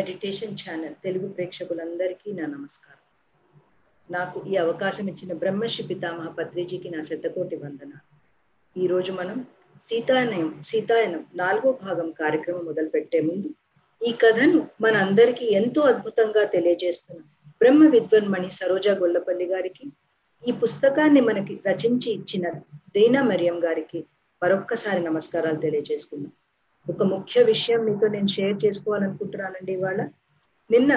Meditation channel Telugu ప్రేక్షకులందరికీ నా నమస్కారం. నాకు ఈ అవకాశం ఇచ్చిన బ్రహ్మశ్రీ పితామహ పత్రిజీకి నా శతకోటి వందన ఈరోజు మనం సీతాయనం సీతాయనం నాలుగో భాగం కార్యక్రమం మొదలు పెట్టే ముందు ఈ కథను మన అందరికీ ఎంతో అద్భుతంగా తెలియజేస్తున్న బ్రహ్మ విద్వన్మణి సరోజా గొల్లపల్లి గారికి ఈ పుస్తకాన్ని మనకి రచించి ఇచ్చిన దైనా మరియం గారికి మరొక్కసారి నమస్కారాలు తెలియజేసుకుందాం. ఒక ముఖ్య విషయం మీతో నేను షేర్ చేసుకోవాలనుకుంటున్నానండి ఇవాళ. నిన్న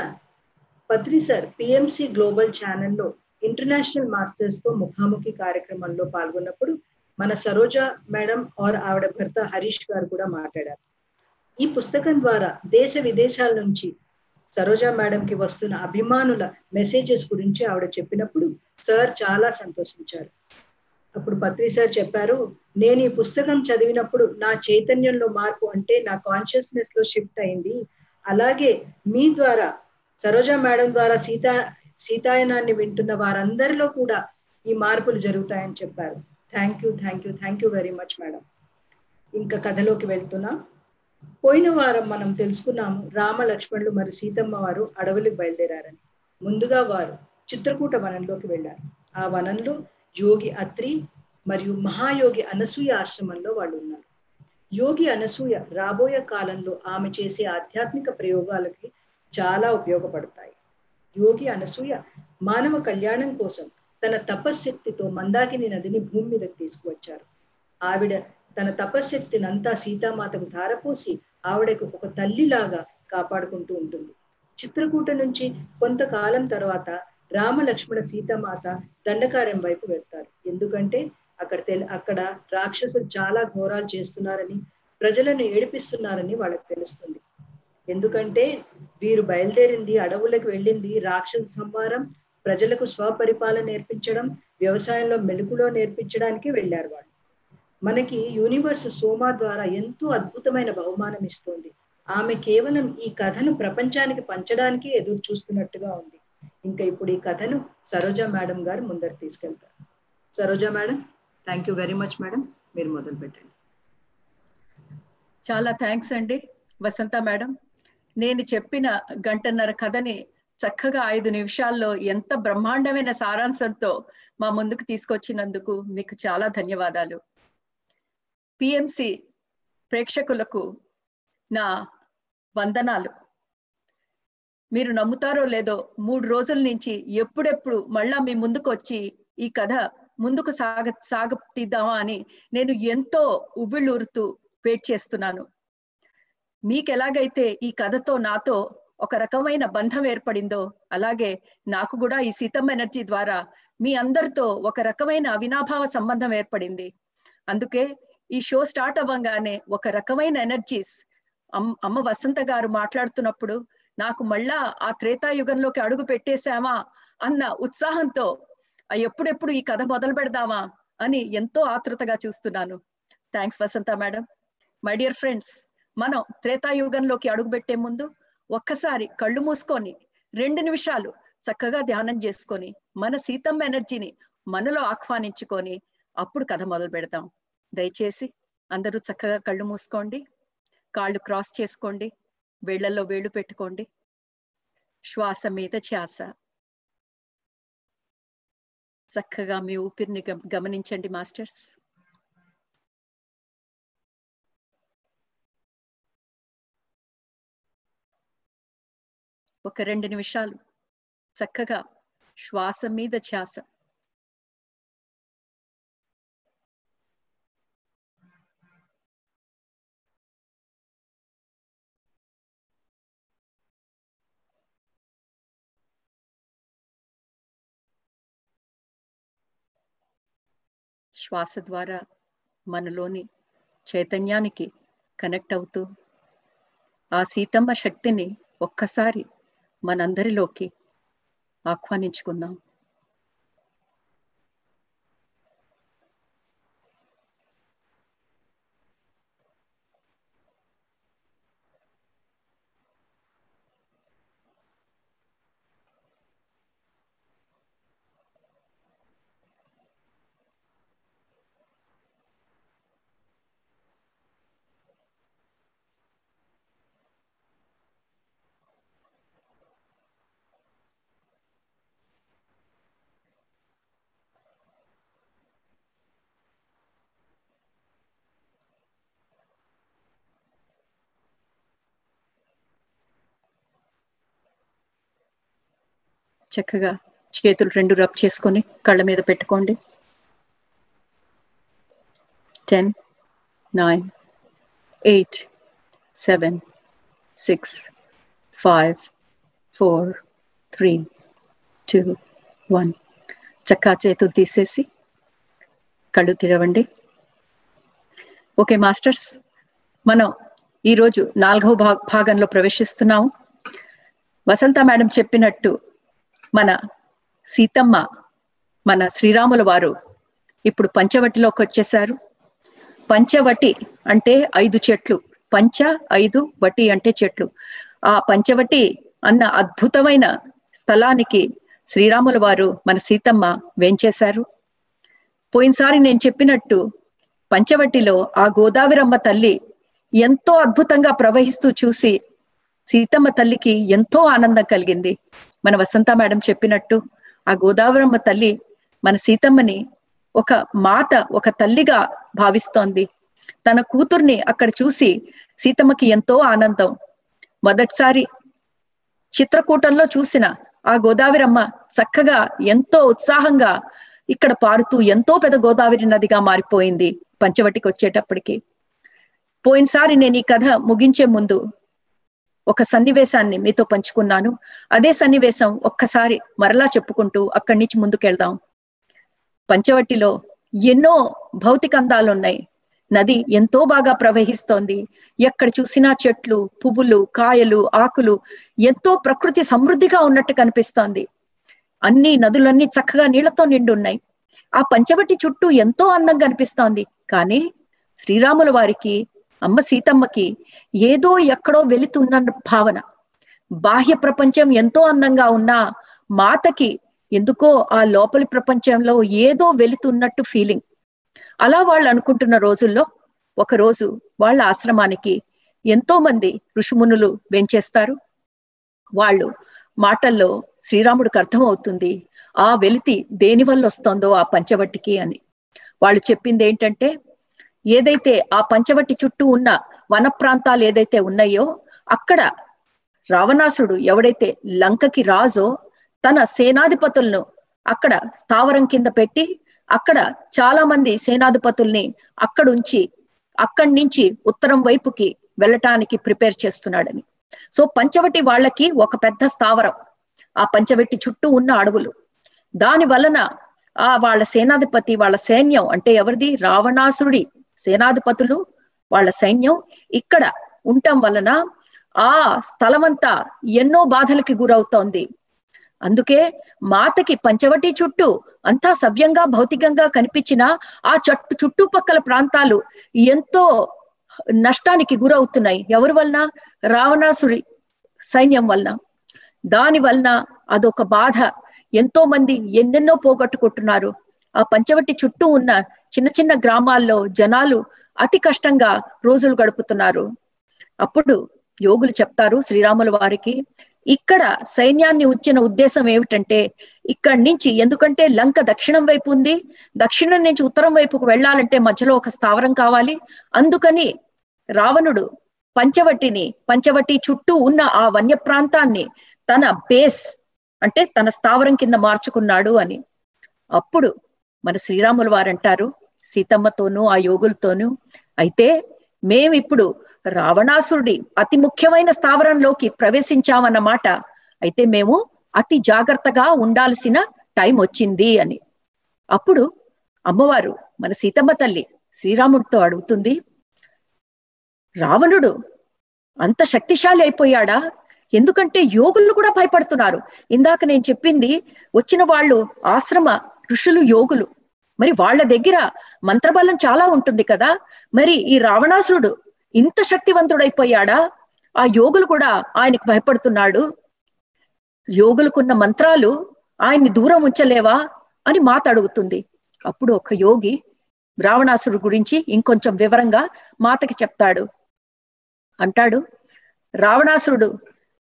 పత్రి సార్ పిఎంసి గ్లోబల్ ఛానల్లో ఇంటర్నేషనల్ మాస్టర్స్తో ముఖాముఖి కార్యక్రమంలో పాల్గొన్నప్పుడు మన సరోజ మేడం ఆర్ ఆవిడ భర్త హరీష్ గారు కూడా మాట్లాడారు. ఈ పుస్తకం ద్వారా దేశ విదేశాల నుంచి సరోజా మేడంకి వస్తున్న అభిమానుల మెసేజెస్ గురించి ఆవిడ చెప్పినప్పుడు సార్ చాలా సంతోషించారు. అప్పుడు పత్రి సార్ చెప్పారు నేను ఈ పుస్తకం చదివినప్పుడు నా చైతన్యంలో మార్పు అంటే నా కాన్షియస్నెస్లో షిఫ్ట్ అయింది. అలాగే మీ ద్వారా సరోజా మేడం ద్వారా సీతా సీతాయనాన్ని వింటున్న వారందరిలో కూడా ఈ మార్పులు జరుగుతాయని చెప్పారు. Thank you thank you thank you very much madam ఇంకా కథలోకి వెళ్తున్నా. పోయిన వారం మనం తెలుసుకున్నాము రామ లక్ష్మణులు మరి సీతమ్మ వారు అడవులకు బయలుదేరారని. ముందుగా వారు చిత్రకూట వనంలోకి వెళ్ళారు. ఆ వనంలో యోగి అత్రి మరియు మహాయోగి అనసూయ ఆశ్రమంలో వాళ్ళు ఉన్నారు. యోగి అనసూయ రాబోయే కాలంలో ఆమె చేసే ఆధ్యాత్మిక ప్రయోగాలకి చాలా ఉపయోగపడతాయి. యోగి అనసూయ మానవ కళ్యాణం కోసం తన తపశ్శక్తితో మందాకిని నదిని భూమి మీదకి తీసుకువచ్చారు. ఆవిడ తన తపశ్శక్తిని అంతా సీతామాతకు ధారపోసి ఆవిడకు ఒక తల్లిలాగా కాపాడుకుంటూ ఉంటుంది. చిత్రకూట నుంచి కొంతకాలం తర్వాత రామ లక్ష్మణ సీతమాత దండకార్యం వైపు వెళ్తారు. ఎందుకంటే అక్కడ తెలి అక్కడ రాక్షసులు చాలా ఘోరాలు చేస్తున్నారని ప్రజలను ఏడిపిస్తున్నారని వాళ్ళకి తెలుస్తుంది. ఎందుకంటే వీరు బయలుదేరింది అడవులకు వెళ్ళింది రాక్షస సంహారం ప్రజలకు స్వపరిపాలన నేర్పించడం వ్యవసాయంలో మెలుకులో నేర్పించడానికి వెళ్ళారు వాళ్ళు. మనకి యూనివర్స్ సోమా ద్వారా ఎంతో అద్భుతమైన బహుమానం ఇస్తుంది. ఆమె కేవలం ఈ కథను ప్రపంచానికి పంచడానికి ఎదురు చూస్తున్నట్టుగా ఉంది. ఇంకా ఇప్పుడు ఈ కథను సరోజా మేడం గారు ముందరు తీసుకెళ్తారు. Saroja madam thank you very much madam. మీరు మొదలు పెట్టండి. చాలా థ్యాంక్స్ అండి వసంత మేడం. నేను చెప్పిన గంటన్నర కథని చక్కగా ఐదు నిమిషాల్లో ఎంత బ్రహ్మాండమైన సారాంశంతో మా ముందుకు తీసుకొచ్చినందుకు మీకు చాలా ధన్యవాదాలు. పిఎంసి ప్రేక్షకులకు నా వందనాలు. మీరు నమ్ముతారో లేదో మూడు రోజుల నుంచి ఎప్పుడెప్పుడు మళ్ళా మీ ముందుకు వచ్చి ఈ కథ ముందుకు సాగ సాగ తీద్దామా అని నేను ఎంతో ఉవ్విళ్ళూరుతూ వెయిట్ చేస్తున్నాను. మీకు ఎలాగైతే ఈ కథతో నాతో ఒక రకమైన బంధం ఏర్పడిందో అలాగే నాకు కూడా ఈ సీతమ్మ ఎనర్జీ ద్వారా మీ అందరితో ఒక రకమైన అవినాభావ సంబంధం ఏర్పడింది. అందుకే ఈ షో స్టార్ట్ అవ్వంగానే ఒక రకమైన ఎనర్జీస్ అమ్మ వసంత గారు మాట్లాడుతున్నప్పుడు నాకు మళ్ళా ఆ త్రేతాయుగంలోకి అడుగు పెట్టేశామా అన్న ఉత్సాహంతో ఎప్పుడెప్పుడు ఈ కథ మొదలు పెడదామా? అని ఎంతో ఆతృతగా చూస్తున్నాను. Thanks Vasantha madam. My dear friends మనం త్రేతాయుగంలోకి అడుగు పెట్టే ముందు ఒక్కసారి కళ్ళు మూసుకొని రెండు నిమిషాలు చక్కగా ధ్యానం చేసుకొని మన సీతమ్మ ఎనర్జీని మనలో ఆహ్వానించుకొని అప్పుడు కథ మొదలు పెడతాం దయచేసి అందరూ చక్కగా కళ్ళు మూసుకోండి. కాళ్ళు క్రాస్ చేసుకోండి. వేళ్ళలో వేళ్ళు పెట్టుకోండి. శ్వాస మీద ధ్యాస. చక్కగా మీ ఊపిరిని గమనించండి మాస్టర్స్. ఒక రెండు నిమిషాలు చక్కగా శ్వాస మీద ధ్యాస. శ్వాస ద్వారా మనలోని చైతన్యానికి కనెక్ట్ అవుతూ ఆ సీతమ్మ శక్తిని ఒక్కసారి మనందరిలోకి ఆహ్వానించుకుందాం. చక్కగా చేతులు రెండు రబ్ చేసుకొని కళ్ళ మీద పెట్టుకోండి. Ten nine eight seven six five four three two one చక్కా చేతులు తీసేసి కళ్ళు తెరవండి. ఓకే మాస్టర్స్ మనం ఈరోజు నాలుగవ భాగంలో ప్రవేశిస్తున్నాము. వసంత మేడం చెప్పినట్టు మన సీతమ్మ మన శ్రీరాముల వారు ఇప్పుడు పంచవటిలోకి వచ్చేసారు పంచవటి అంటే ఐదు చెట్లు. పంచ ఐదు వటి అంటే చెట్లు. ఆ పంచవటి అన్న అద్భుతమైన స్థలానికి శ్రీరాముల వారు మన సీతమ్మ వేంచేశారు. పోయినసారి నేను చెప్పినట్టు పంచవటిలో ఆ గోదావరమ్మ తల్లి ఎంతో అద్భుతంగా ప్రవహిస్తూ చూసి సీతమ్మ తల్లికి ఎంతో ఆనందం కలిగింది. మన వసంత మేడం చెప్పినట్టు ఆ గోదావరమ్మ తల్లి మన సీతమ్మని ఒక మాత ఒక తల్లిగా భావిస్తోంది. తన కూతుర్ని అక్కడ చూసి సీతమ్మకి ఎంతో ఆనందం. మొదటిసారి చిత్రకూటంలో చూసిన ఆ గోదావరమ్మ చక్కగా ఎంతో ఉత్సాహంగా ఇక్కడ పారుతూ ఎంతో పెద్ద గోదావరి నదిగా మారిపోయింది పంచవటికి వచ్చేటప్పటికి. పోయినసారి నేను ఈ కథ ముగించే ముందు ఒక సన్నివేశాన్ని మీతో పంచుకున్నాను. అదే సన్నివేశం ఒక్కసారి మరలా చెప్పుకుంటూ అక్కడి నుంచి ముందుకెళ్దాం. పంచవట్టిలో ఎన్నో భౌతిక అందాలు ఉన్నాయి నది ఎంతో బాగా ప్రవహిస్తోంది. ఎక్కడ చూసినా చెట్లు పువ్వులు కాయలు ఆకులు ఎంతో ప్రకృతి సమృద్ధిగా ఉన్నట్టు కనిపిస్తోంది. అన్ని నదులన్నీ చక్కగా నీళ్ళతో నిండి ఉన్నాయి ఆ పంచవటి చుట్టూ ఎంతో అందంగా అనిపిస్తోంది. కానీ శ్రీరాముల వారికి అమ్మ సీతమ్మకి ఏదో ఎక్కడో వెళుతున్న భావన. బాహ్య ప్రపంచం ఎంతో అందంగా ఉన్నా మాతకి ఎందుకో ఆ లోపలి ప్రపంచంలో ఏదో వెళుతున్నట్టు ఫీలింగ్ అలా వాళ్ళు అనుకుంటున్న రోజుల్లో ఒక రోజు వాళ్ళ ఆశ్రమానికి ఎంతో మంది ఋషిమునులు వెంచేస్తారు. వాళ్ళు మాటల్లో శ్రీరాముడికి అర్థం అవుతుంది ఆ వెలితి దేని వల్ల వస్తుందో ఆ పంచవట్టికి అని. వాళ్ళు చెప్పింది ఏంటంటే ఏదైతే ఆ పంచవటి చుట్టూ ఉన్న వన ప్రాంతాలు ఏదైతే ఉన్నాయో అక్కడ రావణాసుడు ఎవడైతే లంకకి రాజో తన సేనాధిపతులను అక్కడ స్థావరం కింద పెట్టి అక్కడ చాలా మంది సేనాధిపతుల్ని అక్కడుంచి అక్కడి నుంచి ఉత్తరం వైపుకి వెళ్ళటానికి ప్రిపేర్ చేస్తున్నాడని. సో పంచవటి వాళ్ళకి ఒక పెద్ద స్థావరం ఆ పంచవటి చుట్టూ ఉన్న అడవులు. దాని వలన ఆ వాళ్ళ సేనాధిపతి వాళ్ళ సైన్యం అంటే ఎవరిది? రావణాసురుడి సేనాధిపతులు వాళ్ళ సైన్యం ఇక్కడ ఉండటం వలన ఆ స్థలమంతా ఎన్నో బాధలకి గురవుతోంది. అందుకే మాతకి పంచవటి చుట్టూ అంతా సవ్యంగా భౌతికంగా కనిపించిన ఆ చట్టు చుట్టుపక్కల ప్రాంతాలు ఎంతో నష్టానికి గురవుతున్నాయి. ఎవరి వలన? రావణాసుడి సైన్యం వలన. దాని వలన అదొక బాధ. ఎంతో మంది ఎన్నెన్నో పోగొట్టుకుంటున్నారు. ఆ పంచవటి చుట్టూ ఉన్న చిన్న చిన్న గ్రామాల్లో జనాలు అతి కష్టంగా రోజులు గడుపుతున్నారు. అప్పుడు యోగులు చెప్తారు శ్రీరాముల వారికి ఇక్కడ సైన్యాన్ని ఉంచిన ఉద్దేశం ఏమిటంటే ఇక్కడి నుంచి ఎందుకంటే లంక దక్షిణం వైపు ఉంది దక్షిణం నుంచి ఉత్తరం వైపుకు వెళ్ళాలంటే మధ్యలో ఒక స్థావరం కావాలి. అందుకని రావణుడు పంచవటిని పంచవటి చుట్టూ ఉన్న ఆ వన్య ప్రాంతాన్ని తన బేస్ అంటే తన స్థావరం కింద మార్చుకున్నాడు అని. అప్పుడు మన శ్రీరాములు వారు అంటారు సీతమ్మతోనూ ఆ యోగులతోనూ. అయితే మేమిప్పుడు రావణాసురుడి అతి ముఖ్యమైన స్థావరంలోకి ప్రవేశించామన్నమాట అయితే మేము అతి జాగ్రత్తగా ఉండాల్సిన టైం వచ్చింది అని. అప్పుడు అమ్మవారు మన సీతమ్మ తల్లి శ్రీరాముడితో అడుగుతుంది రావణుడు అంత శక్తిశాలి అయిపోయాడా? ఎందుకంటే యోగులు కూడా భయపడుతున్నారు. ఇందాక నేను చెప్పింది వచ్చిన వాళ్ళు ఆశ్రమ ఋషులు యోగులు. మరి వాళ్ళ దగ్గర మంత్రబలం చాలా ఉంటుంది కదా. మరి ఈ రావణాసురుడు ఇంత శక్తివంతుడైపోయాడా? ఆ యోగులు కూడా ఆయనకు భయపడుతున్నాడు. యోగులకున్న మంత్రాలు ఆయన్ని దూరం ఉంచలేవా అని మాత అడుగుతుంది. అప్పుడు ఒక యోగి రావణాసురుడు గురించి ఇంకొంచెం వివరంగా మాతకి చెప్తాడు. అంటాడు రావణాసురుడు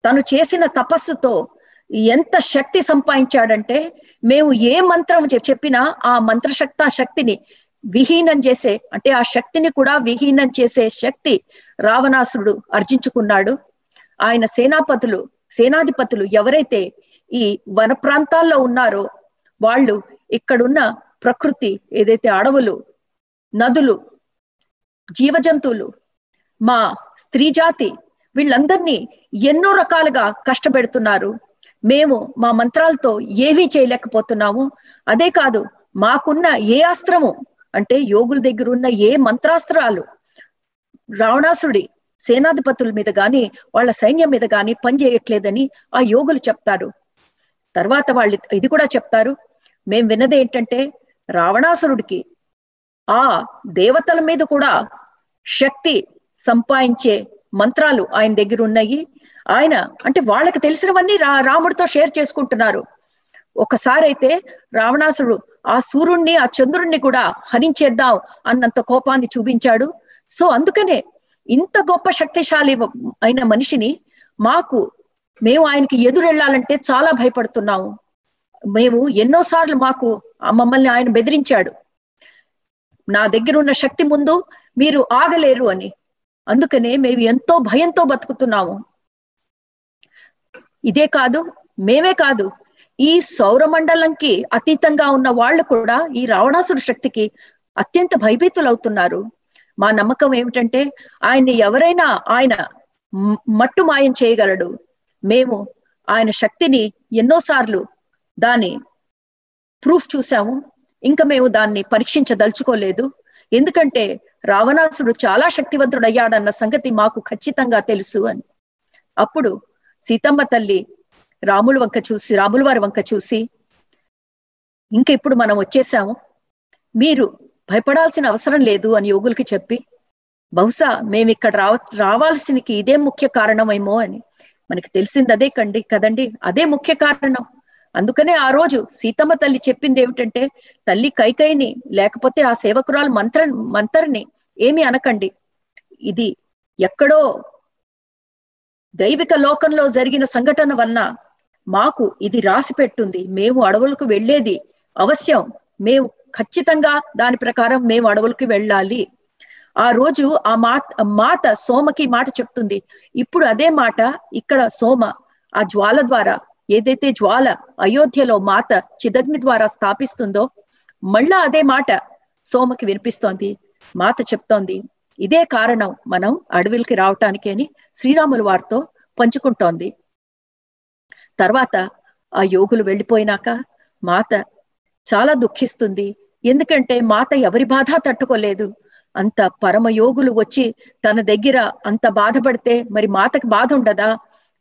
తను చేసిన తపస్సుతో ఎంత శక్తి సంపాదించాడంటే మేము ఏ మంత్రం చెప్పినా ఆ మంత్రశక్త శక్తిని విహీనం చేసే అంటే ఆ శక్తిని కూడా విహీనం చేసే శక్తి రావణాసురుడు అర్జించుకున్నాడు. ఆయన సేనాపతులు సేనాధిపతులు ఎవరైతే ఈ వన ప్రాంతాల్లో ఉన్నారో వాళ్ళు ఇక్కడున్న ప్రకృతి ఏదైతే అడవులు నదులు జీవజంతువులు మా స్త్రీ జాతి వీళ్ళందరినీ ఎన్నో రకాలుగా కష్టపెడుతున్నారు. మేము మా మంత్రాలతో ఏమీ చేయలేకపోతున్నాము. అదే కాదు మాకున్న ఏ అస్త్రము అంటే యోగుల దగ్గర ఉన్న ఏ మంత్రాస్త్రాలు రావణాసుడి సేనాధిపతుల మీద గాని వాళ్ళ సైన్యం మీద గాని పనిచేయట్లేదని ఆ యోగులు చెప్తారు. తర్వాత వాళ్ళు ఇది కూడా చెప్తారు. మేము విన్నది ఏంటంటే రావణాసురుడికి ఆ దేవతల మీద కూడా శక్తి సంపాదించే మంత్రాలు ఆయన దగ్గర ఉన్నాయి. ఆయన అంటే వాళ్ళకి తెలిసినవన్నీ రా రాముడితో షేర్ చేసుకుంటున్నారు. ఒకసారి అయితే రావణాసుడు ఆ సూర్యుణ్ణి ఆ చంద్రుణ్ణి కూడా హరించేద్దాం అన్నంత కోపాన్ని చూపించాడు. సో అందుకనే ఇంత గొప్ప శక్తిశాలి అయిన మనిషిని మాకు మేము ఆయనకి ఎదురెళ్ళాలంటే చాలా భయపడుతున్నాము. మేము ఎన్నోసార్లు మాకు మమ్మల్ని ఆయన బెదిరించాడు. నా దగ్గర ఉన్న శక్తి ముందు మీరు ఆగలేరు అని. అందుకనే మేము ఎంతో భయంతో బతుకుతున్నాము. ఇదే కాదు మేమే కాదు. ఈ సౌరమండలంకి అతీతంగా ఉన్న వాళ్ళు కూడా ఈ రావణాసుడు శక్తికి అత్యంత భయభీతులవుతున్నారు. మా నమ్మకం ఏమిటంటే ఆయన్ని ఎవరైనా ఆయన మట్టు మాయం చేయగలడు. మేము ఆయన శక్తిని ఎన్నోసార్లు దాని ప్రూఫ్ చూసాము ఇంకా మేము దాన్ని పరీక్షించదలుచుకోలేదు. ఎందుకంటే రావణాసుడు చాలా శక్తివంతుడయ్యాడన్న సంగతి మాకు ఖచ్చితంగా తెలుసు అని. అప్పుడు సీతమ్మ తల్లి రాముల వంక చూసి రాముల వారి వంక చూసి ఇంకా ఇప్పుడు మనం వచ్చేసాము. మీరు భయపడాల్సిన అవసరం లేదు అని యోగులకి చెప్పి బహుశా మేము ఇక్కడ రావ రావాల్సినకి ఇదే ముఖ్య కారణమేమో అని. మనకి తెలిసింది అదే కండి కదండి? అదే ముఖ్య కారణం. అందుకనే ఆ రోజు సీతమ్మ తల్లి చెప్పింది ఏమిటంటే తల్లి కైకైని లేకపోతే ఆ సేవకురాలు మంత్ర మంతర్ని ఏమి అనకండి. ఇది ఎక్కడో దైవిక లోకంలో జరిగిన సంఘటన వలన మాకు ఇది రాసి పెట్టుంది. మేము అడవులకు వెళ్ళేది అవశ్యం. మేము ఖచ్చితంగా దాని ప్రకారం మేము అడవులకు వెళ్ళాలి. ఆ రోజు ఆ మాత మాత సోమకి మాట చెప్తుంది. ఇప్పుడు అదే మాట ఇక్కడ సోమ ఆ జ్వాల ద్వారా ఏదైతే జ్వాల అయోధ్యలో మాత చిదగ్ని ద్వారా స్థాపిస్తుందో మళ్ళా అదే మాట సోమకి వినిపిస్తోంది. మాత చెప్తోంది. ఇదే కారణం మనం అడవిలకి రావటానికి అని శ్రీరాములు వారితో పంచుకుంటోంది. తర్వాత ఆ యోగులు వెళ్ళిపోయినాక మాత చాలా దుఃఖిస్తుంది. ఎందుకంటే మాత ఎవరి బాధ తట్టుకోలేదు. అంత పరమ యోగులు వచ్చి తన దగ్గర అంత బాధపడితే మరి మాతకి బాధ ఉండదా?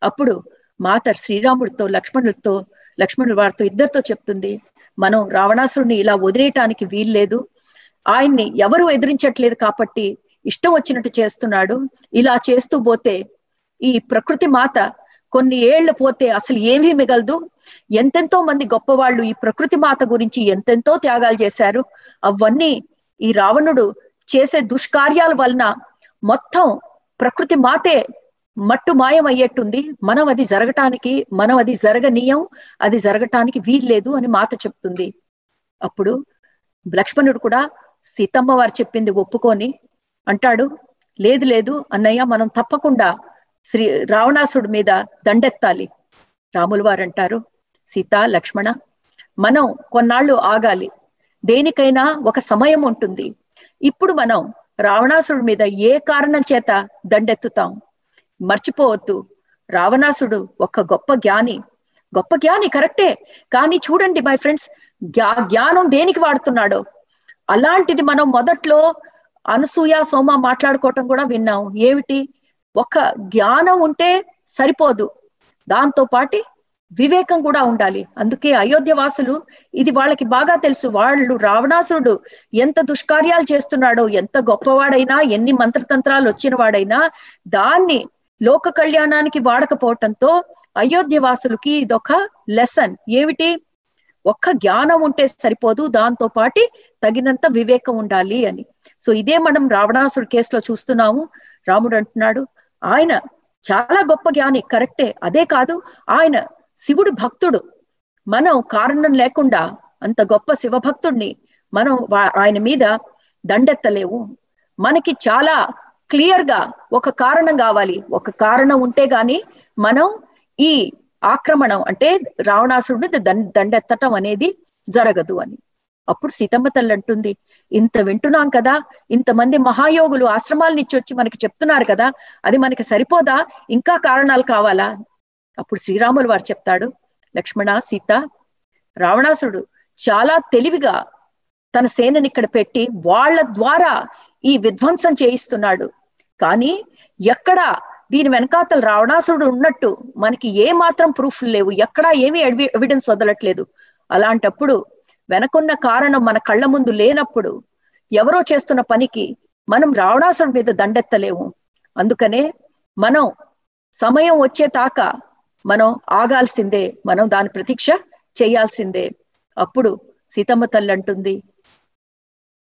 అప్పుడు మాత శ్రీరాముడితో లక్ష్మణుడితో లక్ష్మణుడు వారితో ఇద్దరితో చెప్తుంది. మనం రావణాసురుడిని ఇలా వదిలేయటానికి వీల్లేదు. ఆయన్ని ఎవరు ఎదిరించట్లేదు కాబట్టి ఇష్టం వచ్చినట్టు చేస్తున్నాడు. ఇలా చేస్తూ పోతే ఈ ప్రకృతి మాత కొన్ని ఏళ్ళు పోతే అసలు ఏమీ మిగలదు. ఎంతెంతో మంది గొప్పవాళ్ళు ఈ ప్రకృతి మాత గురించి ఎంతెంతో త్యాగాలు చేశారు. అవన్నీ ఈ రావణుడు చేసే దుష్కార్యాల వలన మొత్తం ప్రకృతి మాతే మట్టు మాయం అయ్యేట్టుంది మనం అది జరగటానికి మనం అది జరగనీయం అది జరగటానికి వీల్లేదు అని మాత చెప్తుంది. అప్పుడు లక్ష్మణుడు కూడా సీతమ్మ వారు చెప్పింది ఒప్పుకొని అంటాడు లేదు లేదు అన్నయ్య మనం తప్పకుండా శ్రీ రావణాసుడి మీద దండెత్తాలి. రాములు వారు అంటారు సీత లక్ష్మణ మనం కొన్నాళ్ళు ఆగాలి. దేనికైనా ఒక సమయం ఉంటుంది. ఇప్పుడు మనం రావణాసుడి మీద ఏ కారణం చేత దండెత్తుతాం? మర్చిపోవద్దు రావణాసుడు ఒక గొప్ప జ్ఞాని. గొప్ప జ్ఞాని కరెక్టే కానీ చూడండి మై ఫ్రెండ్స్ జ్ఞానం దేనికి వాడుతున్నాడో? అలాంటిది మనం మొదట్లో అనసూయ సోమ మాట్లాడుకోవటం కూడా విన్నాం ఏమిటి? ఒక జ్ఞానం ఉంటే సరిపోదు. దాంతో పాటి వివేకం కూడా ఉండాలి. అందుకే అయోధ్య వాసులు ఇది వాళ్ళకి బాగా తెలుసు. వాళ్ళు రావణాసురుడు. ఎంత దుష్కార్యాలు చేస్తున్నాడో ఎంత గొప్పవాడైనా ఎన్ని మంత్రతంత్రాలు వచ్చిన వాడైనా దాన్ని లోక కళ్యాణానికి వాడకపోవటంతో అయోధ్య వాసులకి ఇదొక లెసన్ ఏమిటి? ఒక్క జ్ఞానం ఉంటే సరిపోదు దాంతో పాటి తగినంత వివేకం ఉండాలి అని. సో ఇదే మనం రావణాసుడు కేసులో చూస్తున్నాము. రాముడు అంటున్నాడు ఆయన చాలా గొప్ప జ్ఞాని కరెక్టే అదే కాదు ఆయన శివుడు భక్తుడు. మనం కారణం లేకుండా అంత గొప్ప శివభక్తుడిని మనం ఆయన మీద దండెత్తలేవు మనకి చాలా క్లియర్గా ఒక కారణం కావాలి. ఒక కారణం ఉంటే గాని మనం ఈ ఆక్రమణం అంటే రావణాసుడి దండెత్తటం అనేది జరగదు అని. అప్పుడు సీతమ్మ తల్లి అంటుంది ఇంత వింటున్నాం కదా ఇంతమంది మహాయోగులు ఆశ్రమాల నుంచి వచ్చి మనకి చెప్తున్నారు కదా అది మనకి సరిపోదా? ఇంకా కారణాలు కావాలా? అప్పుడు శ్రీరాములు వారు చెప్తాడు లక్ష్మణ సీత రావణాసుడు చాలా తెలివిగా తన సేనని ఇక్కడ పెట్టి వాళ్ళ ద్వారా ఈ విధ్వంసం చేయిస్తున్నాడు. కానీ ఎక్కడ దీని వెనకాతల రావణాసురుడు ఉన్నట్టు మనకి ఏ మాత్రం ప్రూఫ్ లేవు. ఎక్కడా ఏమీ ఎవిడెన్స్ వదలట్లేదు. అలాంటప్పుడు వెనకున్న కారణం మన కళ్ళ ముందు లేనప్పుడు ఎవరో చేస్తున్న పనికి మనం రావణాసురుడి మీద దండెత్తలేము. అందుకనే మనం సమయం వచ్చే తాక మనం ఆగాల్సిందే మనం దాని ప్రతీక్ష చేయాల్సిందే. అప్పుడు సీతమ్మ తల్లి అంటుంది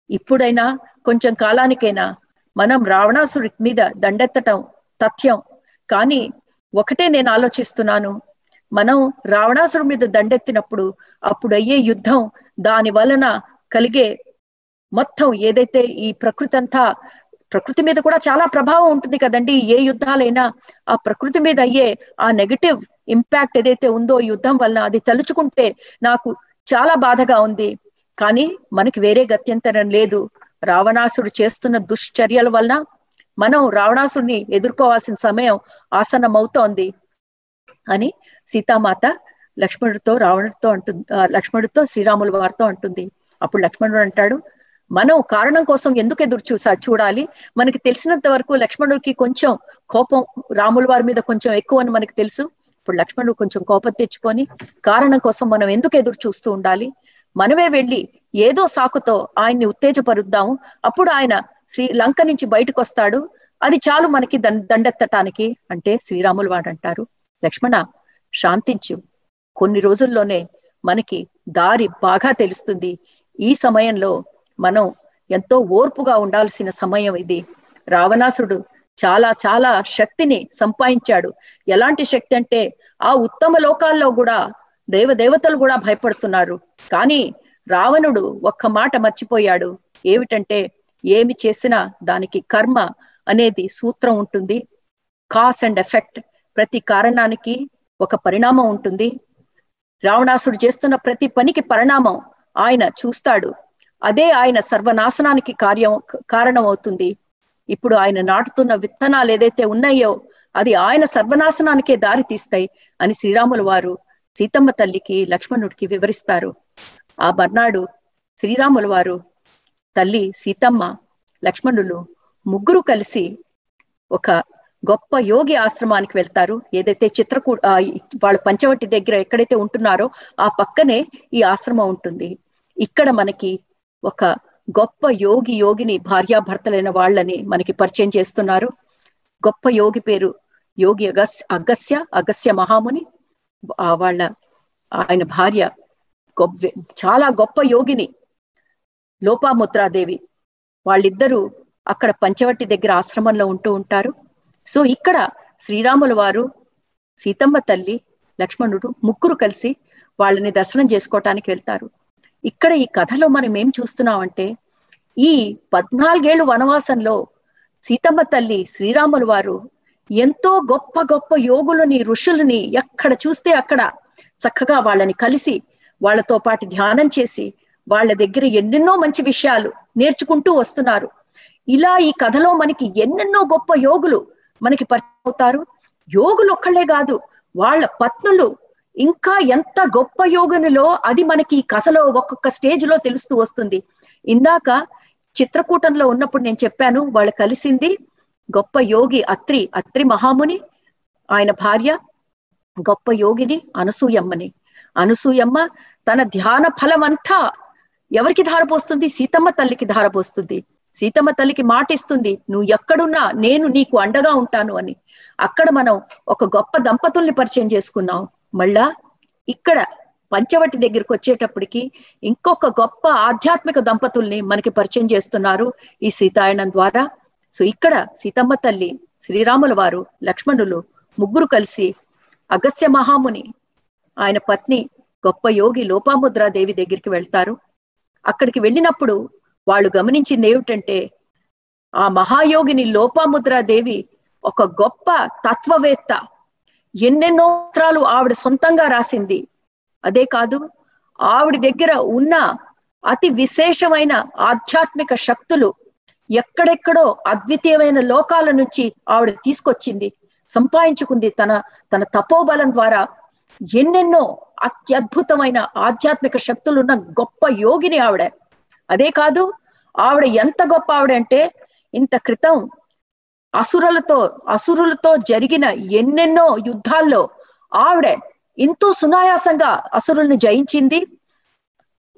ఇప్పుడైనా కొంచెం కాలానికైనా మనం రావణాసుడి మీద దండెత్తటం తథ్యం. కానీ ఒకటే నేను ఆలోచిస్తున్నాను. మనం రావణాసుడి మీద దండెత్తినప్పుడు అప్పుడు అయ్యే యుద్ధం దాని వలన కలిగే మొత్తం ఏదైతే ఈ ప్రకృతి అంతా ప్రకృతి మీద కూడా చాలా ప్రభావం ఉంటుంది కదండి. ఏ యుద్ధాలైనా ఆ ప్రకృతి మీద అయ్యే ఆ నెగటివ్ ఇంపాక్ట్ ఏదైతే ఉందో యుద్ధం వలన అది తలుచుకుంటే నాకు చాలా బాధగా ఉంది. కానీ మనకి వేరే గత్యంతరం లేదు. రావణాసుడు చేస్తున్న దుశ్చర్యల వలన మనం రావణాసుడిని ఎదుర్కోవాల్సిన సమయం ఆసన్నమవుతోంది అని సీతామాత లక్ష్మణుడితో రావణుడితో అంటుంది లక్ష్మణుడితో శ్రీరాముల వారితో అంటుంది. అప్పుడు లక్ష్మణుడు అంటాడు మనం కారణం కోసం ఎందుకు ఎదురు చూసా? చూడాలి. మనకి తెలిసినంత వరకు లక్ష్మణుడికి కొంచెం కోపం రాముల వారి మీద కొంచెం ఎక్కువ అని మనకి తెలుసు. ఇప్పుడు లక్ష్మణుడు కొంచెం కోపం తెచ్చుకొని కారణం కోసం మనం ఎందుకు ఎదురు చూస్తూ ఉండాలి? మనమే వెళ్ళి ఏదో సాకుతో ఆయన్ని ఉత్తేజపరుద్దాము. అప్పుడు ఆయన శ్రీ లంక నుంచి బయటకు వస్తాడు అది చాలు మనకి దండెత్తటానికి అంటే శ్రీరాములు వాడు అంటారు లక్ష్మణ శాంతించు. కొన్ని రోజుల్లోనే మనకి దారి బాగా తెలుస్తుంది. ఈ సమయంలో మనం ఎంతో ఓర్పుగా ఉండాల్సిన సమయం ఇది. రావణాసుడు చాలా చాలా శక్తిని సంపాదించాడు. ఎలాంటి శక్తి అంటే ఆ ఉత్తమ లోకాల్లో కూడా దేవదేవతలు కూడా భయపడుతున్నారు. కానీ రావణుడు ఒక్క మాట మర్చిపోయాడు. ఏమిటంటే ఏమి చేసినా దానికి కర్మ అనేది సూత్రం ఉంటుంది. కాస్ అండ్ ఎఫెక్ట్ ప్రతి కారణానికి ఒక పరిణామం ఉంటుంది. రావణాసుడు చేస్తున్న ప్రతి పనికి పరిణామం ఆయన చూస్తాడు. అదే ఆయన సర్వనాశనానికి కార్యం కారణం అవుతుంది ఇప్పుడు ఆయన నాటుతున్న విత్తనాలు ఏదైతే ఉన్నాయో అది ఆయన సర్వనాశనానికే దారి తీస్తాయి అని శ్రీరాముల వారు సీతమ్మ తల్లికి లక్ష్మణుడికి వివరిస్తారు. ఆ మర్నాడు శ్రీరాముల వారు తల్లి సీతమ్మ లక్ష్మణులు ముగ్గురు కలిసి ఒక గొప్ప యోగి ఆశ్రమానికి వెళ్తారు. ఏదైతే చిత్రకూ వాళ్ళ పంచవటి దగ్గర ఎక్కడైతే ఉంటున్నారో ఆ పక్కనే ఈ ఆశ్రమం ఉంటుంది. ఇక్కడ మనకి ఒక గొప్ప యోగి యోగిని భార్యాభర్తలైన వాళ్ళని మనకి పరిచయం చేస్తున్నారు. గొప్ప యోగి పేరు యోగి అగస్ అగస్య అగస్య మహాముని. వాళ్ళ ఆయన భార్య గొప్ప చాలా గొప్ప యోగిని లోపాముద్రాదేవి. వాళ్ళిద్దరూ అక్కడ పంచవట్టి దగ్గర ఆశ్రమంలో ఉంటూ ఉంటారు. సో ఇక్కడ శ్రీరాముల వారు సీతమ్మ తల్లి లక్ష్మణుడు ముగ్గురు కలిసి వాళ్ళని దర్శనం చేసుకోవటానికి వెళ్తారు. ఇక్కడ ఈ కథలో మనం ఏం చూస్తున్నామంటే ఈ పద్నాలుగేళ్ళు వనవాసంలో సీతమ్మ తల్లి శ్రీరాముల వారు ఎంతో గొప్ప గొప్ప యోగులని ఋషులని ఎక్కడ చూస్తే అక్కడ చక్కగా వాళ్ళని కలిసి వాళ్ళతో పాటు ధ్యానం చేసి వాళ్ళ దగ్గర ఎన్నెన్నో మంచి విషయాలు నేర్చుకుంటూ వస్తున్నారు. ఇలా ఈ కథలో మనకి ఎన్నెన్నో గొప్ప యోగులు మనకి పరిచయం అవుతారు. యోగులు ఒక్కళ్ళే కాదు వాళ్ళ పత్నులు ఇంకా ఎంత గొప్ప యోగునిలో అది మనకి ఈ కథలో ఒక్కొక్క స్టేజ్లో తెలుస్తూ వస్తుంది. ఇందాక చిత్రకూటంలో ఉన్నప్పుడు నేను చెప్పాను వాళ్ళు కలిసింది గొప్ప యోగి అత్రి అత్రి మహాముని ఆయన భార్య గొప్ప యోగిని అనసూయమ్మని. అనసూయమ్మ తన ధ్యాన ఫలం అంతా ఎవరికి ధారపోస్తుంది? సీతమ్మ తల్లికి ధారపోస్తుంది. సీతమ్మ తల్లికి మాట ఇస్తుంది నువ్వు ఎక్కడున్నా నేను నీకు అండగా ఉంటాను అని. అక్కడ మనం ఒక గొప్ప దంపతుల్ని పరిచయం చేసుకున్నాం. మళ్ళా ఇక్కడ పంచవటి దగ్గరికి వచ్చేటప్పటికి ఇంకొక గొప్ప ఆధ్యాత్మిక దంపతుల్ని మనకి పరిచయం చేస్తున్నారు ఈ సీతాయనం ద్వారా. సో ఇక్కడ సీతమ్మ తల్లి శ్రీరాముల వారు లక్ష్మణులు ముగ్గురు కలిసి అగస్య మహాముని ఆయన పత్ని గొప్ప యోగి లోపాముద్రాదేవి దగ్గరికి వెళ్తారు. అక్కడికి వెళ్ళినప్పుడు వాళ్ళు గమనించింది ఏమిటంటే ఆ మహాయోగిని లోపాముద్రాదేవి ఒక గొప్ప తత్వవేత్త. ఎన్నెన్నో మంత్రాలు ఆవిడ సొంతంగా రాసింది. అదే కాదు ఆవిడ దగ్గర ఉన్న అతి విశేషమైన ఆధ్యాత్మిక శక్తులు ఎక్కడెక్కడో అద్వితీయమైన లోకాల నుంచి ఆవిడ తీసుకొచ్చింది సంపాదించుకుంది తన తన తపోబలం ద్వారా ఎన్నెన్నో అత్యద్భుతమైన ఆధ్యాత్మిక శక్తులున్న గొప్ప యోగిని ఆవిడ. అదే కాదు ఆవిడ ఎంత గొప్ప ఆవిడ అంటే ఇంత క్రితం అసురులతో అసురులతో జరిగిన ఎన్నెన్నో యుద్ధాల్లో ఆవిడ ఎంతో సునాయాసంగా అసురుల్ని జయించింది.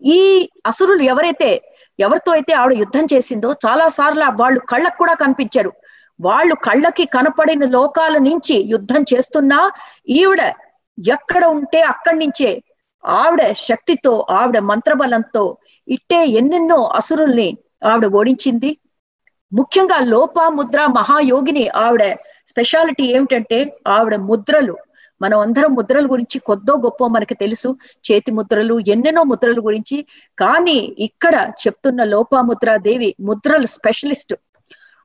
ఈ అసురులు ఎవరైతే ఎవరితో అయితే ఆవిడ యుద్ధం చేసిందో చాలా సార్లు వాళ్ళు కళ్ళకు కూడా కనిపించారు. వాళ్ళు కళ్ళకి కనపడిన లోకాల నుంచి యుద్ధం చేస్తున్నా ఈవిడ ఎక్కడ ఉంటే అక్కడి నుంచే ఆవిడ శక్తితో ఆవిడ మంత్రబలంతో ఇట్టే ఎన్నెన్నో అసురుల్ని ఆవిడ ఓడించింది. ముఖ్యంగా లోప ముద్ర మహాయోగిని ఆవిడ స్పెషాలిటీ ఏమిటంటే ఆవిడ ముద్రలు. మనం అందరం ముద్రల గురించి కొద్దో గొప్ప మనకి తెలుసు. చేతి ముద్రలు ఎన్నెన్నో ముద్రల గురించి. కానీ ఇక్కడ చెప్తున్న లోపాముద్ర దేవి ముద్రలు స్పెషలిస్ట్.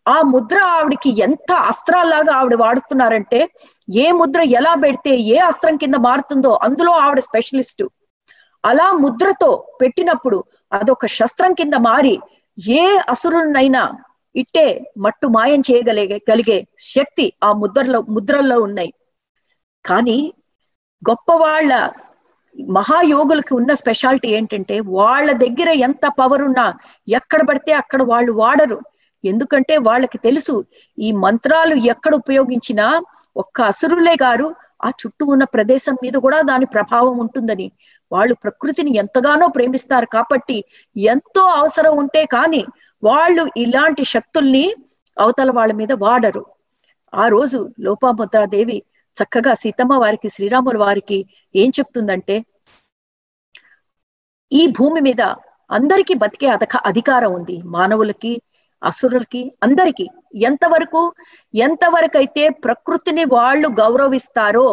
ఆ ముద్ర ఆవిడకి ఎంత అస్త్రాల్లాగా ఆవిడ వాడుతున్నారంటే ఏ ముద్ర ఎలా పెడితే ఏ అస్త్రం కింద మారుతుందో అందులో ఆవిడ స్పెషలిస్ట్. అలా ముద్రతో పెట్టినప్పుడు అదొక శస్త్రం కింద మారి ఏ అసురునైనా ఇట్టే మట్టు మాయం చేయగలిగే కలిగే శక్తి ఆ ముద్రలో ముద్రల్లో ఉన్నాయి. కానీ గొప్ప వాళ్ళ మహాయోగులకు ఉన్న స్పెషాలిటీ ఏంటంటే వాళ్ళ దగ్గర ఎంత పవర్ ఉన్నా ఎక్కడ పడితే అక్కడ వాళ్ళు వాడరు. ఎందుకంటే వాళ్ళకి తెలుసు ఈ మంత్రాలు ఎక్కడ ఉపయోగించినా ఒక్క అసురులే గారు ఆ చుట్టూ ఉన్న ప్రదేశం మీద కూడా దాని ప్రభావం ఉంటుందని. వాళ్ళు ప్రకృతిని ఎంతగానో ప్రేమిస్తారు కాబట్టి ఎంతో అవసరం ఉంటే కానీ వాళ్ళు ఇలాంటి శక్తుల్ని అవతల వాళ్ళ మీద వాడరు. ఆ రోజు లోపాముద్రాదేవి చక్కగా సీతమ్మ వారికి శ్రీరాముల వారికి ఏం చెప్తుందంటే ఈ భూమి మీద అందరికీ బతికే అధక అధికారం ఉంది. మానవులకి అసురులకి అందరికీ ఎంతవరకు ఎంతవరకు అయితే ప్రకృతిని వాళ్ళు గౌరవిస్తారో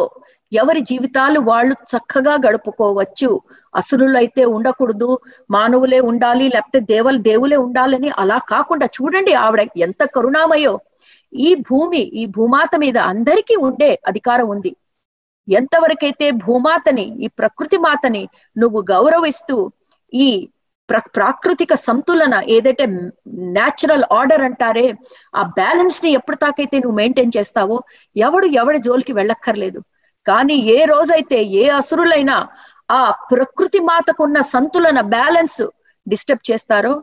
ఎవరి జీవితాలు వాళ్ళు చక్కగా గడుపుకోవచ్చు. అసురులు అయితే ఉండకూడదు మానవులే ఉండాలి లేకపోతే దేవలు దేవులే ఉండాలని అలా కాకుండా చూడండి ఆవిడ ఎంత కరుణామయో. ఈ భూమి ఈ భూమాత మీద అందరికీ ఉండే అధికారం ఉంది. ఎంతవరకైతే భూమాతని ఈ ప్రకృతి మాతని నువ్వు గౌరవిస్తూ ఈ ప్రాకృతిక సంతులన ఏదైతే న్యాచురల్ ఆర్డర్ అంటారే ఆ బ్యాలెన్స్ని ఎప్పుడు తాకైతే నువ్వు మెయింటైన్ చేస్తావో ఎవడు ఎవడి జోలికి వెళ్ళక్కర్లేదు. కానీ ఏ రోజైతే ఏ అసురులైనా ఆ ప్రకృతి మాతకున్న సంతులన బ్యాలెన్స్ డిస్టర్బ్ చేస్తారో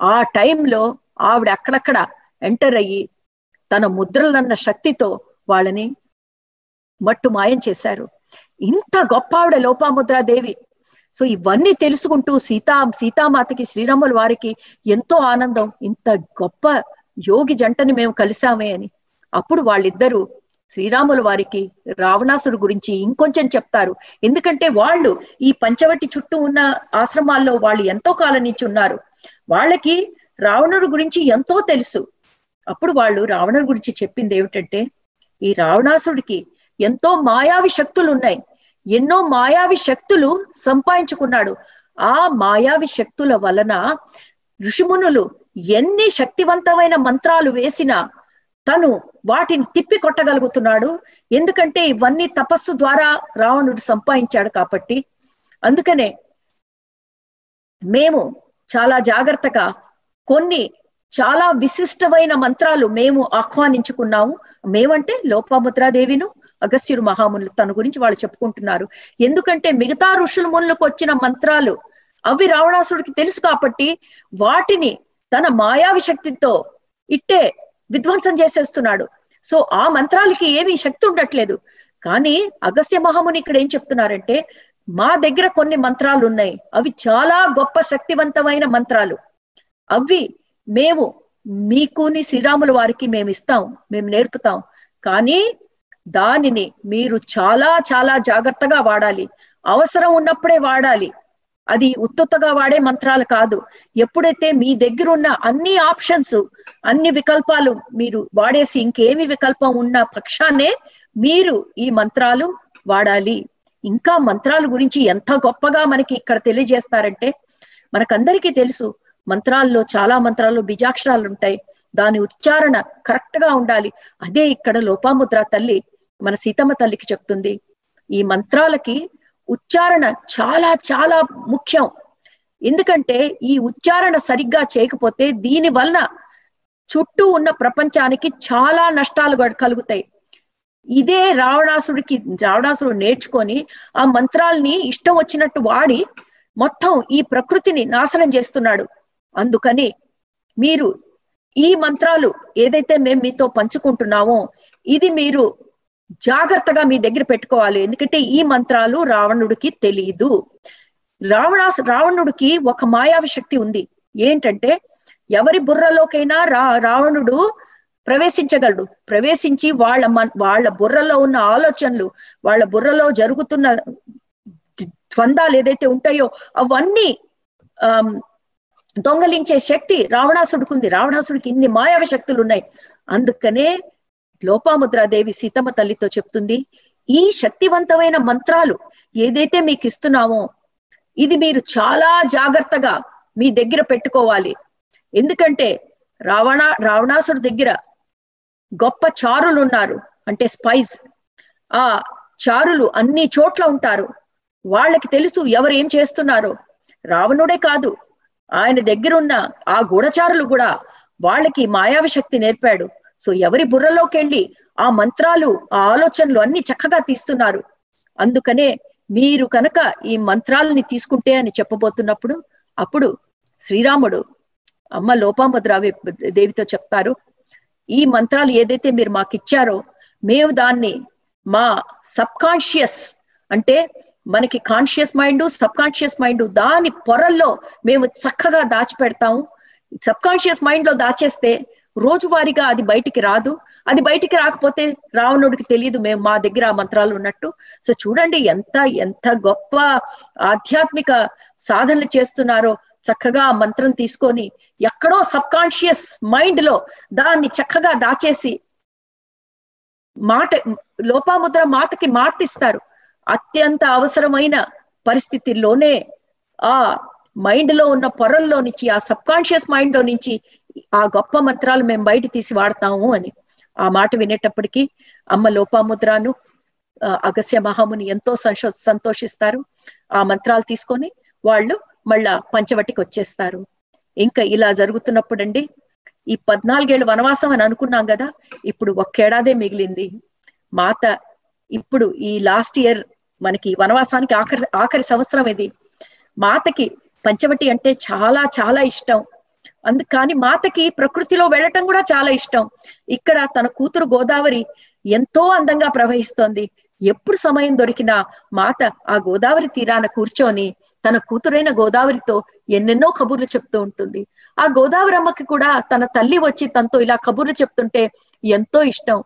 ఆ టైంలో ఆవిడ అక్కడక్కడ ఎంటర్ అయ్యి తన ముద్రలన్న శక్తితో వాళ్ళని మట్టు మాయం చేశారు. ఇంత గొప్ప ఆవిడ లోపాముద్రాదేవి. సో ఇవన్నీ తెలుసుకుంటూ సీతా సీతామాతకి శ్రీరాముల వారికి ఎంతో ఆనందం ఇంత గొప్ప యోగి జంటని మేము కలిసామే అని. అప్పుడు వాళ్ళిద్దరూ శ్రీరాముల వారికి రావణాసుడు గురించి ఇంకొంచెం చెప్తారు. ఎందుకంటే వాళ్ళు ఈ పంచవటి చుట్టూ ఉన్న ఆశ్రమాల్లో వాళ్ళు ఎంతో కాలం నుంచి ఉన్నారు. వాళ్ళకి రావణుడు గురించి ఎంతో తెలుసు. అప్పుడు వాళ్ళు రావణుడి గురించి చెప్పింది ఏమిటంటే ఈ రావణాసుడికి ఎంతో మాయావి శక్తులు ఉన్నాయి ఎన్నో మాయావి శక్తులు సంపాదించుకున్నాడు. ఆ మాయావి శక్తుల వలన ఋషిమునులు ఎన్ని శక్తివంతమైన మంత్రాలు వేసినా తను వాటిని తిప్పి కొట్టగలుగుతున్నాడు. ఎందుకంటే ఇవన్నీ తపస్సు ద్వారా రావణుడు సంపాదించాడు కాబట్టి. అందుకనే మేము చాలా జాగ్రత్తగా కొన్ని చాలా విశిష్టమైన మంత్రాలు మేము ఆహ్వానించుకున్నాము. మేమంటే లోపాముద్రాదేవిను అగస్యుడు మహామునులు తన గురించి వాళ్ళు చెప్పుకుంటున్నారు. ఎందుకంటే మిగతా ఋషుల మునులకు వచ్చిన మంత్రాలు అవి రావణాసుడికి తెలుసు కాబట్టి వాటిని తన మాయావి శక్తితో ఇట్టే విధ్వంసం చేసేస్తున్నాడు. సో ఆ మంత్రాలకి ఏమీ శక్తి ఉండట్లేదు. కానీ అగస్య మహాముని ఇక్కడ ఏం చెప్తున్నారంటే మా దగ్గర కొన్ని మంత్రాలు ఉన్నాయి. అవి చాలా గొప్ప శక్తివంతమైన మంత్రాలు. అవి మేము మీకుని శ్రీరాముల వారికి మేము ఇస్తాం. మేము నేర్పుతాం. కానీ దానిని మీరు చాలా చాలా జాగ్రత్తగా వాడాలి. అవసరం ఉన్నప్పుడే వాడాలి. అది ఉత్తుత్తగా వాడే మంత్రాలు కాదు. ఎప్పుడైతే మీ దగ్గర ఉన్న అన్ని ఆప్షన్స్ అన్ని వికల్పాలు మీరు వాడేసి ఇంకేమి వికల్పం ఉన్న పక్షాన్నే మీరు ఈ మంత్రాలు వాడాలి. ఇంకా మంత్రాల గురించి ఎంత గొప్పగా మనకి ఇక్కడ తెలియజేస్తారంటే మనకందరికీ తెలుసు మంత్రాల్లో చాలా మంత్రాల్లో బీజాక్షరాలు ఉంటాయి. దాని ఉచ్చారణ కరెక్ట్గా ఉండాలి. అదే ఇక్కడ లోపాముద్ర తల్లి మన సీతమ్మ తల్లికి చెప్తుంది. ఈ మంత్రాలకి ఉచ్చారణ చాలా చాలా ముఖ్యం. ఎందుకంటే ఈ ఉచ్చారణ సరిగ్గా చేయకపోతే దీని వలన చుట్టూ ఉన్న ప్రపంచానికి చాలా నష్టాలు కలుగుతాయి. ఇదే రావణాసుడికి రావణాసుడు నేర్చుకొని ఆ మంత్రాల్ని ఇష్టం వచ్చినట్టు వాడి మొత్తం ఈ ప్రకృతిని నాశనం చేస్తున్నాడు. అందుకని మీరు ఈ మంత్రాలు ఏదైతే మేము మీతో పంచుకుంటున్నామో ఇది మీరు జాగ్రత్తగా మీ దగ్గర పెట్టుకోవాలి. ఎందుకంటే ఈ మంత్రాలు రావణుడికి తెలియదు రావణాసు రావణుడికి ఒక మాయావి శక్తి ఉంది. ఏంటంటే ఎవరి బుర్రలోకైనా రా రావణుడు ప్రవేశించగలడు. ప్రవేశించి వాళ్ళ మన్ వాళ్ళ బుర్రలో ఉన్న ఆలోచనలు వాళ్ళ బుర్రలో జరుగుతున్న ద్వందాలు ఏదైతే ఉంటాయో అవన్నీ ఆ దొంగలించే శక్తి రావణాసుడికి ఉంది. రావణాసుడికి ఇన్ని మాయావి శక్తులు ఉన్నాయి. అందుకనే లోపాముద్రాదేవి సీతమ్మ తల్లితో చెప్తుంది ఈ శక్తివంతమైన మంత్రాలు ఏదైతే మీకు ఇస్తున్నామో ఇది మీరు చాలా జాగ్రత్తగా మీ దగ్గర పెట్టుకోవాలి. ఎందుకంటే రావణ రావణాసుడి దగ్గర గొప్ప చారులు ఉన్నారు అంటే స్పైస్ ఆ చారులు అన్ని చోట్ల ఉంటారు. వాళ్ళకి తెలుసు ఎవరు ఏం చేస్తున్నారో. రావణుడే కాదు ఆయన దగ్గరున్న ఆ గూఢచారులు కూడా వాళ్ళకి మాయావి శక్తి నేర్పాడు. సో ఎవరి బుర్రలోకి వెళ్ళి ఆ మంత్రాలు ఆ ఆలోచనలు అన్ని చక్కగా తీస్తున్నారు. అందుకనే మీరు కనుక ఈ మంత్రాలని తీసుకుంటే అని చెప్పబోతున్నప్పుడు అప్పుడు శ్రీరాముడు అమ్మ లోపాముద్రావి దేవితో చెప్తారు ఈ మంత్రాలు ఏదైతే మీరు మాకు ఇచ్చారో మేము దాన్ని మా సబ్ కాన్షియస్ అంటే మనకి conscious mind subconscious mind దాని పొరల్లో మేము చక్కగా దాచిపెడతాము. సబ్ కాన్షియస్ మైండ్లో దాచేస్తే రోజువారీగా అది బయటికి రాదు. అది బయటికి రాకపోతే రావణుడికి తెలియదు మేము మా దగ్గర ఆ మంత్రాలు ఉన్నట్టు. సో చూడండి ఎంత ఎంత గొప్ప ఆధ్యాత్మిక సాధనలు చేస్తున్నారో. చక్కగా ఆ మంత్రం తీసుకొని ఎక్కడో సబ్ కాన్షియస్ మైండ్లో దాన్ని చక్కగా దాచేసి మాట లోపాముద్ర మాతకి మాటిస్తారు అత్యంత అవసరమైన పరిస్థితిలోనే ఆ మైండ్లో ఉన్న పొరల్లో నుంచి ఆ సబ్ కాన్షియస్ మైండ్లో నుంచి ఆ గొప్ప మంత్రాలు మేము బయట తీసి వాడతాము అని. ఆ మాట వినేటప్పటికీ అమ్మ లోపాముద్రాను అగస్య మహాముని ఎంతో సంశో సంతోషిస్తారు. ఆ మంత్రాలు తీసుకొని వాళ్ళు మళ్ళా పంచవటికి వచ్చేస్తారు. ఇంకా ఇలా జరుగుతున్నప్పుడండి ఈ పద్నాలుగేళ్ళు వనవాసం అని అనుకున్నాం కదా ఇప్పుడు ఒక్కేడాదే మిగిలింది. మాత ఇప్పుడు ఈ లాస్ట్ ఇయర్ మనకి వనవాసానికి ఆఖరి ఆఖరి సంవత్సరం ఇది. మాతకి పంచవటి అంటే చాలా చాలా ఇష్టం. అందు కానీ మాతకి ప్రకృతిలో వెళ్ళటం కూడా చాలా ఇష్టం. ఇక్కడ తన కూతురు గోదావరి ఎంతో అందంగా ప్రవహిస్తోంది. ఎప్పుడు సమయం దొరికినా మాత ఆ గోదావరి తీరాన కూర్చొని తన కూతురైన గోదావరితో ఎన్నెన్నో కబుర్లు చెప్తూ ఉంటుంది. ఆ గోదావరి అమ్మకి కూడా తన తల్లి వచ్చి తనతో ఇలా కబుర్లు చెప్తుంటే ఎంతో ఇష్టం.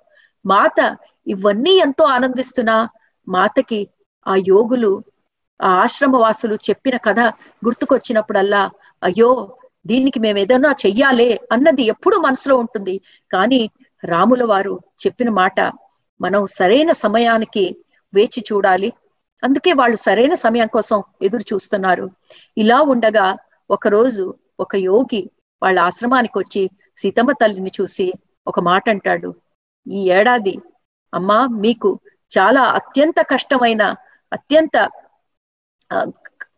మాత ఇవన్నీ ఎంతో ఆనందిస్తున్నా మాతకి ఆ యోగులు ఆ ఆశ్రమ వాసులు చెప్పిన కథ గుర్తుకొచ్చినప్పుడల్లా అయ్యో దీనికి మేము ఏదైనా చెయ్యాలే అన్నది ఎప్పుడు మనసులో ఉంటుంది. కానీ రాముల వారు చెప్పిన మాట మనం సరైన సమయానికి వేచి చూడాలి. అందుకే వాళ్ళు సరైన సమయం కోసం ఎదురు చూస్తున్నారు. ఇలా ఉండగా ఒకరోజు ఒక యోగి వాళ్ళ ఆశ్రమానికి వచ్చి సీతమ్మ తల్లిని చూసి ఒక మాట అంటాడు. ఈ ఏడాది అమ్మా మీకు చాలా అత్యంత కష్టమైన అత్యంత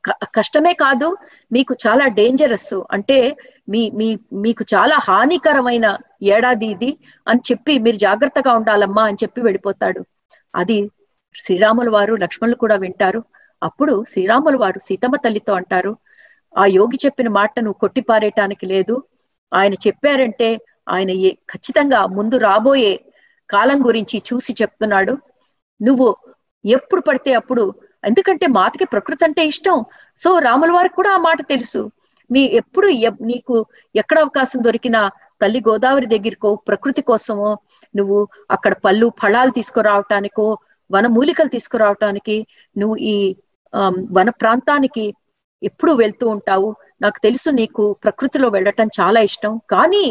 కష్టమే కాదు మీకు చాలా డేంజరస్ అంటే మీ మీ మీకు చాలా హానికరమైన ఏడాది ఇది అని చెప్పి మీరు జాగ్రత్తగా ఉండాలమ్మా అని చెప్పి వెళ్ళిపోతాడు. అది శ్రీరాముల వారు లక్ష్మణులు కూడా వింటారు. అప్పుడు శ్రీరాముల వారు సీతమ్మ తల్లితో అంటారు ఆ యోగి చెప్పిన మాట నువ్వు కొట్టిపారేయటానికి లేదు. ఆయన చెప్పారంటే ఆయన ఏ ఖచ్చితంగా ముందు రాబోయే కాలం గురించి చూసి చెప్తున్నాడు. నువ్వు ఎప్పుడు పడితే అప్పుడు ఎందుకంటే మాతకి ప్రకృతి అంటే ఇష్టం. సో రాముల వారికి కూడా ఆ మాట తెలుసు. మీ ఎప్పుడు నీకు ఎక్కడ అవకాశం దొరికినా తల్లి గోదావరి దగ్గరకో ప్రకృతి కోసమో నువ్వు అక్కడ పళ్ళు ఫలాలు తీసుకురావటానికో వన మూలికలు తీసుకురావటానికి నువ్వు ఈ వన ప్రాంతానికి ఎప్పుడు వెళ్తూ ఉంటావు. నాకు తెలుసు నీకు ప్రకృతిలో వెళ్ళటం చాలా ఇష్టం. కానీ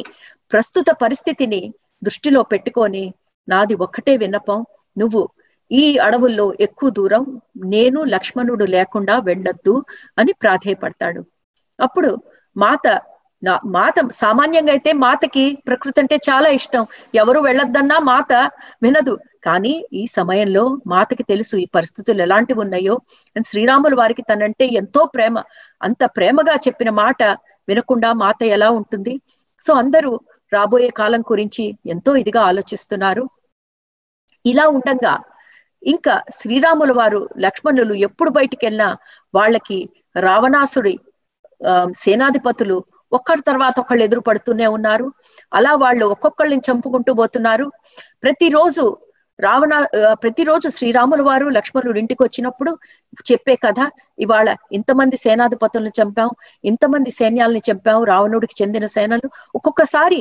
ప్రస్తుత పరిస్థితిని దృష్టిలో పెట్టుకొని నాది ఒక్కటే విన్నపం. నువ్వు ఈ అడవుల్లో ఎక్కువ దూరం నేను లక్ష్మణుడు లేకుండా వెళ్ళొద్దు అని ప్రాధేయపడతాడు. అప్పుడు మాత మాత సామాన్యంగా అయితే మాతకి ప్రకృతి అంటే చాలా ఇష్టం. ఎవరు వెళ్ళొద్దన్నా మాత వినదు. కానీ ఈ సమయంలో మాతకి తెలుసు ఈ పరిస్థితులు ఎలాంటివి ఉన్నాయో. అని శ్రీరాములు వారికి తనంటే ఎంతో ప్రేమ. అంత ప్రేమగా చెప్పిన మాట వినకుండా మాత ఎలా ఉంటుంది? సో అందరూ రాబోయే కాలం గురించి ఎంతో ఇదిగా ఆలోచిస్తున్నారు. ఇలా ఉండగా ఇంకా శ్రీరాముల వారు లక్ష్మణులు ఎప్పుడు బయటికి వెళ్ళినా వాళ్ళకి రావణాసుడి ఆ, సేనాధిపతులు ఒక్కరి తర్వాత ఒకళ్ళు ఎదురు పడుతూనే ఉన్నారు. అలా వాళ్ళు ఒక్కొక్కళ్ళని చంపుకుంటూ పోతున్నారు. ప్రతిరోజు రావణ ప్రతిరోజు శ్రీరాముల వారు లక్ష్మణుడు ఇంటికి వచ్చినప్పుడు చెప్పే కథ ఇవాళ ఇంతమంది సేనాధిపతులను చంపాం ఇంతమంది సైన్యాలని చంపాం రావణుడికి చెందిన సేనలు ఒక్కొక్కసారి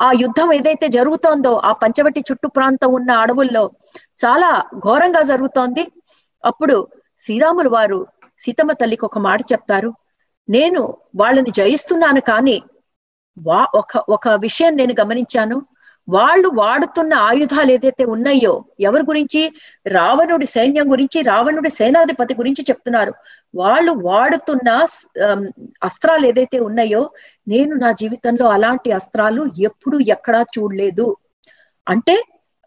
ఆ యుద్ధం ఏదైతే జరుగుతోందో ఆ పంచవటి చుట్టు ప్రాంతం ఉన్న అడవుల్లో చాలా ఘోరంగా జరుగుతోంది. అప్పుడు శ్రీరాములు వారు సీతమ్మ తల్లికి ఒక మాట చెప్తారు నేను వాళ్ళని జయిస్తున్నాను కానీ వా ఒక ఒక విషయం నేను గమనించాను. వాళ్ళు వాడుతున్న ఆయుధాలు ఏదైతే ఉన్నాయో ఎవరి గురించి? రావణుడి సైన్యం గురించి రావణుడి సేనాధిపతి గురించి చెప్తున్నారు. వాళ్ళు వాడుతున్న అస్త్రాలు ఏదైతే ఉన్నాయో నేను నా జీవితంలో అలాంటి అస్త్రాలు ఎప్పుడు ఎక్కడా చూడలేదు. అంటే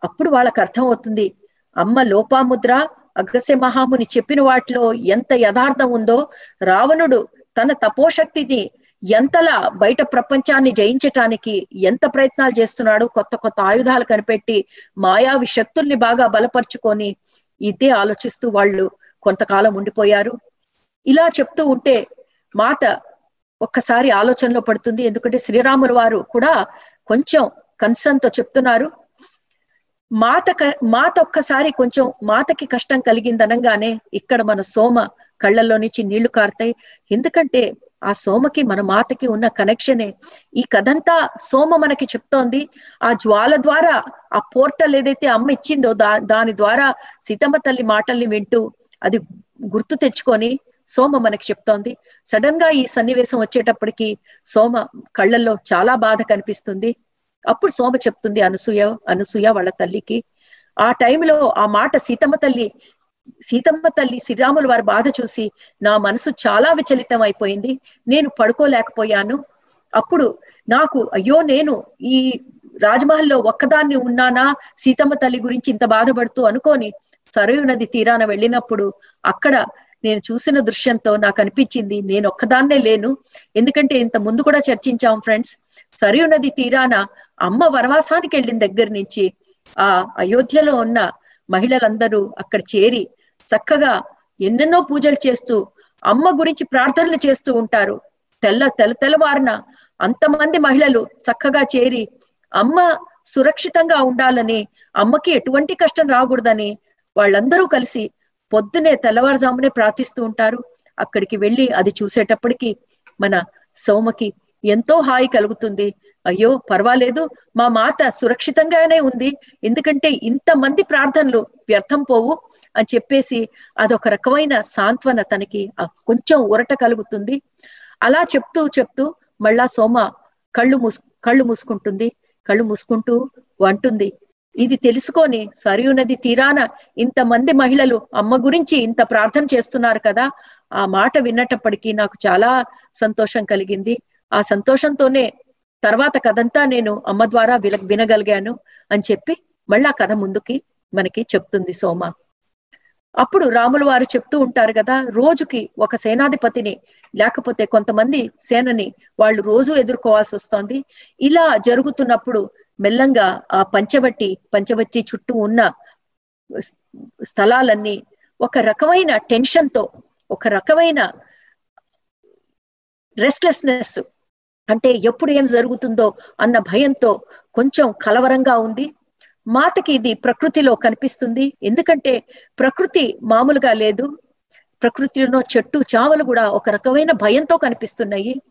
అప్పుడు వాళ్ళకి అర్థం అవుతుంది అమ్మ లోపాముద్ర అగస్య మహాముని చెప్పిన వాటిలో ఎంత యథార్థం ఉందో రావణుడు తన తపోశక్తిని ఎంతలా బయట ప్రపంచాన్ని జయించటానికి ఎంత ప్రయత్నాలు చేస్తున్నాడు కొత్త కొత్త ఆయుధాలు కనిపెట్టి మాయావి శక్తుల్ని బాగా బలపరుచుకొని ఇదే ఆలోచిస్తూ వాళ్ళు కొంతకాలం ఉండిపోయారు. ఇలా చెప్తూ ఉంటే మాత ఒక్కసారి ఆలోచనలో పడుతుంది. ఎందుకంటే శ్రీరాముల వారు కూడా కొంచెం కన్సర్న్తో చెప్తున్నారు. మాత క- మాత ఒక్కసారి కొంచెం మాతకి కష్టం కలిగింది అనగానే ఇక్కడ మన సోమ కళ్ళల్లో నుంచి నీళ్ళు కారుతాయి. ఎందుకంటే ఆ సోమకి మన మాతకి ఉన్న కనెక్షనే ఈ కథంతా సోమ మనకి చెప్తోంది. ఆ జ్వాల ద్వారా ఆ పోర్టల్ ఏదైతే అమ్మ ఇచ్చిందో దా దాని ద్వారా సీతమ్మ తల్లి మాటల్ని వింటూ అది గుర్తు తెచ్చుకొని సోమ మనకి చెప్తోంది. సడన్గా ఈ సన్నివేశం వచ్చేటప్పటికి సోమ కళ్ళల్లో చాలా బాధ కనిపిస్తుంది. అప్పుడు సోమ చెప్తుంది అనసూయ అనసూయ వాళ్ళ తల్లికి. ఆ టైంలో ఆ మాట సీతమ్మ తల్లి సీతమ్మ తల్లి శ్రీరాముల వారి బాధ చూసి నా మనసు చాలా విచలితం అయిపోయింది. నేను పడుకోలేకపోయాను. అప్పుడు నాకు అయ్యో నేను ఈ రాజమహల్లో ఒక్కదాన్ని ఉన్నానా? సీతమ్మ తల్లి గురించి ఇంత బాధపడుతూ అనుకొని సరయు నది తీరాన వెళ్ళినప్పుడు అక్కడ నేను చూసిన దృశ్యంతో నాకు అనిపించింది నేను ఒక్కదాన్నే లేను. ఎందుకంటే ఇంత ముందు కూడా చర్చించాం ఫ్రెండ్స్. సరయు నది తీరాన అమ్మ వనవాసానికి వెళ్ళిన దగ్గర నుంచి ఆ అయోధ్యలో ఉన్న మహిళలందరూ అక్కడ చేరి చక్కగా ఎన్నెన్నో పూజలు చేస్తూ అమ్మ గురించి ప్రార్థనలు చేస్తూ ఉంటారు. తెల్ల తెల్ల తెల్లవారిన అంతమంది మహిళలు చక్కగా చేరి అమ్మ సురక్షితంగా ఉండాలని అమ్మకి ఎటువంటి కష్టం రాకూడదని వాళ్ళందరూ కలిసి పొద్దునే తెల్లవారుజామునే ప్రార్థిస్తూ ఉంటారు. అక్కడికి వెళ్ళి అది చూసేటప్పటికి మన సోమకి ఎంతో హాయి కలుగుతుంది. అయ్యో పర్వాలేదు. మా మాత సురక్షితంగానే ఉంది. ఎందుకంటే ఇంతమంది ప్రార్థనలు వ్యర్థం పోవు అని చెప్పేసి అదొక రకమైన సాంత్వన తనకి కొంచెం ఉరట కలుగుతుంది. అలా చెప్తూ చెప్తూ మళ్ళా సోమ కళ్ళు మూసు కళ్ళు మూసుకుంటుంది. కళ్ళు మూసుకుంటూ అంటుంది. ఇది తెలుసుకొని సరియు నది తీరాన ఇంతమంది మహిళలు అమ్మ గురించి ఇంత ప్రార్థన చేస్తున్నారు కదా. ఆ మాట విన్నటప్పటికీ నాకు చాలా సంతోషం కలిగింది. ఆ సంతోషంతోనే తర్వాత కథంతా నేను అమ్మ ద్వారా విన వినగలిగాను అని చెప్పి మళ్ళా కథ ముందుకి మనకి చెప్తుంది సోమ. అప్పుడు రాముల వారు చెప్తూ ఉంటారు కదా రోజుకి ఒక సేనాధిపతిని లేకపోతే కొంతమంది సేనని వాళ్ళు రోజు ఎదుర్కోవాల్సి వస్తోంది. ఇలా జరుగుతున్నప్పుడు మెల్లంగా ఆ పంచవట్టి పంచవట్టి చుట్టూ ఉన్న స్థలాలన్నీ ఒక రకమైన టెన్షన్తో ఒక రకమైన రెస్ట్లెస్నెస్ అంటే ఎప్పుడు ఏం జరుగుతుందో అన్న భయంతో కొంచెం కలవరంగా ఉంది. మాతకి ఇది ప్రకృతిలో కనిపిస్తుంది. ఎందుకంటే ప్రకృతి మామూలుగా లేదు. ప్రకృతిలో చెట్టు చావలు కూడా ఒక రకమైన భయంతో కనిపిస్తున్నాయి.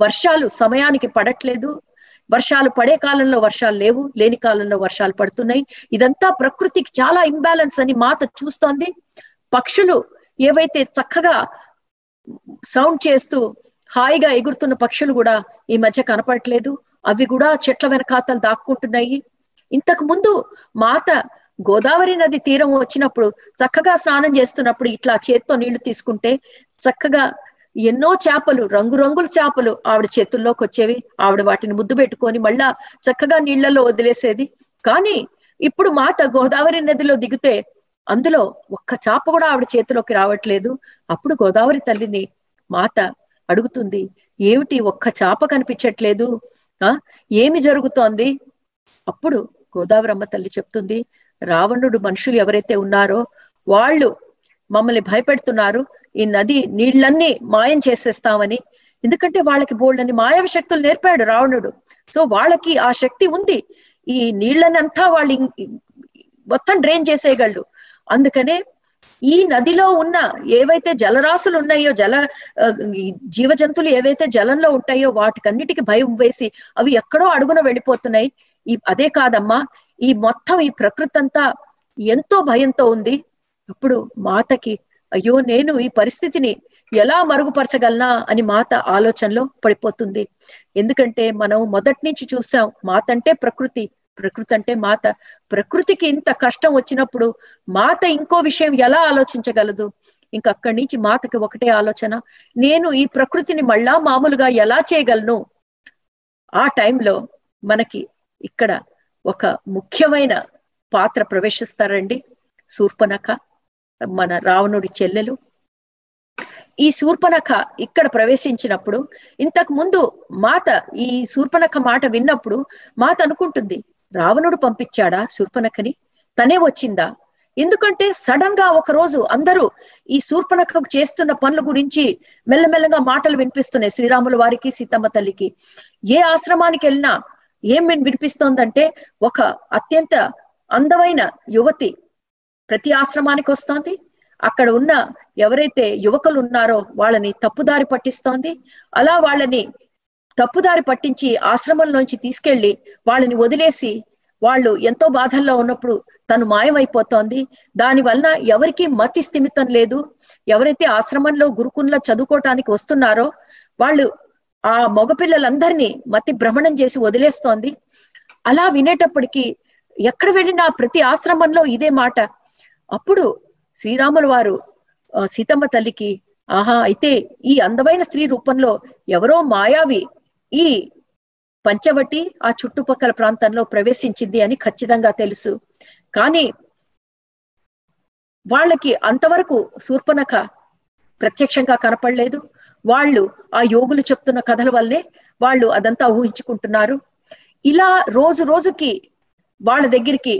వర్షాలు సమయానికి పడట్లేదు. వర్షాలు పడే కాలంలో వర్షాలు లేవు. లేని కాలంలో వర్షాలు పడుతున్నాయి. ఇదంతా ప్రకృతికి చాలా ఇంబ్యాలెన్స్ అని మాత చూస్తోంది. పక్షులు ఏవైతే చక్కగా సౌండ్ చేస్తూ హాయిగా ఎగురుతున్న పక్షులు కూడా ఈ మధ్య కనపడట్లేదు. అవి కూడా చెట్ల వెనకాతలు దాక్కుంటున్నాయి. ఇంతకు ముందు మాత గోదావరి నది తీరం వచ్చినప్పుడు చక్కగా స్నానం చేస్తున్నప్పుడు ఇట్లా చేత్తో నీళ్ళు తీసుకుంటే చక్కగా ఎన్నో చేపలు రంగురంగుల చేపలు ఆవిడ చేతుల్లోకి వచ్చేవి. ఆవిడ వాటిని ముద్దు పెట్టుకొని మళ్ళా చక్కగా నీళ్ళలో వదిలేసేది. కానీ ఇప్పుడు మాత గోదావరి నదిలో దిగితే అందులో ఒక్క చాప కూడా ఆవిడ చేతిలోకి రావట్లేదు. అప్పుడు గోదావరి తల్లిని మాత అడుగుతుంది ఏమిటి ఒక్క చాప కనిపించట్లేదు? ఆ ఏమి జరుగుతోంది? అప్పుడు గోదావరమ్మ తల్లి చెప్తుంది రావణుడు మనుషులు ఎవరైతే ఉన్నారో వాళ్ళు మమ్మల్ని భయపెడుతున్నారు. ఈ నది నీళ్ళన్నీ మాయం చేసేస్తామని. ఎందుకంటే వాళ్ళకి బోళ్ళని మాయవ శక్తులు నేర్పాడు రావణుడు. సో వాళ్ళకి ఆ శక్తి ఉంది. ఈ నీళ్ళనంతా వాళ్ళు మొత్తం డ్రైన్ చేసేయగలడు అందుకనే ఈ నదిలో ఉన్న ఏవైతే జలరాశులు ఉన్నాయో జల జీవ జంతువులు ఏవైతే జలంలో ఉంటాయో వాటికన్నిటికీ భయం వేసి అవి ఎక్కడో అడుగున వెళ్ళిపోతున్నాయి. ఈ అదే కాదమ్మా ఈ మొత్తం ఈ ప్రకృతి అంతా ఎంతో భయంతో ఉంది. అప్పుడు మాతకి అయ్యో నేను ఈ పరిస్థితిని ఎలా మరుగుపరచగలనా? అని మాత ఆలోచనలో పడిపోతుంది. ఎందుకంటే మనం మొదటి నుంచి చూసాం మాత అంటే ప్రకృతి. ప్రకృతి అంటే మాత ప్రకృతికి ఇంత కష్టం వచ్చినప్పుడు మాత ఇంకో విషయం ఎలా ఆలోచించగలదు? ఇంకా అక్కడి నుంచి మాతకి ఒకటే ఆలోచన నేను ఈ ప్రకృతిని మళ్ళా మామూలుగా ఎలా చేయగలను? ఆ టైంలో మనకి ఇక్కడ ఒక ముఖ్యమైన పాత్ర ప్రవేశిస్తారండి శూర్పనఖ మన రావణుడి చెల్లెలు. ఈ శూర్పనఖ ఇక్కడ ప్రవేశించినప్పుడు ఇంతకు ముందు మాత ఈ శూర్పనఖ మాట విన్నప్పుడు మాత అనుకుంటుంది రావణుడు పంపించాడా శూర్పనఖని? తనే వచ్చిందా? ఎందుకంటే సడన్గా ఒక రోజు అందరూ ఈ శూర్పనఖకు చేస్తున్న పనుల గురించి మెల్లమెల్లగా మాటలు వినిపిస్తున్నాయి శ్రీరాముల వారికి సీతమ్మ తల్లికి. ఏ ఆశ్రమానికి వెళ్ళినా ఏం వినిపిస్తోందంటే ఒక అత్యంత అందమైన యువతి ప్రతి ఆశ్రమానికి వస్తోంది. అక్కడ ఉన్న ఎవరైతే యువకులు ఉన్నారో వాళ్ళని తప్పుదారి పట్టిస్తోంది. అలా వాళ్ళని తప్పుదారి పట్టించి ఆశ్రమంలోంచి తీసుకెళ్ళి వాళ్ళని వదిలేసి వాళ్ళు ఎంతో బాధల్లో ఉన్నప్పుడు తను మాయమైపోతోంది. దాని వలన ఎవరికి మతి స్థిమితం లేదు. ఎవరైతే ఆశ్రమంలో గురుకుల్లో చదువుకోవటానికి వస్తున్నారో వాళ్ళు ఆ మగపిల్లలందరినీ మతి భ్రమణం చేసి వదిలేస్తోంది. అలా వినేటప్పటికీ ఎక్కడ వెళ్ళినా ప్రతి ఆశ్రమంలో ఇదే మాట. అప్పుడు శ్రీరాముల వారు సీతమ్మ తల్లికి ఆహా అయితే ఈ అందమైన స్త్రీ రూపంలో ఎవరో మాయావి ఈ పంచవటి ఆ చుట్టుపక్కల ప్రాంతంలో ప్రవేశించింది అని ఖచ్చితంగా తెలుసు. కానీ వాళ్ళకి అంతవరకు శూర్పనఖ ప్రత్యక్షంగా కనపడలేదు. వాళ్ళు ఆ యోగులు చెప్తున్న కథల వల్లే వాళ్ళు అదంతా ఊహించుకుంటున్నారు. ఇలా రోజు రోజుకి వాళ్ళ దగ్గరికి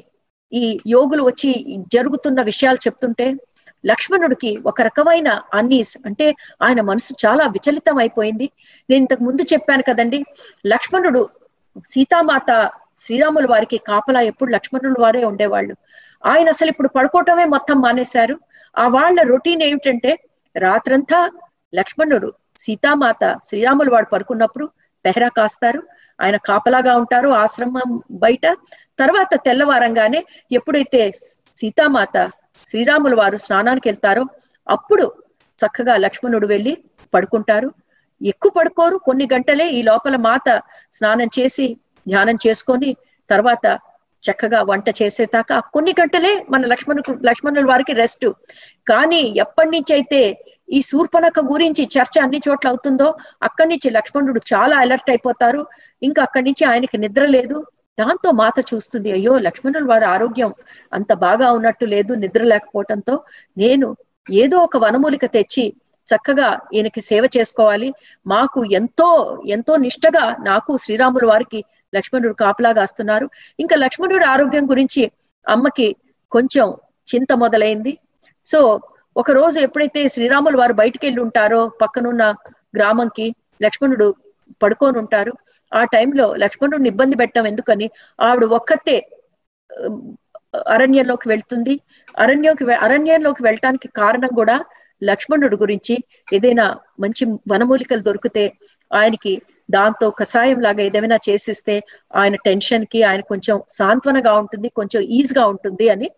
ఈ యోగులు వచ్చి జరుగుతున్న విషయాలు చెప్తుంటే లక్ష్మణుడికి ఒక రకమైన అన్నీస్ అంటే ఆయన మనసు చాలా విచలితం అయిపోయింది. నేను ఇంతకు ముందు చెప్పాను కదండి లక్ష్మణుడు సీతామాత శ్రీరాముల వారికి కాపలా ఎప్పుడు లక్ష్మణుల వారే ఉండేవాళ్ళు. ఆయన అసలు ఇప్పుడు పడుకోవటమే మొత్తం మానేశారు. ఆ వాళ్ళ రొటీన్ ఏమిటంటే రాత్రంతా లక్ష్మణుడు సీతామాత శ్రీరాముల వాడు పడుకున్నప్పుడు పెహరా కాస్తారు. ఆయన కాపలాగా ఉంటారు ఆశ్రమం బయట. తర్వాత తెల్లవారంగానే ఎప్పుడైతే సీతామాత శ్రీరాములు వారు స్నానానికి వెళ్తారో అప్పుడు చక్కగా లక్ష్మణుడు వెళ్ళి పడుకుంటారు. ఎక్కువ పడుకోరు కొన్ని గంటలే ఈ లోపల మాత స్నానం చేసి ధ్యానం చేసుకొని తర్వాత చక్కగా వంట చేసేదాకా కొన్ని గంటలే మన లక్ష్మణు లక్ష్మణుల వారికి రెస్ట్. కానీ ఎప్పటి నుంచి అయితే ఈ శూర్పణక గురించి చర్చ అన్ని చోట్ల అవుతుందో అక్కడి నుంచి లక్ష్మణుడు చాలా అలర్ట్ అయిపోతారు. ఇంకా అక్కడి నుంచి ఆయనకి నిద్ర లేదు. దాంతో మాత చూస్తుంది అయ్యో లక్ష్మణుల వారి ఆరోగ్యం అంత బాగా ఉన్నట్టు లేదు నిద్ర లేకపోవటంతో నేను ఏదో ఒక వనమూలిక తెచ్చి చక్కగా ఈయనకి సేవ చేసుకోవాలి. మాకు ఎంతో ఎంతో నిష్టగా నాకు శ్రీరాముల వారికి లక్ష్మణుడు కాపలాగాస్తున్నారు ఇంకా లక్ష్మణుడి ఆరోగ్యం గురించి అమ్మకి కొంచెం చింత మొదలైంది. సో ఒక రోజు ఎప్పుడైతే శ్రీరాములు వారు బయటికి వెళ్ళి ఉంటారో పక్కనున్న గ్రామంకి లక్ష్మణుడు పడుకొని ఉంటారు. ఆ టైంలో లక్ష్మణుడిని ఇబ్బంది పెట్టడం ఎందుకని? ఆవిడ ఒక్కతే అరణ్యంలోకి వెళ్తుంది. అరణ్యంకి అరణ్యంలోకి వెళ్ళటానికి కారణం కూడా లక్ష్మణుడు గురించి ఏదైనా మంచి వనమూలికలు దొరికితే ఆయనకి దాంతో కషాయం లాగా ఏదైనా చేసిస్తే ఆయన టెన్షన్కి ఆయన కొంచెం సాంత్వనగా ఉంటుంది కొంచెం ఈజీగా ఉంటుంది అని.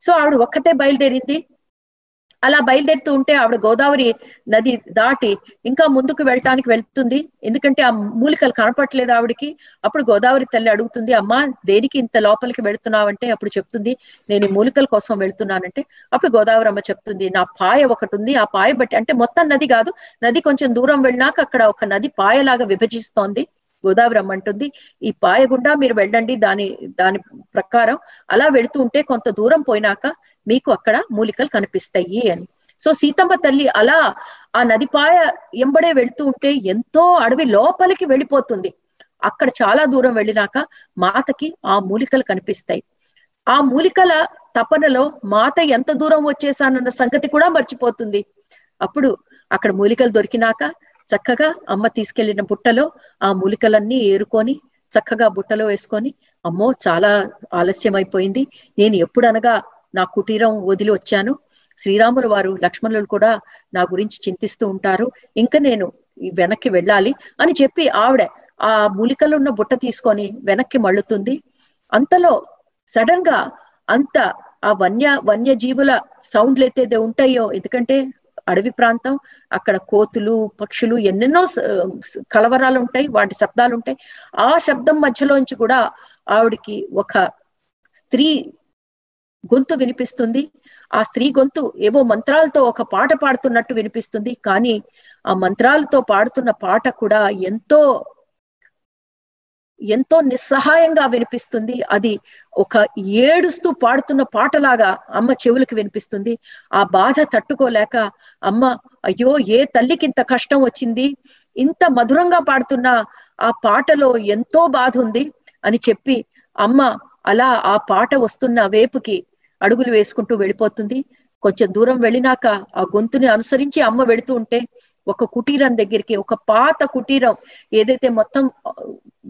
సో ఆవిడ ఒక్కతే బయలుదేరింది. అలా బయలుదేరుతూ ఉంటే ఆవిడ గోదావరి నది దాటి ఇంకా ముందుకు వెళ్ళటానికి వెళ్తుంది. ఎందుకంటే ఆ మూలికలు కనపట్లేదు ఆవిడకి. అప్పుడు గోదావరి తల్లి అడుగుతుంది అమ్మా దేనికి ఇంత లోపలికి వెళుతున్నావంటే? అప్పుడు చెప్తుంది నేను ఈ మూలికల కోసం వెళ్తున్నానంటే. అప్పుడు గోదావరి అమ్మ చెప్తుంది నా పాయ ఒకటి ఉంది. ఆ పాయ బట్టి అంటే మొత్తం నది కాదు నది కొంచెం దూరం వెళ్ళినాక అక్కడ ఒక నది పాయలాగా విభజిస్తోంది. గోదావరి అమ్మ అంటుంది ఈ పాయ గుండా మీరు వెళ్ళండి దాని దాని ప్రకారం. అలా వెళుతూ ఉంటే కొంత దూరం పోయినాక మీకు అక్కడ మూలికలు కనిపిస్తాయి అని. సో సీతమ్మ తల్లి అలా ఆ నదిపాయ ఎంబడే వెళ్తూ ఉంటే ఎంతో అడవి లోపలికి వెళ్ళిపోతుంది. అక్కడ చాలా దూరం వెళ్ళినాక మాతకి ఆ మూలికలు కనిపిస్తాయి. ఆ మూలికల తపనలో మాత ఎంత దూరం వచ్చేసానన్న సంగతి కూడా మర్చిపోతుంది. అప్పుడు అక్కడ మూలికలు దొరికినాక చక్కగా అమ్మ తీసుకెళ్ళిన బుట్టలో ఆ మూలికలన్నీ ఏరుకొని చక్కగా బుట్టలో వేసుకొని అమ్మో చాలా ఆలస్యం అయిపోయింది నేను ఎప్పుడనగా నా కుటీరం వదిలి వచ్చాను. శ్రీరాముల వారు లక్ష్మణులు కూడా నా గురించి చింతిస్తూ ఉంటారు. ఇంకా నేను వెనక్కి వెళ్ళాలి అని చెప్పి ఆవిడ ఆ మూలికలు ఉన్న బుట్ట తీసుకొని వెనక్కి మళ్ళుతుంది. అంతలో సడన్గా అంత ఆ వన్య వన్యజీవుల సౌండ్లు అయితే ఉంటాయో ఎందుకంటే అడవి ప్రాంతం అక్కడ కోతులు పక్షులు ఎన్నెన్నో కలవరాలు ఉంటాయి వాటి శబ్దాలు ఉంటాయి. ఆ శబ్దం మధ్యలోంచి కూడా ఆవిడికి ఒక స్త్రీ గొంతు వినిపిస్తుంది. ఆ స్త్రీ గొంతు ఏవో మంత్రాలతో ఒక పాట పాడుతున్నట్టు వినిపిస్తుంది. కానీ ఆ మంత్రాలతో పాడుతున్న పాట కూడా ఎంతో ఎంతో నిస్సహాయంగా వినిపిస్తుంది. అది ఒక ఏడుస్తూ పాడుతున్న పాటలాగా అమ్మ చెవులకు వినిపిస్తుంది. ఆ బాధ తట్టుకోలేక అమ్మ అయ్యో ఏ తల్లికి ఇంత కష్టం వచ్చింది? ఇంత మధురంగా పాడుతున్న ఆ పాటలో ఎంతో బాధ ఉంది అని చెప్పి అమ్మ అలా ఆ పాట వస్తున్న వేపుకి అడుగులు వేసుకుంటూ వెళ్ళిపోతుంది. కొంచెం దూరం వెళ్ళినాక ఆ గొంతుని అనుసరించి అమ్మ వెళుతూ ఉంటే ఒక కుటీరం దగ్గరికి ఒక పాత కుటీరం ఏదైతే మొత్తం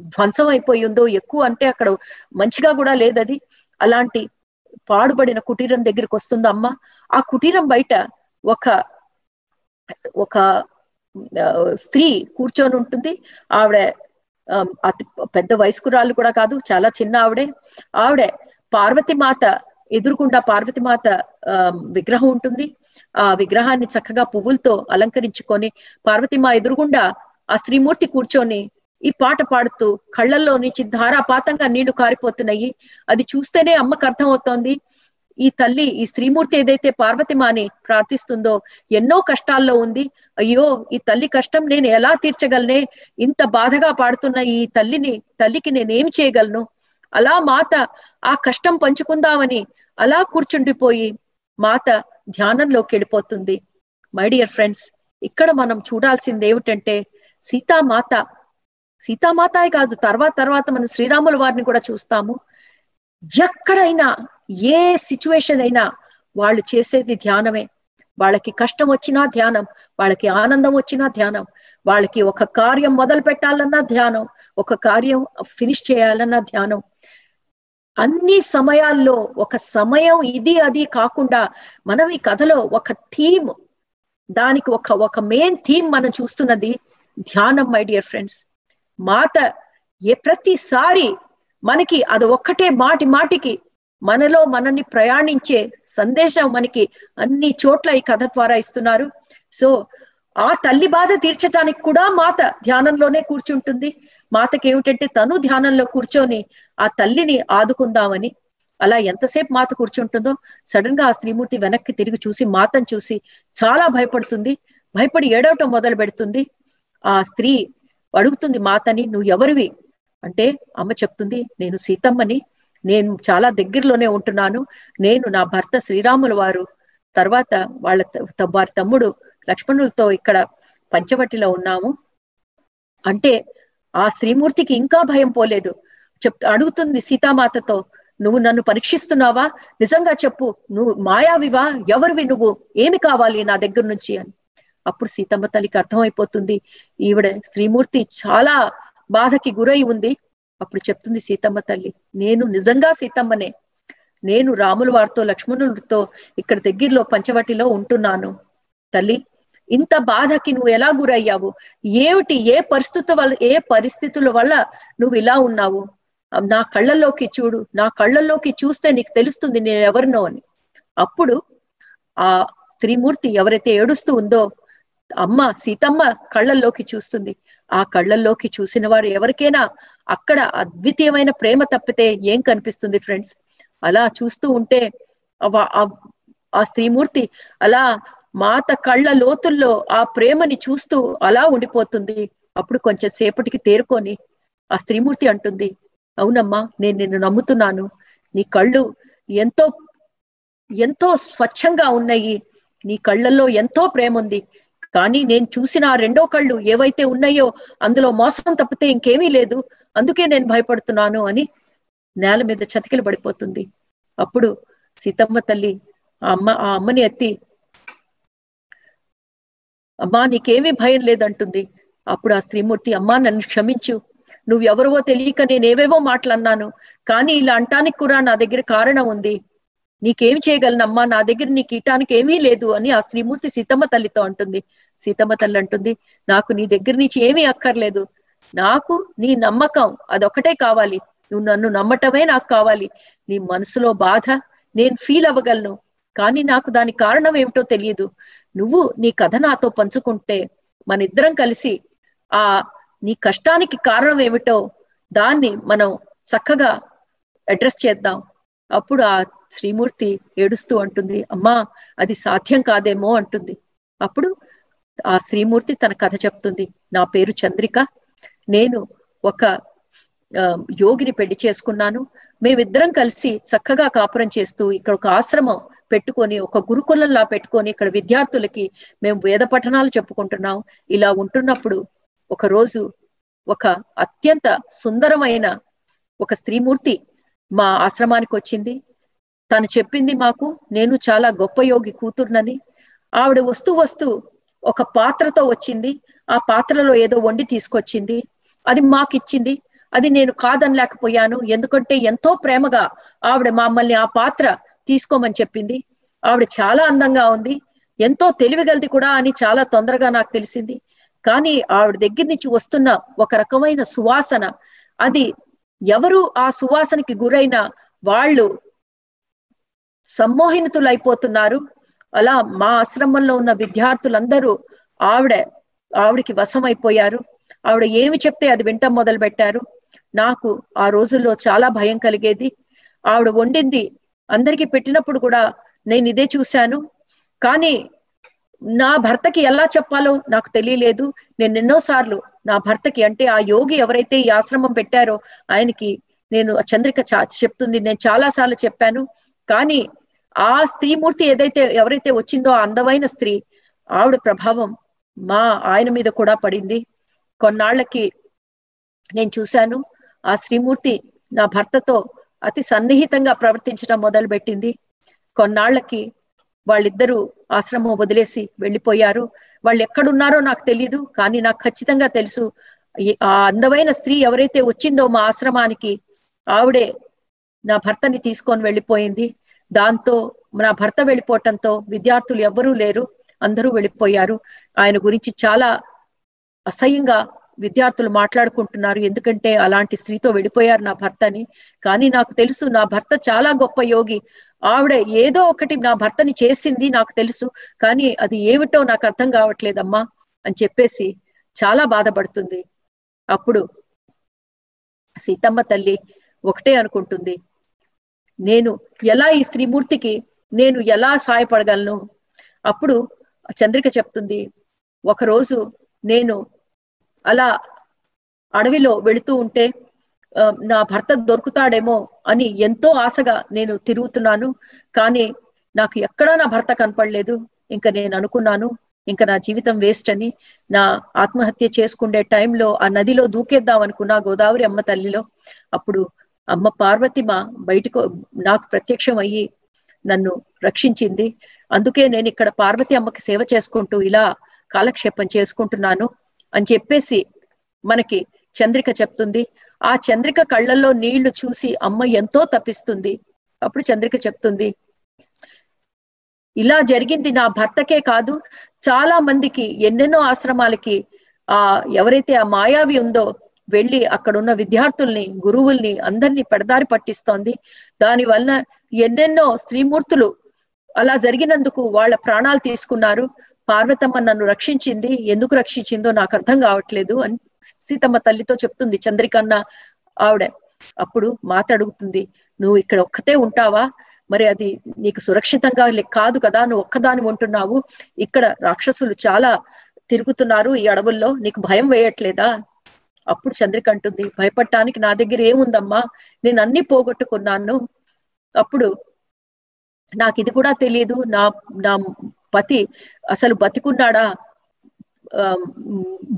ధ్వంసం అయిపోయి ఉందో ఎక్కువ అంటే అక్కడ మంచిగా కూడా లేదది. అలాంటి పాడుబడిన కుటీరం దగ్గరికి వస్తుంది అమ్మ. ఆ కుటీరం బయట ఒక ఒక స్త్రీ కూర్చొని ఉంటుంది. ఆవిడ అతి పెద్ద వయస్కురాలు కూడా కాదు చాలా చిన్న ఆవిడే. ఆవిడే పార్వతి మాత ఎదురుకుండా పార్వతి మాత విగ్రహం ఉంటుంది. ఆ విగ్రహాన్ని చక్కగా పువ్వులతో అలంకరించుకొని పార్వతిమా ఎదురుగుండా ఆ స్త్రీమూర్తి కూర్చొని ఈ పాట పాడుతూ కళ్ళల్లో నుంచి ధారాపాతంగా నీళ్ళు కారిపోతున్నాయి. అది చూస్తేనే అమ్మకు అర్థమవుతోంది. ఈ తల్లి ఈ స్త్రీమూర్తి ఏదైతే పార్వతిమాని ప్రార్థిస్తుందో ఎన్నో కష్టాల్లో ఉంది. అయ్యో ఈ తల్లి కష్టం నేను ఎలా తీర్చగలనే? ఇంత బాధగా పాడుతున్న ఈ తల్లిని తల్లికి నేనేం చేయగలను? అలా మాత ఆ కష్టం పంచుకుందామని అలా కూర్చుండిపోయి మాత ధ్యానంలోకి వెళ్ళిపోతుంది. మై డియర్ ఫ్రెండ్స్ ఇక్కడ మనం చూడాల్సింది ఏమిటంటే సీతామాత. సీతామాతే కాదు తర్వాత తర్వాత మన శ్రీరాముల వారిని కూడా చూస్తాము. ఎక్కడైనా ఏ సిచ్యువేషన్ అయినా వాళ్ళు చేసేది ధ్యానమే. వాళ్ళకి కష్టం వచ్చినా ధ్యానం వాళ్ళకి ఆనందం వచ్చినా ధ్యానం వాళ్ళకి ఒక కార్యం మొదలు పెట్టాలన్నా ధ్యానం ఒక కార్యం ఫినిష్ చేయాలన్నా ధ్యానం. అన్ని సమయాల్లో ఒక సమయం ఇది అది కాకుండా మనం ఈ కథలో ఒక థీమ్ దానికి ఒక ఒక మెయిన్ థీమ్ మనం చూస్తున్నది ధ్యానం మై డియర్ ఫ్రెండ్స్ మాత ఏ ప్రతిసారి మనకి అది ఒక్కటే మాటి మాటికి మనలో మనల్ని ప్రయాణించే సందేశం మనకి అన్ని చోట్ల ఈ కథ ద్వారా ఇస్తున్నారు. సో ఆ తల్లి బాధ తీర్చడానికి కూడా మాత ధ్యానంలోనే కూర్చుంటుంది. మాతకి ఏమిటంటే తను ధ్యానంలో కూర్చొని ఆ తల్లిని ఆదుకుందామని. అలా ఎంతసేపు మాత కూర్చుంటుందో సడన్గా ఆ స్త్రీమూర్తి వెనక్కి తిరిగి చూసి మాతను చూసి చాలా భయపడుతుంది. భయపడి ఏడవటం మొదలు పెడుతుంది. ఆ స్త్రీ అడుగుతుంది మాతని నువ్వు ఎవరివి అంటే అమ్మ చెప్తుంది నేను సీతమ్మని. నేను చాలా దగ్గరలోనే ఉంటున్నాను. నేను నా భర్త శ్రీరాముల వారు తర్వాత వాళ్ళ వారి తమ్ముడు లక్ష్మణులతో ఇక్కడ పంచవటిలో ఉన్నాము. అంటే ఆ శ్రీమూర్తికి ఇంకా భయం పోలేదు. చెప్ అడుగుతుంది సీతామాతతో నువ్వు నన్ను పరీక్షిస్తున్నావా? నిజంగా చెప్పు నువ్వు మాయావివా? ఎవరివి నువ్వు? ఏమి కావాలి నా దగ్గర నుంచి? అని. అప్పుడు సీతమ్మ తల్లికి అర్థమైపోతుంది. ఈవిడ శ్రీమూర్తి చాలా బాధకి గురై ఉంది. అప్పుడు చెప్తుంది సీతమ్మ తల్లి నేను నిజంగా సీతమ్మనే. నేను రాముల వారితో లక్ష్మణుడితో ఇక్కడ దగ్గరలో పంచవటిలో ఉంటున్నాను. తల్లి ఇంత బాధకి నువ్వు ఎలా గురయ్యావు? ఏమిటి ఏ పరిస్థితుల వల్ల ఏ పరిస్థితుల వల్ల నువ్వు ఇలా ఉన్నావు? నా కళ్ళల్లోకి చూడు నా కళ్ళల్లోకి చూస్తే నీకు తెలుస్తుంది నేను ఎవరినో అని. అప్పుడు ఆ త్రిమూర్తి ఎవరైతే ఏడుస్తూ ఉందో అమ్మ సీతమ్మ కళ్ళల్లోకి చూస్తుంది. ఆ కళ్ళల్లోకి చూసిన వారు ఎవరికైనా అక్కడ అద్వితీయమైన ప్రేమ తప్పితే ఏం కనిపిస్తుంది ఫ్రెండ్స్? అలా చూస్తూ ఉంటే ఆ స్త్రీమూర్తి అలా మాత కళ్ళ లోతుల్లో ఆ ప్రేమని చూస్తూ అలా ఉండిపోతుంది. అప్పుడు కొంచెం సేపటికి తేరుకొని ఆ స్త్రీమూర్తి అంటుంది అవునమ్మా నేను నిన్ను నమ్ముతున్నాను. నీ కళ్ళు ఎంతో ఎంతో స్వచ్ఛంగా ఉన్నాయి. నీ కళ్ళల్లో ఎంతో ప్రేమ ఉంది కానీ నేను చూసిన ఆ రెండో కళ్ళు ఏవైతే ఉన్నాయో అందులో మోసం తప్పితే ఇంకేమీ లేదు. అందుకే నేను భయపడుతున్నాను అని నేల మీద చతికిలు పడిపోతుంది. అప్పుడు సీతమ్మ తల్లి ఆ అమ్మ ఆ అమ్మని ఎత్తి అమ్మా నీకేమీ భయం లేదంటుంది. అప్పుడు ఆ స్త్రీమూర్తి అమ్మా నన్ను క్షమించు. నువ్వెవరవో తెలియక నేనేవేవో మాటలన్నాను. కానీ ఇలా అంటానికి కూడా నా దగ్గర కారణం ఉంది. నీకేమి చేయగలనమ్మా? నా దగ్గర నీ కీటానికి ఏమీ లేదు అని ఆ శ్రీమూర్తి సీతమ్మ తల్లితో అంటుంది. సీతమ్మ తల్లి అంటుంది నాకు నీ దగ్గర నుంచి ఏమీ అక్కర్లేదు. నాకు నీ నమ్మకం అదొకటే కావాలి. నువ్వు నన్ను నమ్మటమే నాకు కావాలి. నీ మనసులో బాధ నేను ఫీల్ అవ్వగలను. కానీ నాకు దాని కారణం ఏమిటో తెలియదు. నువ్వు నీ కథ నాతో పంచుకుంటే మన ఇద్దరం కలిసి ఆ నీ కష్టానికి కారణం ఏమిటో దాన్ని మనం చక్కగా అడ్రస్ చేద్దాం. అప్పుడు ఆ శ్రీమూర్తి ఏడుస్తూ అంటుంది అమ్మా అది సాధ్యం కాదేమో అంటుంది. అప్పుడు ఆ శ్రీమూర్తి తన కథ చెప్తుంది నా పేరు చంద్రిక నేను ఒక యోగిని పెళ్ళి చేసుకున్నాను. మేమిద్దరం కలిసి చక్కగా కాపురం చేస్తూ ఇక్కడ ఒక ఆశ్రమం పెట్టుకొని ఒక గురుకులంలా పెట్టుకొని ఇక్కడ విద్యార్థులకి మేము వేద పఠనాలు చెప్పుకుంటున్నాం. ఇలా ఉంటున్నప్పుడు ఒక రోజు ఒక అత్యంత సుందరమైన ఒక స్త్రీమూర్తి మా ఆశ్రమానికి వచ్చింది తను చెప్పింది మాకు నేను చాలా గొప్ప యోగి కూతుర్నని. ఆవిడ వస్తూ వస్తూ ఒక పాత్రతో వచ్చింది. ఆ పాత్రలో ఏదో వండి తీసుకొచ్చింది. అది మాకు ఇచ్చింది అది నేను కాదనలేకపోయాను. ఎందుకంటే ఎంతో ప్రేమగా ఆవిడ మమ్మల్ని ఆ పాత్ర తీసుకోమని చెప్పింది. ఆవిడ చాలా అందంగా ఉంది. ఎంతో తెలివిగలది కూడా అని చాలా తొందరగా నాకు తెలిసింది. కానీ ఆవిడ దగ్గర నుంచి వస్తున్న ఒక రకమైన సువాసన అది ఎవరు ఆ సువాసనకి గురైన వాళ్ళు సమ్మోహినితులైపోతున్నారు అలా మా ఆశ్రమంలో ఉన్న విద్యార్థులందరూ ఆవిడ ఆవిడికి వశమైపోయారు. ఆవిడ ఏమి చెప్తే అది వింటం మొదలు పెట్టారు నాకు ఆ రోజుల్లో చాలా భయం కలిగేది. ఆవిడ వండింది. అందరికి పెట్టినప్పుడు కూడా నేను ఇదే చూశాను. కానీ నా భర్తకి ఎలా చెప్పాలో నాకు తెలియలేదు. నేను ఎన్నోసార్లు నా భర్తకి అంటే ఆ యోగి ఎవరైతే ఈ ఆశ్రమం పెట్టారో ఆయనకి నేను చంద్రిక చెప్తుంది. నేను చాలా సార్లు చెప్పాను. కానీ ఆ స్త్రీమూర్తి ఏదైతే ఎవరైతే వచ్చిందో ఆ అందమైన స్త్రీ ఆవిడ ప్రభావం మా ఆయన మీద కూడా పడింది. కొన్నాళ్ళకి నేను చూశాను ఆ స్త్రీమూర్తి నా భర్తతో అతి సన్నిహితంగా ప్రవర్తించడం మొదలు పెట్టింది కొన్నాళ్ళకి వాళ్ళిద్దరూ ఆశ్రమం వదిలేసి వెళ్ళిపోయారు. వాళ్ళు ఎక్కడున్నారో నాకు తెలియదు కానీ నాకు ఖచ్చితంగా తెలుసు. ఆ అందమైన స్త్రీ ఎవరైతే వచ్చిందో మా ఆశ్రమానికి ఆవిడే నా భర్తని తీసుకొని వెళ్ళిపోయింది. దాంతో నా భర్త వెళ్ళిపోవటంతో విద్యార్థులు ఎవ్వరూ లేరు. అందరూ వెళ్ళిపోయారు. ఆయన గురించి చాలా అసహ్యంగా విద్యార్థులు మాట్లాడుకుంటున్నారు. ఎందుకంటే అలాంటి స్త్రీతో వెళ్ళిపోయారు నా భర్తని. కానీ నాకు తెలుసు నా భర్త చాలా గొప్ప యోగి. ఆవిడ ఏదో ఒకటి నా భర్తని చేసింది నాకు తెలుసు. కానీ అది ఏమిటో నాకు అర్థం కావట్లేదమ్మా అని చెప్పేసి చాలా బాధపడుతుంది. అప్పుడు సీతమ్మ తల్లి ఒకటే అనుకుంటుంది. నేను ఎలా ఈ స్త్రీమూర్తికి నేను ఎలా సహాయపడగలను అప్పుడు చంద్రిక చెప్తుంది ఒకరోజు నేను అలా అడవిలో వెళుతూ ఉంటే నా భర్త దొరుకుతాడేమో అని ఎంతో ఆశగా నేను తిరుగుతున్నాను కానీ నాకు ఎక్కడా నా భర్త కనపడలేదు. ఇంకా నేను అనుకున్నాను ఇంకా నా జీవితం వేస్ట్ అని నా ఆత్మహత్య చేసుకునే టైంలో ఆ నదిలో దూకేద్దాం అనుకున్నా గోదావరి అమ్మ తల్లిలో. అప్పుడు అమ్మ పార్వతిమ బయటకు నాకు ప్రత్యక్షం అయ్యి నన్ను రక్షించింది. అందుకే నేను ఇక్కడ పార్వతి అమ్మకి సేవ చేసుకుంటూ ఇలా కాలక్షేపం చేసుకుంటున్నాను అని చెప్పేసి మనకి చంద్రిక చెప్తుంది. ఆ చంద్రిక కళ్ళల్లో నీళ్ళు చూసి అమ్మ ఎంతో తప్పిస్తుంది. అప్పుడు చంద్రిక చెప్తుంది ఇలా జరిగింది నా భర్తకే కాదు చాలా మందికి ఎన్నెన్నో ఆశ్రమాలకి ఆ ఎవరైతే ఆ మాయావి ఉందో వెళ్ళి అక్కడున్న విద్యార్థుల్ని గురువుల్ని అందరినీ పెడదారి పట్టిస్తోంది. దాని వలన ఎన్నెన్నో స్త్రీమూర్తులు అలా జరిగినందుకు వాళ్ళ ప్రాణాలు తీసుకున్నారు. పార్వతమ్మ నన్ను రక్షించింది. ఎందుకు రక్షించిందో నాకు అర్థం కావట్లేదు అని సీతమ్మ తల్లితో చెప్తుంది చంద్రికన్న ఆవిడ. అప్పుడు మాత అడుగుతుంది నువ్వు ఇక్కడ ఒక్కతే ఉంటావా? మరి అది నీకు సురక్షితంగా కాదు కదా నువ్వు ఒక్కదాని ఉంటున్నావు. ఇక్కడ రాక్షసులు చాలా తిరుగుతున్నారు ఈ అడవుల్లో. నీకు భయం వేయట్లేదా? అప్పుడు చంద్రిక అంటుంది భయపడటానికి నా దగ్గర ఏముందమ్మా? నేను అన్ని పోగొట్టుకున్నాను. అప్పుడు నాకు ఇది కూడా తెలియదు. నా నా పతి అసలు బతికున్నాడా?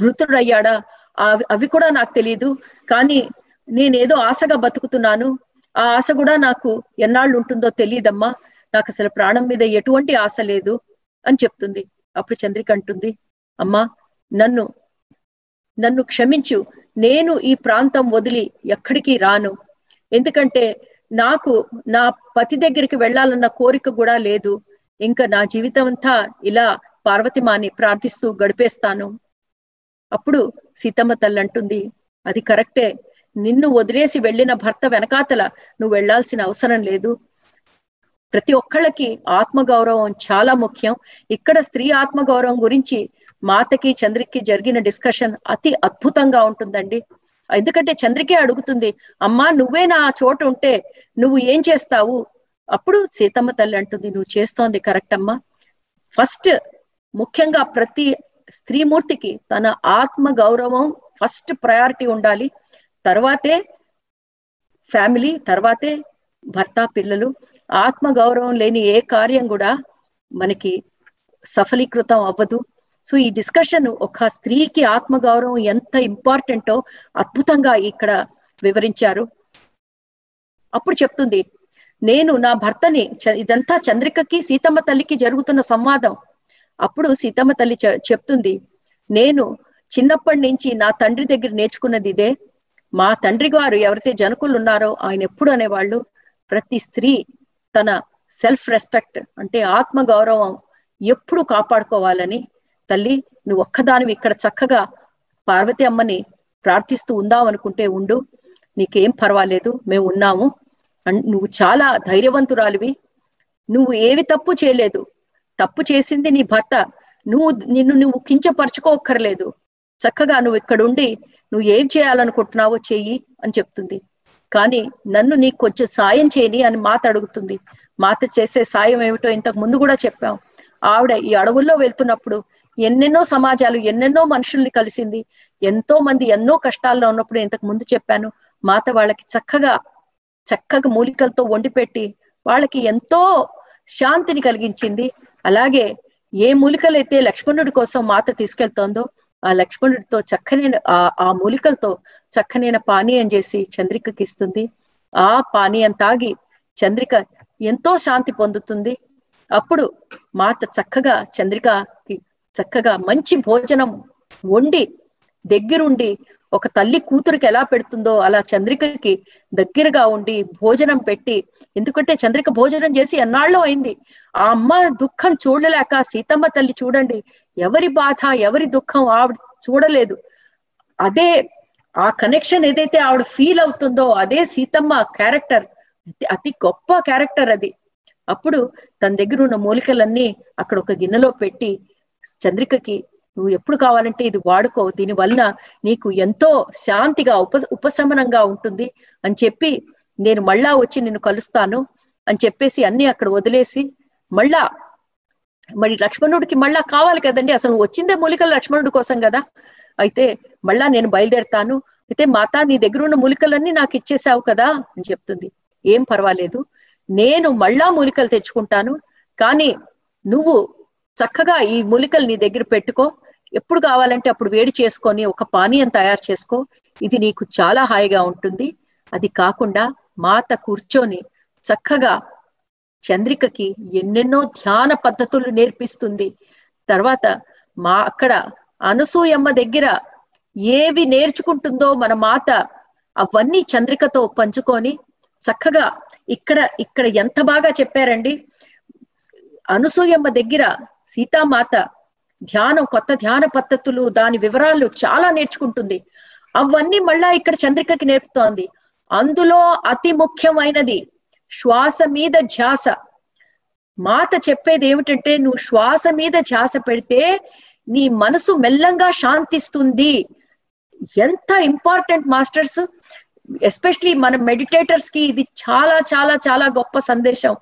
మృతుడయ్యాడా అవి అవి కూడా నాకు తెలియదు. కానీ నేనేదో ఆశగా బతుకుతున్నాను. ఆ ఆశ కూడా నాకు ఎన్నాళ్ళు ఉంటుందో తెలియదమ్మా. నాకు అసలు ప్రాణం మీద ఎటువంటి ఆశ లేదు అని చెప్తుంది. అప్పుడు చంద్రిక అంటుంది అమ్మా నన్ను నన్ను క్షమించు. నేను ఈ ప్రాంతం వదిలి ఎక్కడికి రాను. ఎందుకంటే నాకు నా పతి దగ్గరికి వెళ్ళాలన్న కోరిక కూడా లేదు. ఇంకా నా జీవితం అంతా ఇలా పార్వతిమాని ప్రార్థిస్తూ గడిపేస్తాను. అప్పుడు సీతమ్మ తల్లి అంటుంది అది కరెక్టే. నిన్ను వదిలేసి వెళ్ళిన భర్త వెనకాతల నువ్వు వెళ్ళాల్సిన అవసరం లేదు. ప్రతి ఒక్కళ్ళకి ఆత్మగౌరవం చాలా ముఖ్యం. ఇక్కడ స్త్రీ ఆత్మగౌరవం గురించి మాతకి చంద్రికి జరిగిన డిస్కషన్ అతి అద్భుతంగా ఉంటుందండి. ఎందుకంటే చంద్రికే అడుగుతుంది అమ్మా నువ్వే నా చోట ఉంటే నువ్వు ఏం చేస్తావు? అప్పుడు సీతమ్మ తల్లి అంటుంది నువ్వు చేస్తోంది కరెక్ట్ అమ్మా. ఫస్ట్ ముఖ్యంగా ప్రతి స్త్రీమూర్తికి తన ఆత్మ గౌరవం ఫస్ట్ ప్రయారిటీ ఉండాలి. తర్వాతే ఫ్యామిలీ తర్వాతే భర్త పిల్లలు. ఆత్మ గౌరవం లేని ఏ కార్యం కూడా మనకి సఫలీకృతం అవ్వదు. సో ఈ డిస్కషన్ ఒక స్త్రీకి ఆత్మగౌరవం ఎంత ఇంపార్టెంటో అద్భుతంగా ఇక్కడ వివరించారు. అప్పుడు చెప్తుంది నేను నా భర్తని ఇదంతా చంద్రికకి సీతమ్మ తల్లికి జరుగుతున్న సంవాదం. అప్పుడు సీతమ్మ తల్లి చె- చెప్తుంది నేను చిన్నప్పటి నుంచి నా తండ్రి దగ్గర నేర్చుకున్నది ఇదే. మా తండ్రి గారు ఎవరైతే జనకులు ఉన్నారో ఆయన ఎప్పుడు అనేవాళ్ళు? ప్రతి స్త్రీ తన సెల్ఫ్ రెస్పెక్ట్ అంటే ఆత్మ గౌరవం ఎప్పుడు కాపాడుకోవాలని తల్లి నువ్వు ఒక్కదానివి ఇక్కడ చక్కగా పార్వతి అమ్మని ప్రార్థిస్తూ ఉందాం అనుకుంటే ఉండు. నీకేం పర్వాలేదు మేము ఉన్నాము. నువ్వు చాలా ధైర్యవంతురాలివి. నువ్వు ఏవి తప్పు చేయలేదు. తప్పు చేసింది నీ భర్త. నువ్వు నిన్ను నువ్వు కించపరచుకోక్కర్లేదు. చక్కగా నువ్వు ఇక్కడుండి నువ్వు ఏం చేయాలనుకుంటున్నావో చెయ్యి అని చెప్తుంది. కానీ నన్ను నీకు కొంచెం సాయం చేయని అని మాత అడుగుతుంది. మాత చేసే సాయం ఏమిటో ఇంతకు ముందు కూడా చెప్పాం. ఆవిడ ఈ అడవుల్లో వెళ్తున్నప్పుడు ఎన్నెన్నో సమాజాలు ఎన్నెన్నో మనుషుల్ని కలిసింది. ఎంతో మంది ఎన్నో కష్టాల్లో ఉన్నప్పుడు ఇంతకు ముందు చెప్పాను మాత వాళ్ళకి చక్కగా చక్కగా మూలికలతో వండి పెట్టి వాళ్ళకి ఎంతో శాంతిని కలిగించింది. అలాగే ఏ మూలికలైతే లక్ష్మణుడి కోసం మాత తీసుకెళ్తోందో ఆ లక్ష్మణుడితో చక్కనైన ఆ ఆ మూలికలతో చక్కనైన పానీయం చేసి చంద్రికకి ఇస్తుంది. ఆ పానీయం తాగి చంద్రిక ఎంతో శాంతి పొందుతుంది. అప్పుడు మాత చక్కగా చంద్రికకి చక్కగా మంచి భోజనం వండి దగ్గరుండి ఒక తల్లి కూతురికి ఎలా పెడుతుందో అలా చంద్రికకి దగ్గరగా ఉండి భోజనం పెట్టి ఎందుకంటే చంద్రిక భోజనం చేసి ఎన్నాళ్ళు అయింది. ఆ అమ్మ దుఃఖం చూడలేక సీతమ్మ తల్లి చూడండి ఎవరి బాధ ఎవరి దుఃఖం ఆవిడ చూడలేదు. అదే ఆ కనెక్షన్ ఏదైతే ఆవిడ ఫీల్ అవుతుందో అదే సీతమ్మ క్యారెక్టర్ అతి గొప్ప క్యారెక్టర్ అది. అప్పుడు తన దగ్గర ఉన్న మూలికలన్నీ అక్కడ ఒక గిన్నెలో పెట్టి చంద్రికకి నువ్వు ఎప్పుడు కావాలంటే ఇది వాడుకో. దీని వలన నీకు ఎంతో శాంతిగా ఉప ఉపశమనంగా ఉంటుంది అని చెప్పి నేను మళ్ళా వచ్చి నిన్ను కలుస్తాను అని చెప్పేసి అన్ని అక్కడ వదిలేసి మళ్ళా మరి లక్ష్మణుడికి మళ్ళా కావాలి కదండి. అసలు వచ్చిందే మూలికలు లక్ష్మణుడి కోసం కదా. అయితే మళ్ళా నేను బయలుదేరుతాను. అయితే మాత నీ దగ్గర ఉన్న మూలికలన్నీ నాకు ఇచ్చేసావు కదా అని చెప్తుంది. ఏం పర్వాలేదు. నేను మళ్ళా మూలికలు తెచ్చుకుంటాను. కానీ నువ్వు చక్కగా ఈ మూలికలు నీ దగ్గర పెట్టుకో. ఎప్పుడు కావాలంటే అప్పుడు వేడి చేసుకొని ఒక పానీయం తయారు చేసుకో. ఇది నీకు చాలా హాయిగా ఉంటుంది. అది కాకుండా మాత కూర్చొని చక్కగా చంద్రికకి ఎన్నెన్నో ధ్యాన పద్ధతులు నేర్పిస్తుంది. తర్వాత మా అక్కడ అనసూయమ్మ దగ్గర ఏవి నేర్చుకుంటుందో మన మాత అవన్నీ చంద్రికతో పంచుకొని చక్కగా ఇక్కడ ఇక్కడ ఎంత బాగా చెప్పారండి. అనసూయమ్మ దగ్గర సీతామాత ధ్యానం కొత్త ధ్యాన పద్ధతులు దాని వివరాలు చాలా నేర్చుకుంటుంది. అవన్నీ మళ్ళా ఇక్కడ చంద్రికకి నేర్పుతోంది. అందులో అతి ముఖ్యమైనది శ్వాస మీద ధ్యాస. మాత చెప్పేది ఏమిటంటే నువ్వు శ్వాస మీద ధ్యాస పెడితే నీ మనసు మెల్లంగా శాంతిస్తుంది. ఎంత ఇంపార్టెంట్ మాస్టర్స్ ఎస్పెషలీ మన మెడిటేటర్స్కి ఇది చాలా చాలా చాలా గొప్ప సందేశం.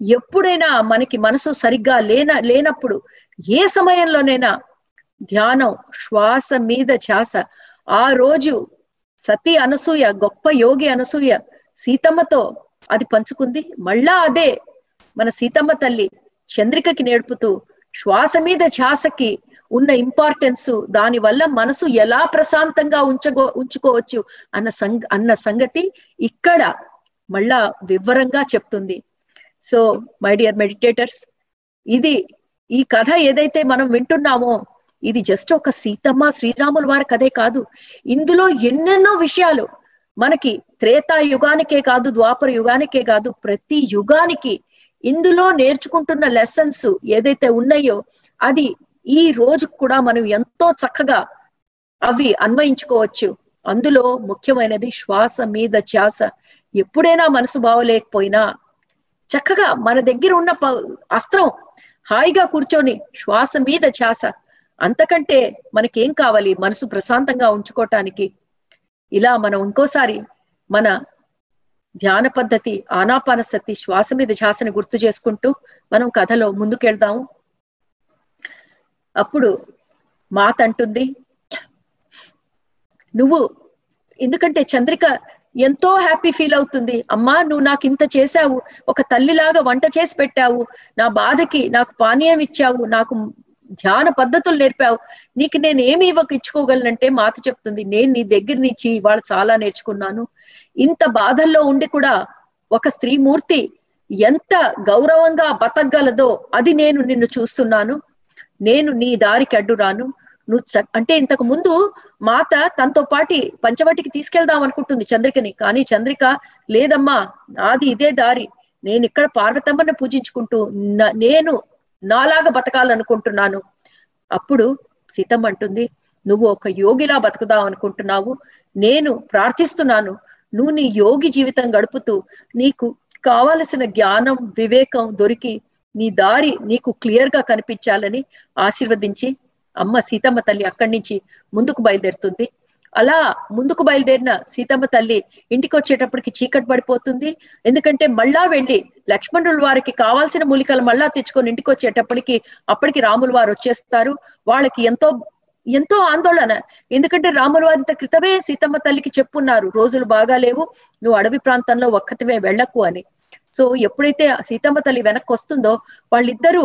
ఎప్పుడైనా మనకి మనసు సరిగ్గా లేన లేనప్పుడు ఏ సమయంలోనైనా ధ్యానం శ్వాస మీద ఛాస ఆ రోజు సతీ అనసూయ గొప్ప యోగి అనసూయ సీతమ్మతో అది పంచుకుంది. మళ్ళా అదే మన సీతమ్మ తల్లి చంద్రికకి నేర్పుతూ శ్వాస మీద ఛాసకి ఉన్న ఇంపార్టెన్స్ దాని వల్ల మనసు ఎలా ప్రశాంతంగా ఉంచగో ఉంచుకోవచ్చు అన్న సంగ అన్న సంగతి ఇక్కడ మళ్ళా వివరంగా చెప్తుంది. సో మై డియర్ మెడిటేటర్స్ ఇది ఈ కథ ఏదైతే మనం వింటున్నామో ఇది జస్ట్ ఒక సీతమ్మ శ్రీరాముల వారి కథే కాదు. ఇందులో ఎన్నెన్నో విషయాలు మనకి త్రేతా యుగానికే కాదు ద్వాపర యుగానికే కాదు ప్రతి యుగానికి ఇందులో నేర్చుకుంటున్న లెసన్స్ ఏదైతే ఉన్నాయో అది ఈ రోజు కూడా మనం ఎంతో చక్కగా అవి అన్వయించుకోవచ్చు. అందులో ముఖ్యమైనది శ్వాస మీద ధ్యాస. ఎప్పుడైనా మనసు బాగోలేకపోయినా చక్కగా మన దగ్గర ఉన్న అస్త్రం హాయిగా కూర్చొని శ్వాస మీద ఛాస అంతకంటే మనకేం కావాలి? మనసు ప్రశాంతంగా ఉంచుకోవటానికి ఇలా మనం ఇంకోసారి మన ధ్యాన పద్ధతి ఆనాపానసతి శ్వాస మీద ఛాసని గుర్తు చేసుకుంటూ మనం కథలో ముందుకెళ్దాము అప్పుడు మాత అంటుంది నువ్వు ఎందుకంటే చంద్రిక ఎంతో హ్యాపీ ఫీల్ అవుతుంది. అమ్మా నువ్వు నాకు ఇంత చేశావు. ఒక తల్లిలాగా వంట చేసి పెట్టావు. నా బాధకి నాకు పానీయం ఇచ్చావు. నాకు ధ్యాన పద్ధతులు నేర్పావు. నీకు నేను ఏమి ఇవ్వక ఇచ్చుకోగలనంటే మాత చెప్తుంది. నేను నీ దగ్గర నుంచి ఇవాళ చాలా నేర్చుకున్నాను. ఇంత బాధల్లో ఉండి కూడా ఒక స్త్రీ మూర్తి ఎంత గౌరవంగా బతకగలదో అది నేను నిన్ను చూస్తున్నాను. నేను నీ దారికి అడ్డు రాను నువ్వు అంటే ఇంతకు ముందు మాత తనతో పాటి పంచవటికి తీసుకెళ్దాం అనుకుంటుంది చంద్రికని. కానీ చంద్రిక లేదమ్మా నాది ఇదే దారి. నేను ఇక్కడ పార్వతమ్మని పూజించుకుంటూ నేను నాలాగా బతకాలనుకుంటున్నాను. అప్పుడు సీతమ్మ అంటుంది నువ్వు ఒక యోగిలా బతుకుదాం అనుకుంటున్నావు. నేను ప్రార్థిస్తున్నాను నువ్వు నీ యోగి జీవితం గడుపుతూ నీకు కావలసిన జ్ఞానం వివేకం దొరికి నీ దారి నీకు క్లియర్గా కనిపించాలని ఆశీర్వదించి అమ్మ సీతమ్మ తల్లి అక్కడి నుంచి ముందుకు బయలుదేరుతుంది. అలా ముందుకు బయలుదేరిన సీతమ్మ తల్లి ఇంటికి వచ్చేటప్పటికి చీకటి పడిపోతుంది. ఎందుకంటే మళ్ళా వెళ్ళి లక్ష్మణుల వారికి కావాల్సిన మూలికలు మళ్ళా తెచ్చుకొని ఇంటికి వచ్చేటప్పటికి అప్పటికి రాముల వారు వచ్చేస్తారు. వాళ్ళకి ఎంతో ఎంతో ఆందోళన. ఎందుకంటే రాముల వారింత క్రితమే సీతమ్మ తల్లికి చెప్పున్నారు రోజులు బాగాలేవు నువ్వు అడవి ప్రాంతంలో ఒక్కతివే వెళ్ళకు అని. సో ఎప్పుడైతే సీతమ్మ తల్లి వెనక్కి వస్తుందో వాళ్ళిద్దరూ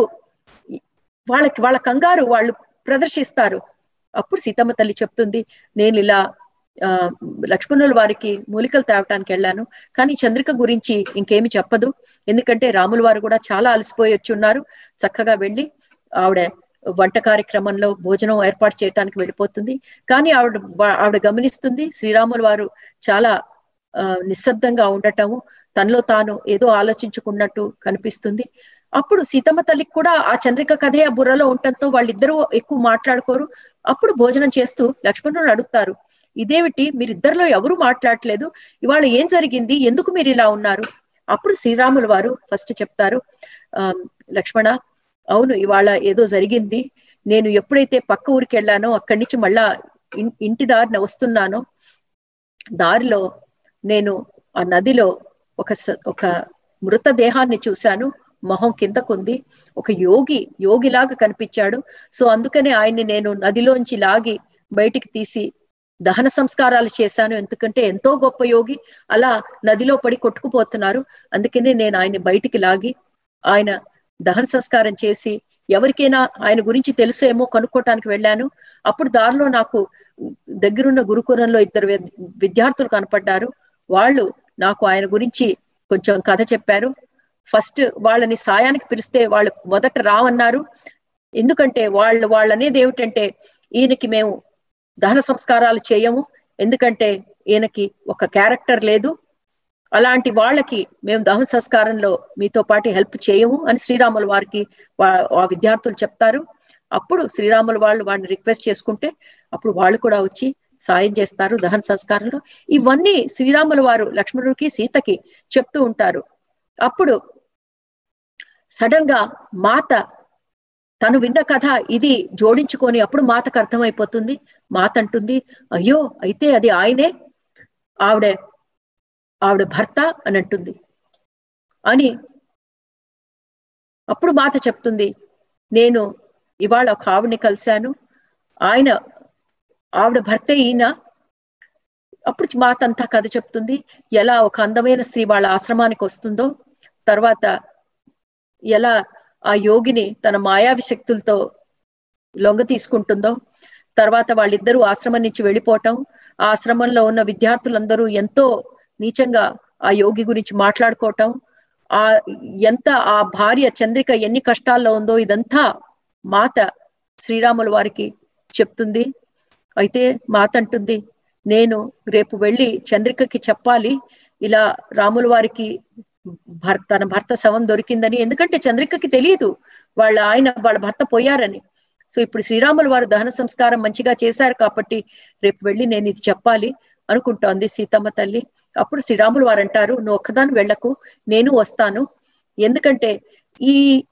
వాళ్ళకి వాళ్ళ కంగారు వాళ్ళు ప్రదర్శిస్తారు. అప్పుడు సీతమ్మ తల్లి చెప్తుంది నేను ఇలా ఆ లక్ష్మణుల వారికి మూలికలు తేవటానికి వెళ్ళాను. కానీ చంద్రిక గురించి ఇంకేమి చెప్పదు. ఎందుకంటే రాముల వారు కూడా చాలా అలసిపోయి వచ్చి ఉన్నారు చక్కగా వెళ్ళి ఆవిడ వంట కార్యక్రమంలో భోజనం ఏర్పాటు చేయడానికి వెళ్ళిపోతుంది. కానీ ఆవిడ ఆవిడ గమనిస్తుంది శ్రీరాముల వారు చాలా నిశ్శబ్దంగా ఉండటము. తనలో తాను ఏదో ఆలోచించుకున్నట్టు కనిపిస్తుంది. అప్పుడు సీతమ్మ తల్లికి కూడా ఆ చంద్రిక కథే ఆ బుర్రలో ఉండటంతో వాళ్ళిద్దరూ ఎక్కువ మాట్లాడుకోరు. అప్పుడు భోజనం చేస్తూ లక్ష్మణుడు అడుగుతారు ఇదేమిటి? మీరిద్దరిలో ఎవరు మాట్లాడలేదు ఇవాళ ఏం జరిగింది? ఎందుకు మీరు ఇలా ఉన్నారు? అప్పుడు శ్రీరాములు వారు ఫస్ట్ చెప్తారు ఆ లక్ష్మణ అవును ఇవాళ ఏదో జరిగింది. నేను ఎప్పుడైతే పక్క ఊరికి వెళ్ళానో అక్కడి నుంచి మళ్ళా ఇంటి దారిన వస్తున్నానో దారిలో నేను ఆ నదిలో ఒక ఒక మృతదేహాన్ని చూశాను. మొహం కిందకుంది ఒక యోగి యోగిలాగా కనిపించాడు. సో అందుకనే ఆయన్ని నేను నదిలోంచి లాగి బయటికి తీసి దహన సంస్కారాలు చేశాను. ఎందుకంటే ఎంతో గొప్ప యోగి. అలా నదిలో పడి కొట్టుకుపోతున్నారు. అందుకనే నేను ఆయన్ని బయటికి లాగి ఆయన దహన సంస్కారం చేసి ఎవరికైనా ఆయన గురించి తెలుసేమో కనుక్కోటానికి వెళ్ళాను. అప్పుడు దారిలో నాకు దగ్గరున్న గురుకులంలో ఇద్దరు విద్యార్థులు కనపడ్డారు. వాళ్ళు నాకు ఆయన గురించి కొంచెం కథ చెప్పారు. ఫస్ట్ వాళ్ళని సాయానికి పిలిస్తే వాళ్ళు మొదట రావన్నారు. ఎందుకంటే వాళ్ళు వాళ్ళనేది ఏమిటంటే ఈయనకి మేము దహన సంస్కారాలు చేయము. ఎందుకంటే ఈయనకి ఒక క్యారెక్టర్ లేదు. అలాంటి వాళ్ళకి మేము దహన సంస్కారంలో మీతో పాటు హెల్ప్ చేయము అని శ్రీరాములు వారికి ఆ విద్యార్థులు చెప్తారు. అప్పుడు శ్రీరాములు వాళ్ళు వాడిని రిక్వెస్ట్ చేసుకుంటే అప్పుడు వాళ్ళు కూడా వచ్చి సాయం చేస్తారు దహన సంస్కారంలో. ఇవన్నీ శ్రీరాముల వారు లక్ష్మణుడికి సీతకి చెప్తూ ఉంటారు. అప్పుడు సడన్గా మాత తను విన్న కథ ఇది జోడించుకొని అప్పుడు మాతకు అర్థమైపోతుంది. మాత అంటుంది అయ్యో అయితే అది ఆయనే ఆవిడ ఆవిడ భర్త అని అంటుంది. అని అప్పుడు మాత చెప్తుంది నేను ఇవాళ ఒక ఆవిడని కలిశాను. ఆయన ఆవిడ భర్త ఈయన. అప్పుడు మాత అంతా కథ చెప్తుంది ఎలా ఒక అందమైన స్త్రీ వాళ్ళ ఆశ్రమానికి వస్తుందో తర్వాత ఎలా ఆ యోగిని తన మాయావి శక్తులతో లొంగ తీసుకుంటుందో తర్వాత వాళ్ళిద్దరూ ఆశ్రమం నుంచి వెళ్ళిపోవటం ఆ ఆశ్రమంలో ఉన్న విద్యార్థులందరూ ఎంతో నీచంగా ఆ యోగి గురించి మాట్లాడుకోవటం ఆ ఎంత ఆ భార్య చంద్రిక ఎన్ని కష్టాల్లో ఉందో ఇదంతా మాత శ్రీరాముల వారికి చెప్తుంది. అయితే మాత అంటుంది నేను రేపు వెళ్ళి చంద్రికకి చెప్పాలి ఇలా రాముల వారికి భర్త తన భర్త శవం దొరికిందని ఎందుకంటే చంద్రికకి తెలియదు వాళ్ళ ఆయన వాళ్ళ భర్త పోయారని. సో ఇప్పుడు శ్రీరాములు వారు దహన సంస్కారం మంచిగా చేశారు కాబట్టి రేపు వెళ్ళి నేను ఇది చెప్పాలి అనుకుంటోంది సీతమ్మ తల్లి. అప్పుడు శ్రీరాములు వారు అంటారు నువ్వు ఒక్కదాని వెళ్ళకు నేను వస్తాను. ఎందుకంటే ఈ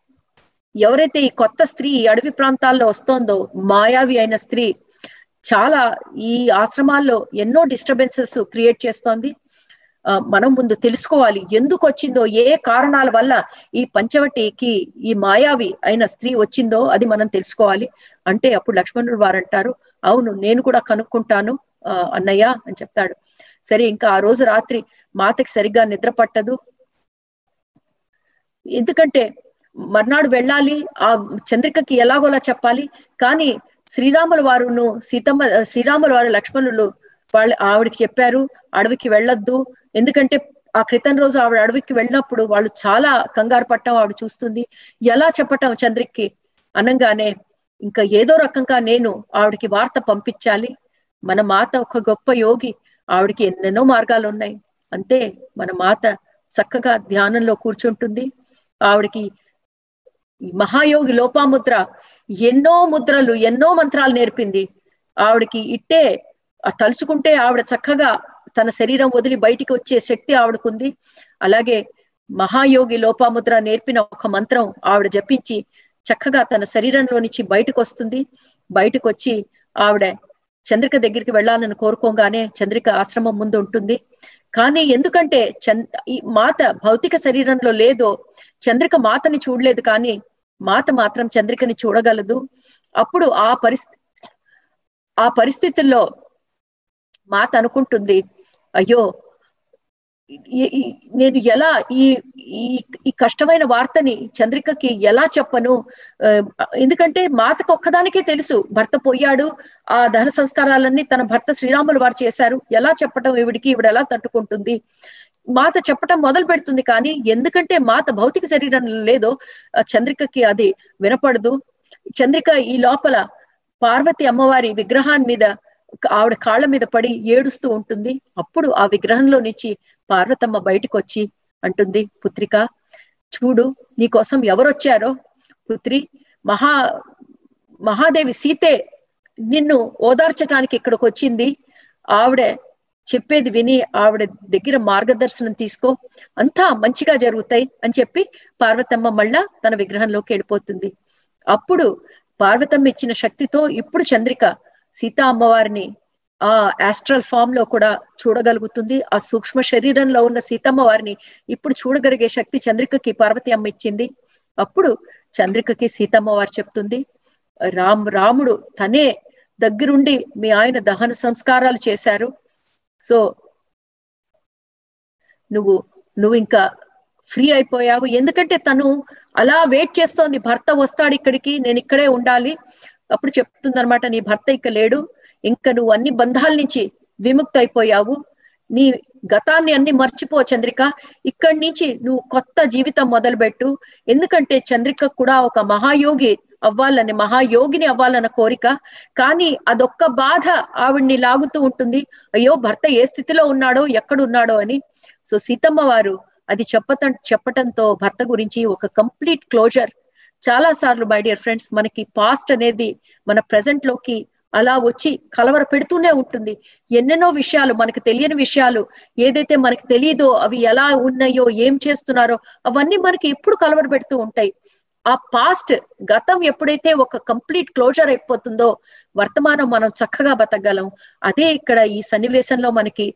ఎవరైతే ఈ కొత్త స్త్రీ ఈ అడవి ప్రాంతాల్లో వస్తోందో మాయావి అయిన స్త్రీ చాలా ఈ ఆశ్రమాల్లో ఎన్నో డిస్టర్బెన్సెస్ క్రియేట్ చేస్తోంది. మనం ముందు తెలుసుకోవాలి ఎందుకు వచ్చిందో ఏ కారణాల వల్ల ఈ పంచవటికి ఈ మాయావి అయిన స్త్రీ వచ్చిందో అది మనం తెలుసుకోవాలి. అంటే అప్పుడు లక్ష్మణుడు వారు అంటారు అవును నేను కూడా కనుక్కుంటాను అన్నయ్య అని చెప్తాడు. సరే ఇంకా ఆ రోజు రాత్రి మాతకి సరిగ్గా నిద్ర పట్టదు. ఎందుకంటే మర్నాడు వెళ్ళాలి ఆ చంద్రికకి ఎలాగోలా చెప్పాలి. కానీ శ్రీరాముల వారును సీతమ్మ శ్రీరాముల వారు లక్ష్మణులు వాళ్ళు ఆవిడకి చెప్పారు అడవికి వెళ్ళొద్దు ఎందుకంటే ఆ క్రితం రోజు ఆవిడ అడవికి వెళ్ళినప్పుడు వాళ్ళు చాలా కంగారు పట్టం ఆవిడ చూస్తుంది. ఎలా చెప్పటం చంద్రిక్కి? అనగానే ఇంకా ఏదో రకంగా నేను ఆవిడకి వార్త పంపించాలి. మన మాత ఒక గొప్ప యోగి. ఆవిడకి ఎన్నెన్నో మార్గాలు ఉన్నాయి. అంతే మన మాత చక్కగా ధ్యానంలో కూర్చుంటుంది. ఆవిడకి మహాయోగి లోపాముద్ర ఎన్నో ముద్రలు ఎన్నో మంత్రాలు నేర్పింది. ఆవిడకి ఇట్టే తలుచుకుంటే ఆవిడ చక్కగా తన శరీరం వదిలి బయటికి వచ్చే శక్తి ఆవిడకుంది. అలాగే మహాయోగి లోపాముద్ర నేర్పిన ఒక మంత్రం ఆవిడ జపించి చక్కగా తన శరీరంలో నుంచి బయటకు వస్తుంది బయటకు వచ్చి ఆవిడ చంద్రిక దగ్గరికి వెళ్ళాలని కోరుకోగానే చంద్రిక ఆశ్రమం ముందు ఉంటుంది. కానీ ఎందుకంటే చంద్ ఈ మాత భౌతిక శరీరంలో లేదో చంద్రిక మాతని చూడలేదు కానీ మాత మాత్రం చంద్రికని చూడగలదు. అప్పుడు ఆ పరిస్థితి ఆ పరిస్థితుల్లో మాత అనుకుంటుంది అయ్యో నేను ఎలా ఈ ఈ కష్టమైన వార్తని చంద్రికకి ఎలా చెప్పను? ఎందుకంటే మాతకు ఒక్కదానికే తెలుసు. భర్త పోయాడు ఆ దహన సంస్కారాలన్నీ తన భర్త శ్రీరాములు వారు చేశారు. ఎలా చెప్పటం ఈవిడికి ఈవిడ ఎలా తట్టుకుంటుంది? మాత చెప్పటం మొదలు పెడుతుంది కానీ ఎందుకంటే మాత భౌతిక శరీరం లేదో చంద్రికకి అది వినపడదు. చంద్రిక ఈ లోపల పార్వతి అమ్మవారి విగ్రహాన్ని మీద ఆవిడ కాళ్ళ మీద పడి ఏడుస్తూ ఉంటుంది. అప్పుడు ఆ విగ్రహంలో నుంచి పార్వతమ్మ బయటకు వచ్చి అంటుంది పుత్రిక చూడు నీకోసం ఎవరొచ్చారో? పుత్రి మహా మహాదేవి సీతే నిన్ను ఓదార్చటానికి ఇక్కడికి వచ్చింది ఆవిడ చెప్పేది విని ఆవిడ దగ్గర మార్గదర్శనం తీసుకో. అంతా మంచిగా జరుగుతాయి అని చెప్పి పార్వతమ్మ మళ్ళా తన విగ్రహంలోకి వెళ్ళిపోతుంది. అప్పుడు పార్వతమ్మ ఇచ్చిన శక్తితో ఇప్పుడు చంద్రిక సీతా అమ్మవారిని ఆ ఆస్ట్రల్ ఫామ్లో కూడా చూడగలుగుతుంది. ఆ సూక్ష్మ శరీరంలో ఉన్న సీతమ్మ వారిని ఇప్పుడు చూడగలిగే శక్తి చంద్రికకి పార్వతి అమ్మ ఇచ్చింది. అప్పుడు చంద్రికకి సీతమ్మ వారు చెప్తుంది రామ్ రాముడు తనే దగ్గరుండి మీ ఆయన దహన సంస్కారాలు చేశారు. సో నువ్వు నువ్వు ఇంకా ఫ్రీ అయిపోయావు. ఎందుకంటే తను అలా వెయిట్ చేస్తోంది. భర్త వస్తాడు ఇక్కడికి నేను ఇక్కడే ఉండాలి. అప్పుడు చెప్తుంది అనమాట నీ భర్త ఇక లేడు ఇంకా నువ్వు అన్ని బంధాల నుంచి విముక్త అయిపోయావు. నీ గతాన్ని అన్ని మర్చిపో చంద్రిక. ఇక్కడి నుంచి నువ్వు కొత్త జీవితం మొదలుపెట్టు. ఎందుకంటే చంద్రిక కూడా ఒక మహాయోగి అవ్వాలని మహాయోగిని అవ్వాలన్న కోరిక. కానీ అదొక్క బాధ ఆవిడ్ని లాగుతూ ఉంటుంది. అయ్యో భర్త ఏ స్థితిలో ఉన్నాడో ఎక్కడున్నాడో అని. సో సీతమ్మ వారు అది చెప్పటం చెప్పటంతో భర్త గురించి ఒక కంప్లీట్ క్లోజర్ చాలా సార్లు మై డియర్ ఫ్రెండ్స్ మనకి పాస్ట్ అనేది మన ప్రెసెంట్లోకి అలా వచ్చి కలవర పెడుతూనే ఉంటుంది. ఎన్నెన్నో విషయాలు మనకు తెలియని విషయాలు ఏదైతే మనకి తెలియదో అవి ఎలా ఉన్నాయో ఏం చేస్తున్నారో అవన్నీ మనకి ఎప్పుడు కలవర పెడుతూ ఉంటాయి. ఆ పాస్ట్ గతం ఎప్పుడైతే ఒక కంప్లీట్ క్లోజర్ అయిపోతుందో వర్తమానం మనం చక్కగా బతకగలం. అదే ఇక్కడ ఈ సన్నివేశంలో మనకి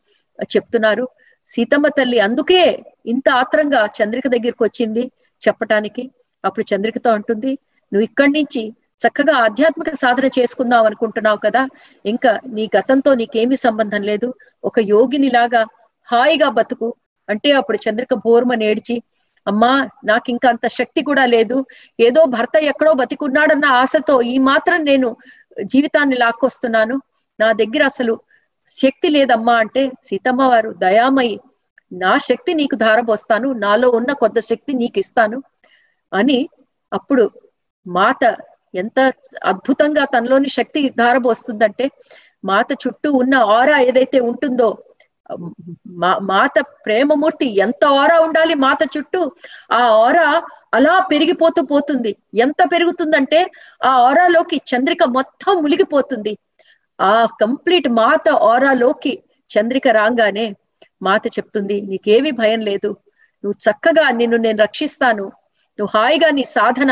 చెప్తున్నారు. సీతమ్మ తల్లి అందుకే ఇంత ఆత్రంగా చంద్రిక దగ్గరికి వచ్చింది చెప్పటానికి. అప్పుడు చంద్రికతో అంటుంది నువ్వు ఇక్కడి నుంచి చక్కగా ఆధ్యాత్మిక సాధన చేసుకుందాం అనుకుంటున్నావు కదా ఇంకా నీ గతంతో నీకేమీ సంబంధం లేదు. ఒక యోగినిలాగా హాయిగా బతుకు. అంటే అప్పుడు చంద్రిక బోర్మని ఏడ్చి అమ్మా నాకు ఇంకా అంత శక్తి కూడా లేదు. ఏదో భర్త ఎక్కడో బతికున్నాడన్న ఆశతో ఈ మాత్రం నేను జీవితాన్ని లాక్కొస్తున్నాను. నా దగ్గర అసలు శక్తి లేదమ్మా అంటే సీతమ్మ వారు దయామయి నా శక్తి నీకు ధారపోస్తాను నాలో ఉన్న కొత్త శక్తి నీకు ఇస్తాను అని అప్పుడు మాత ఎంత అద్భుతంగా తనలోని శక్తి ధారబోస్తుందంటే మాత చుట్టూ ఉన్న ఆరా ఏదైతే ఉంటుందో మా మాత ప్రేమమూర్తి ఎంత ఆరా ఉండాలి మాత చుట్టూ? ఆ ఆరా అలా పెరిగిపోతూ పోతుంది. ఎంత పెరుగుతుందంటే ఆ ఆరాలోకి చంద్రిక మొత్తం మునిగిపోతుంది. ఆ కంప్లీట్ మాత ఆరాలోకి చంద్రిక రాగానే మాత చెప్తుంది నీకేమీ భయం లేదు. నువ్వు చక్కగా నిన్ను నేను రక్షిస్తాను. నువ్వు హాయిగా నీ సాధన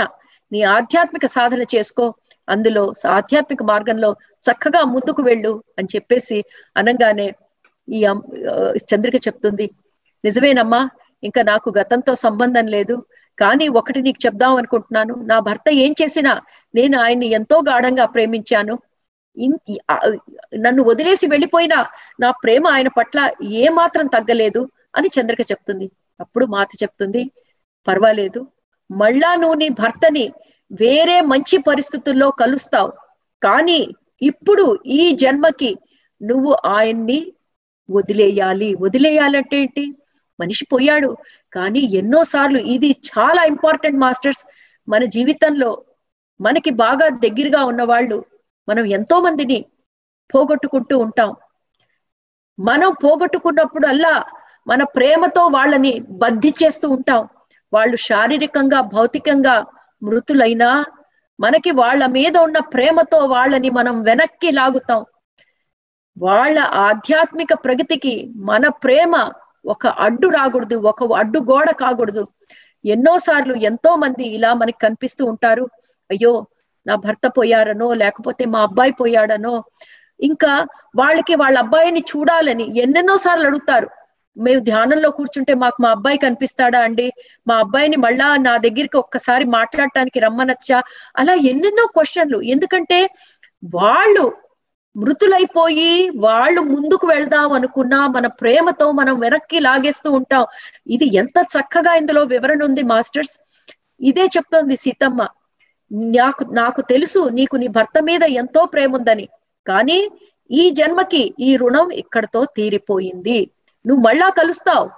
నీ ఆధ్యాత్మిక సాధన చేసుకో. అందులో ఆధ్యాత్మిక మార్గంలో చక్కగా ముందుకు వెళ్ళు అని చెప్పేసి అనగానే ఈ చంద్రిక చెప్తుంది. నిజమేనమ్మా ఇంకా నాకు గతంతో సంబంధం లేదు. కానీ ఒకటి నీకు చెప్దాం అనుకుంటున్నాను. నా భర్త ఏం చేసినా నేను ఆయన్ని ఎంతో గాఢంగా ప్రేమించాను. నన్ను వదిలేసి వెళ్ళిపోయినా నా ప్రేమ ఆయన పట్ల ఏ మాత్రం తగ్గలేదు అని చంద్రిక చెప్తుంది. అప్పుడు మాత చెప్తుంది పర్వాలేదు. మళ్ళా నువ్వు నీ భర్తని వేరే మంచి పరిస్థితుల్లో కలుస్తావు. కానీ ఇప్పుడు ఈ జన్మకి నువ్వు ఆయన్ని వదిలేయాలి. వదిలేయాలంటే ఏంటి? మనిషి పోయాడు. కానీ ఎన్నోసార్లు ఇది చాలా ఇంపార్టెంట్ మాస్టర్స్. మన జీవితంలో మనకి బాగా దగ్గరగా ఉన్న వాళ్ళు మనం ఎంతో మందిని పోగొట్టుకుంటూ ఉంటాం. మనం పోగొట్టుకున్నప్పుడు అల్లా మన ప్రేమతో వాళ్ళని బద్ధి చేస్తూ ఉంటాం. వాళ్ళు శారీరకంగా భౌతికంగా మృతులైనా మనకి వాళ్ళ మీద ఉన్న ప్రేమతో వాళ్ళని మనం వెనక్కి లాగుతాం. వాళ్ళ ఆధ్యాత్మిక ప్రగతికి మన ప్రేమ ఒక అడ్డు రాకూడదు ఒక అడ్డు గోడ కాకూడదు. ఎన్నోసార్లు ఎంతో మంది ఇలా మనకి కనిపిస్తూ ఉంటారు. అయ్యో నా భర్త పోయారనో లేకపోతే మా అబ్బాయి పోయాడనో ఇంకా వాళ్ళకి వాళ్ళ అబ్బాయిని చూడాలని ఎన్నెన్నో సార్లు అడుగుతారు. మేము ధ్యానంలో కూర్చుంటే మాకు మా అబ్బాయి కనిపిస్తాడా అండి? మా అబ్బాయిని మళ్ళా నా దగ్గరికి ఒక్కసారి మాట్లాడటానికి రమ్మనొచ్చా? అలా ఎన్నెన్నో క్వశ్చన్లు. ఎందుకంటే వాళ్ళు మృతులైపోయి వాళ్ళు ముందుకు వెళ్దాం అనుకున్నా మన ప్రేమతో మనం వెనక్కి లాగేస్తూ ఉంటాం. ఇది ఎంత చక్కగా ఇందులో వివరణ ఉంది మాస్టర్స్? ఇదే చెప్తోంది సీతమ్మ. నాకు నాకు తెలుసు నీకు నీ భర్త మీద ఎంతో ప్రేమ ఉందని కానీ ఈ జన్మకి ఈ రుణం ఇక్కడతో తీరిపోయింది. నువ్వు మళ్ళా కలుస్తావు.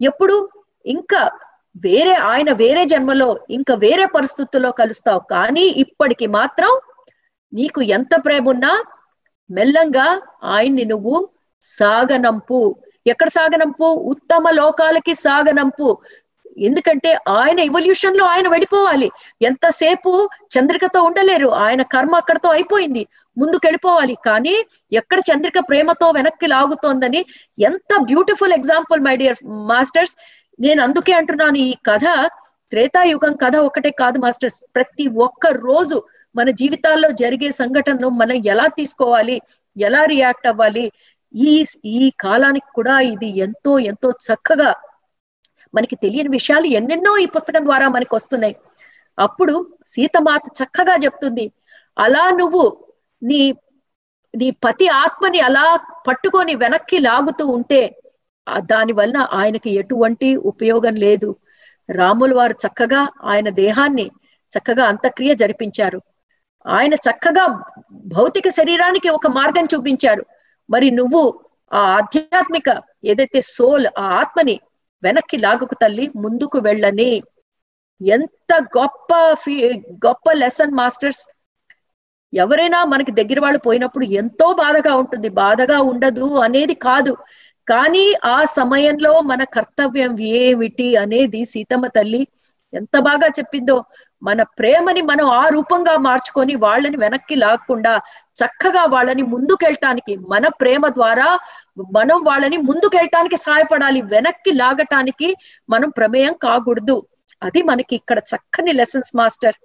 ఎప్పుడు? ఇంకా వేరే ఆయన వేరే జన్మలో ఇంకా వేరే పరిస్థితుల్లో కలుస్తావు. కానీ ఇప్పటికి మాత్రం నీకు ఎంత ప్రేమ ఉన్నా మెల్లంగా ఆయన్ని నువ్వు సాగనంపు. ఎక్కడ సాగనంపు? ఉత్తమ లోకాలకి సాగనంపు. ఎందుకంటే ఆయన ఇవల్యూషన్లో ఆయన వెళ్ళిపోవాలి. ఎంతసేపు చంద్రికతో ఉండలేరు. ఆయన కర్మ అక్కడతో అయిపోయింది. ముందుకెళ్ళిపోవాలి. కానీ ఎక్కడ చంద్రిక ప్రేమతో వెనక్కి లాగుతోందని ఎంత beautiful example my dear masters. నేను అందుకే అంటున్నాను ఈ కథ త్రేతాయుగం కథ ఒకటే కాదు మాస్టర్స్. ప్రతి ఒక్క రోజు మన జీవితాల్లో జరిగే సంఘటనలు మనం ఎలా తీసుకోవాలి ఎలా రియాక్ట్ అవ్వాలి ఈ ఈ కాలానికి కూడా ఇది ఎంతో ఎంతో చక్కగా మనకి తెలియని విషయాలు ఎన్నెన్నో ఈ పుస్తకం ద్వారా మనకు వస్తున్నాయి. అప్పుడు సీతమాత చక్కగా చెప్తుంది అలా నువ్వు నీ నీ పతి ఆత్మని అలా పట్టుకొని వెనక్కి లాగుతూ ఉంటే దాని వలన ఆయనకి ఎటువంటి ఉపయోగం లేదు. రాముల వారు చక్కగా ఆయన దేహాన్ని చక్కగా అంతక్రియ జరిపించారు. ఆయన చక్కగా భౌతిక శరీరానికి ఒక మార్గం చూపించారు. మరి నువ్వు ఆ ఆధ్యాత్మిక ఏదైతే సోల్ ఆ ఆత్మని వెనక్కి లాగుకు తల్లి ముందుకు వెళ్ళని. ఎంత గొప్ప ఫీ గొప్ప లెసన్ మాస్టర్స్ ఎవరైనా మనకి దగ్గర వాళ్ళు పోయినప్పుడు ఎంతో బాధగా ఉంటుంది. బాధగా ఉండదు అనేది కాదు. కానీ ఆ సమయంలో మన కర్తవ్యం ఏమిటి అనేది సీతమ్మ తల్లి ఎంత బాగా చెప్పిందో. మన ప్రేమని మనం ఆ రూపంగా మార్చుకొని వాళ్ళని వెనక్కి లాగకుండా చక్కగా వాళ్ళని ముందుకెళ్ళటానికి మన ప్రేమ ద్వారా మనం వాళ్ళని ముందుకెళ్ళటానికి సహాయపడాలి. వెనక్కి లాగటానికి మనం ప్రమేయం కాకూడదు. అది మనకి ఇక్కడ చక్కని లెసన్స్ మాస్టర్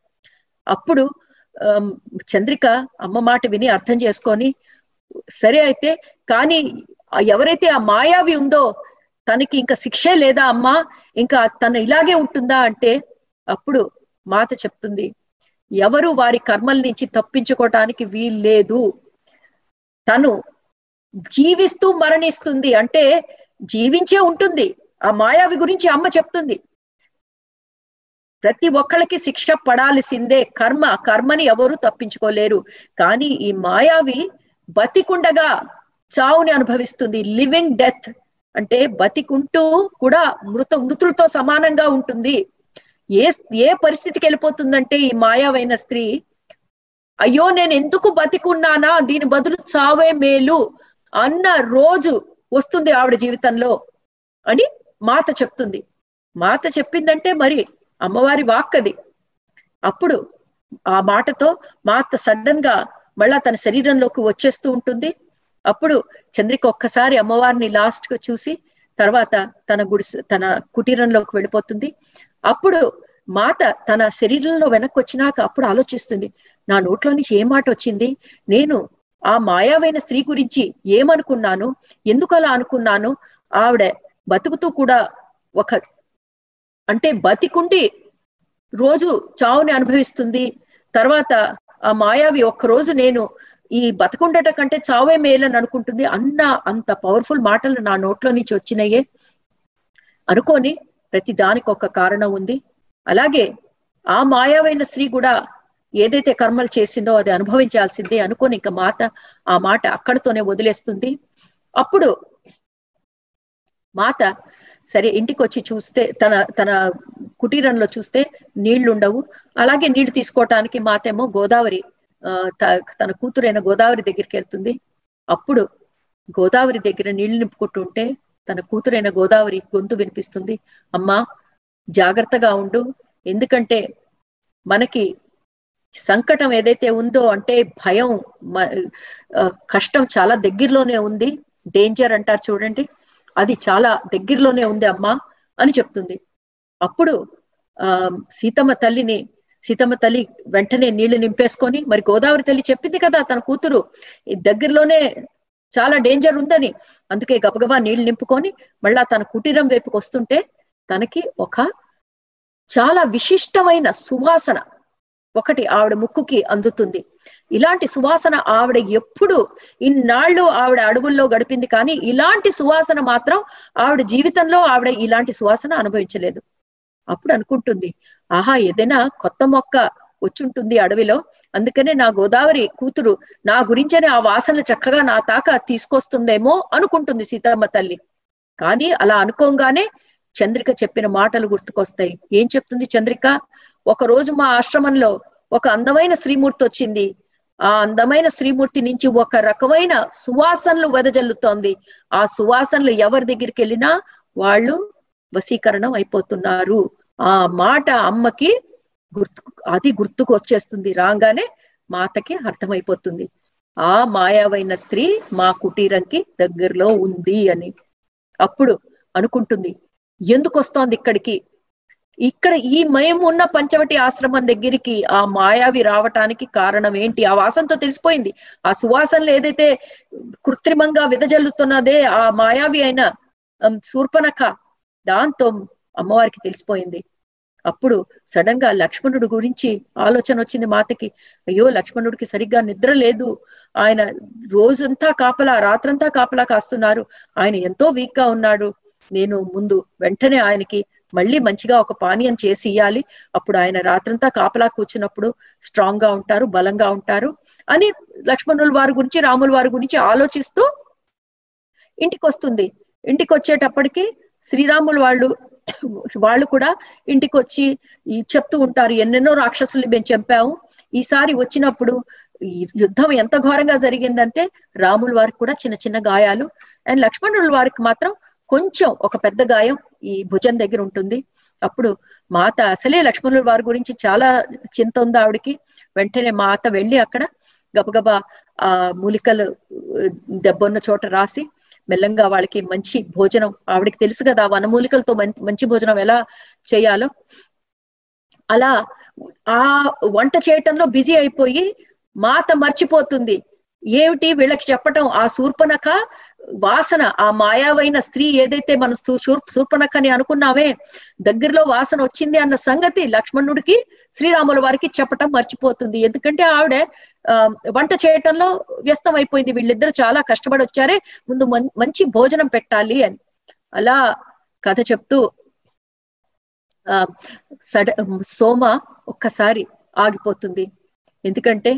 అప్పుడు చంద్రిక అమ్మ మాట విని అర్థం చేసుకొని సరే అయితే కానీ ఎవరైతే ఆ మాయావి ఉందో తనకి ఇంకా శిక్షే లేదా అమ్మా? ఇంకా తను ఇలాగే ఉంటుందా అంటే అప్పుడు మాత చెప్తుంది ఎవరు వారి కర్మల నుంచి తప్పించుకోవటానికి వీల్లేదు తను జీవిస్తూ మరణిస్తుంది అంటే జీవించే ఉంటుంది. ఆ మాయావి గురించి అమ్మ చెప్తుంది. ప్రతి ఒక్కళ్ళకి శిక్ష పడాల్సిందే కర్మ. కర్మని ఎవరు తప్పించుకోలేరు. కానీ ఈ మాయావి బతికుండగా చావుని అనుభవిస్తుంది. లివింగ్ డెత్ అంటే బతికుంటూ కూడా మృత మృతులతో సమానంగా ఉంటుంది. ఏ ఏ పరిస్థితికి వెళ్ళిపోతుందంటే ఈ మాయావైన స్త్రీ అయ్యో నేను ఎందుకు బతికున్నానా? దీని బదులు చావే మేలు. అన్న రోజు వస్తుంది ఆవిడ జీవితంలో అని మాత చెప్తుంది. మాత చెప్పిందంటే మరి అమ్మవారి వాక్ అది అప్పుడు ఆ మాటతో మాత సడన్గా మళ్ళా తన శరీరంలోకి వచ్చేస్తూ ఉంటుంది. అప్పుడు చంద్రిక ఒక్కసారి అమ్మవారిని లాస్ట్గా చూసి తర్వాత తన గుడిసె తన కుటీరంలోకి వెళ్ళిపోతుంది. అప్పుడు మాత తన శరీరంలో వెనక్కి వచ్చినాక అప్పుడు ఆలోచిస్తుంది నా నోట్లో నుంచి ఏ మాట వచ్చింది? నేను ఆ మాయావైన స్త్రీ గురించి ఏమనుకున్నాను? ఎందుకు అలా అనుకున్నాను? ఆవిడ బతుకుతూ కూడా ఒక అంటే బతికుండి రోజు చావుని అనుభవిస్తుంది. తర్వాత ఆ మాయావి ఒక్కరోజు నేను ఈ బతకుండట కంటే చావే మేలని అనుకుంటుంది. అన్న అంత పవర్ఫుల్ మాటలు నా నోట్లో నుంచి వచ్చినాయే. అనుకోని ప్రతి దానికి ఒక కారణం ఉంది. అలాగే ఆ మాయావైన స్త్రీ కూడా ఏదైతే కర్మలు చేసిందో అది అనుభవించాల్సిందే అనుకోని ఇంకా మాత ఆ మాట అక్కడితోనే వదిలేస్తుంది. అప్పుడు మాత సరే ఇంటికి వచ్చి చూస్తే తన తన కుటీరంలో చూస్తే నీళ్ళు ఉండవు అలాగే నీళ్ళు తీసుకోవటానికి మాతేమో గోదావరి తన కూతురైన గోదావరి దగ్గరికి వెళ్తుంది అప్పుడు గోదావరి దగ్గర నీళ్ళు నింపుకుంటుంటే తన కూతురైన గోదావరి గొంతు వినిపిస్తుంది. అమ్మా జాగ్రత్తగా ఉండు. ఎందుకంటే మనకి సంకటం ఏదైతే ఉందో అంటే భయం కష్టం చాలా దగ్గరలోనే ఉంది. డేంజర్ అంటారు చూడండి. అది చాలా దగ్గరలోనే ఉంది అమ్మా అని చెప్తుంది. అప్పుడు ఆ సీతమ్మ తల్లిని సీతమ్మ తల్లి వెంటనే నీళ్ళు నింపేసుకొని మరి గోదావరి తల్లి చెప్పింది కదా తన కూతురు దగ్గరలోనే చాలా డేంజర్ ఉందని. అందుకే గబగబా నీళ్ళు నింపుకొని మళ్ళా తన కుటీరం వైపుకి వస్తుంటే తనకి ఒక చాలా విశిష్టమైన సువాసన ఒకటి ఆవిడ ముక్కుకి అందుతుంది. ఇలాంటి సువాసన ఆవిడ ఎప్పుడు ఇన్నాళ్ళు ఆవిడ అడవుల్లో గడిపింది కానీ ఇలాంటి సువాసన మాత్రం ఆవిడ జీవితంలో ఆవిడ ఇలాంటి సువాసన అనుభవించలేదు. అప్పుడు అనుకుంటుంది ఆహా ఏదైనా కొత్త మొక్క వచ్చుంటుంది అడవిలో. అందుకనే నా గోదావరి కూతురు నా గురించనే ఆ వాసన చక్కగా నా తాక తీసుకొస్తుందేమో అనుకుంటుంది సీతమ్మ తల్లి. కానీ అలా అనుకోగానే చంద్రిక చెప్పిన మాటలు గుర్తుకొస్తాయి. ఏం చెప్తుంది చంద్రిక? ఒక రోజు మా ఆశ్రమంలో ఒక అందమైన స్త్రీమూర్తి వచ్చింది. ఆ అందమైన స్త్రీమూర్తి నుంచి ఒక రకమైన సువాసనలు వెదజల్లుతోంది. ఆ సువాసనలు ఎవరి దగ్గరికి వెళ్ళినా వాళ్ళు వశీకరణం అయిపోతున్నారు. ఆ మాట అమ్మకి గుర్తు అది గుర్తుకు వచ్చేస్తుంది. రాగానే మాతకి అర్థమైపోతుంది. ఆ మాయావైన స్త్రీ మా కుటీరంకి దగ్గరలో ఉంది అని. అప్పుడు అనుకుంటుంది ఎందుకు వస్తోంది ఇక్కడికి? ఇక్కడ ఈ మేము ఉన్న పంచవటి ఆశ్రమం దగ్గరికి ఆ మాయావి రావటానికి కారణం ఏంటి? ఆ వాసనతో తెలిసిపోయింది. ఆ సువాసనలు ఏదైతే కృత్రిమంగా విదజల్లుతున్నదే ఆ మాయావి అయిన శూర్పనఖ దాంతో అమ్మవారికి తెలిసిపోయింది. అప్పుడు సడన్గా లక్ష్మణుడు గురించి ఆలోచన వచ్చింది మాతకి. అయ్యో లక్ష్మణుడికి సరిగ్గా నిద్ర లేదు. ఆయన రోజంతా కాపలా రాత్రంతా కాపలా కాస్తున్నారు. ఆయన ఎంతో వీక్గా ఉన్నాడు. నేను ముందు వెంటనే ఆయనకి మళ్ళీ మంచిగా ఒక పానీయం చేసి ఇయ్యాలి. అప్పుడు ఆయన రాత్రంతా కాపలా కూర్చున్నప్పుడు స్ట్రాంగ్గా ఉంటారు బలంగా ఉంటారు అని లక్ష్మణుల వారి గురించి రాముల వారి గురించి ఆలోచిస్తూ ఇంటికి వస్తుంది ఇంటికి వచ్చేటప్పటికి శ్రీరాములు వాళ్ళు వాళ్ళు కూడా ఇంటికి వచ్చి చెప్తూ ఉంటారు ఎన్నెన్నో రాక్షసులు మేము చంపాము. ఈసారి వచ్చినప్పుడు యుద్ధం ఎంత ఘోరంగా జరిగిందంటే రాముల వారికి కూడా చిన్న చిన్న గాయాలు. అండ్ లక్ష్మణుల వారికి మాత్రం కొంచెం ఒక పెద్ద గాయం ఈ భుజం దగ్గర ఉంటుంది. అప్పుడు మాత అసలే లక్ష్మణుల వారి గురించి చాలా చింత ఉంది ఆవిడకి. వెంటనే మాత వెళ్ళి అక్కడ గబగబా ఆ మూలికలు దెబ్బన్న చోట రాసి మెల్లంగా వాళ్ళకి మంచి భోజనం ఆవిడకి తెలుసు కదా వనమూలికలతో మంచి భోజనం ఎలా చేయాలో. అలా ఆ వంట చేయటంలో బిజీ అయిపోయి మాత మర్చిపోతుంది. ఏమిటి వీళ్ళకి చెప్పటం? ఆ శూర్పనఖ వాసన ఆ మాయావైన స్త్రీ ఏదైతే మన శూర్పనఖ అని అనుకున్నామే దగ్గరలో వాసన వచ్చింది అన్న సంగతి లక్ష్మణుడికి శ్రీరాముల వారికి చెప్పటం మర్చిపోతుంది. ఎందుకంటే ఆవిడ వంట చేయటంలో వ్యస్తం అయిపోయింది వీళ్ళిద్దరు చాలా కష్టపడి వచ్చారే ముందు మంచి భోజనం పెట్టాలి అని. అలా కథ చెప్తూ ఆ సడ సోమ ఒక్కసారి ఆగిపోతుంది. ఎందుకంటే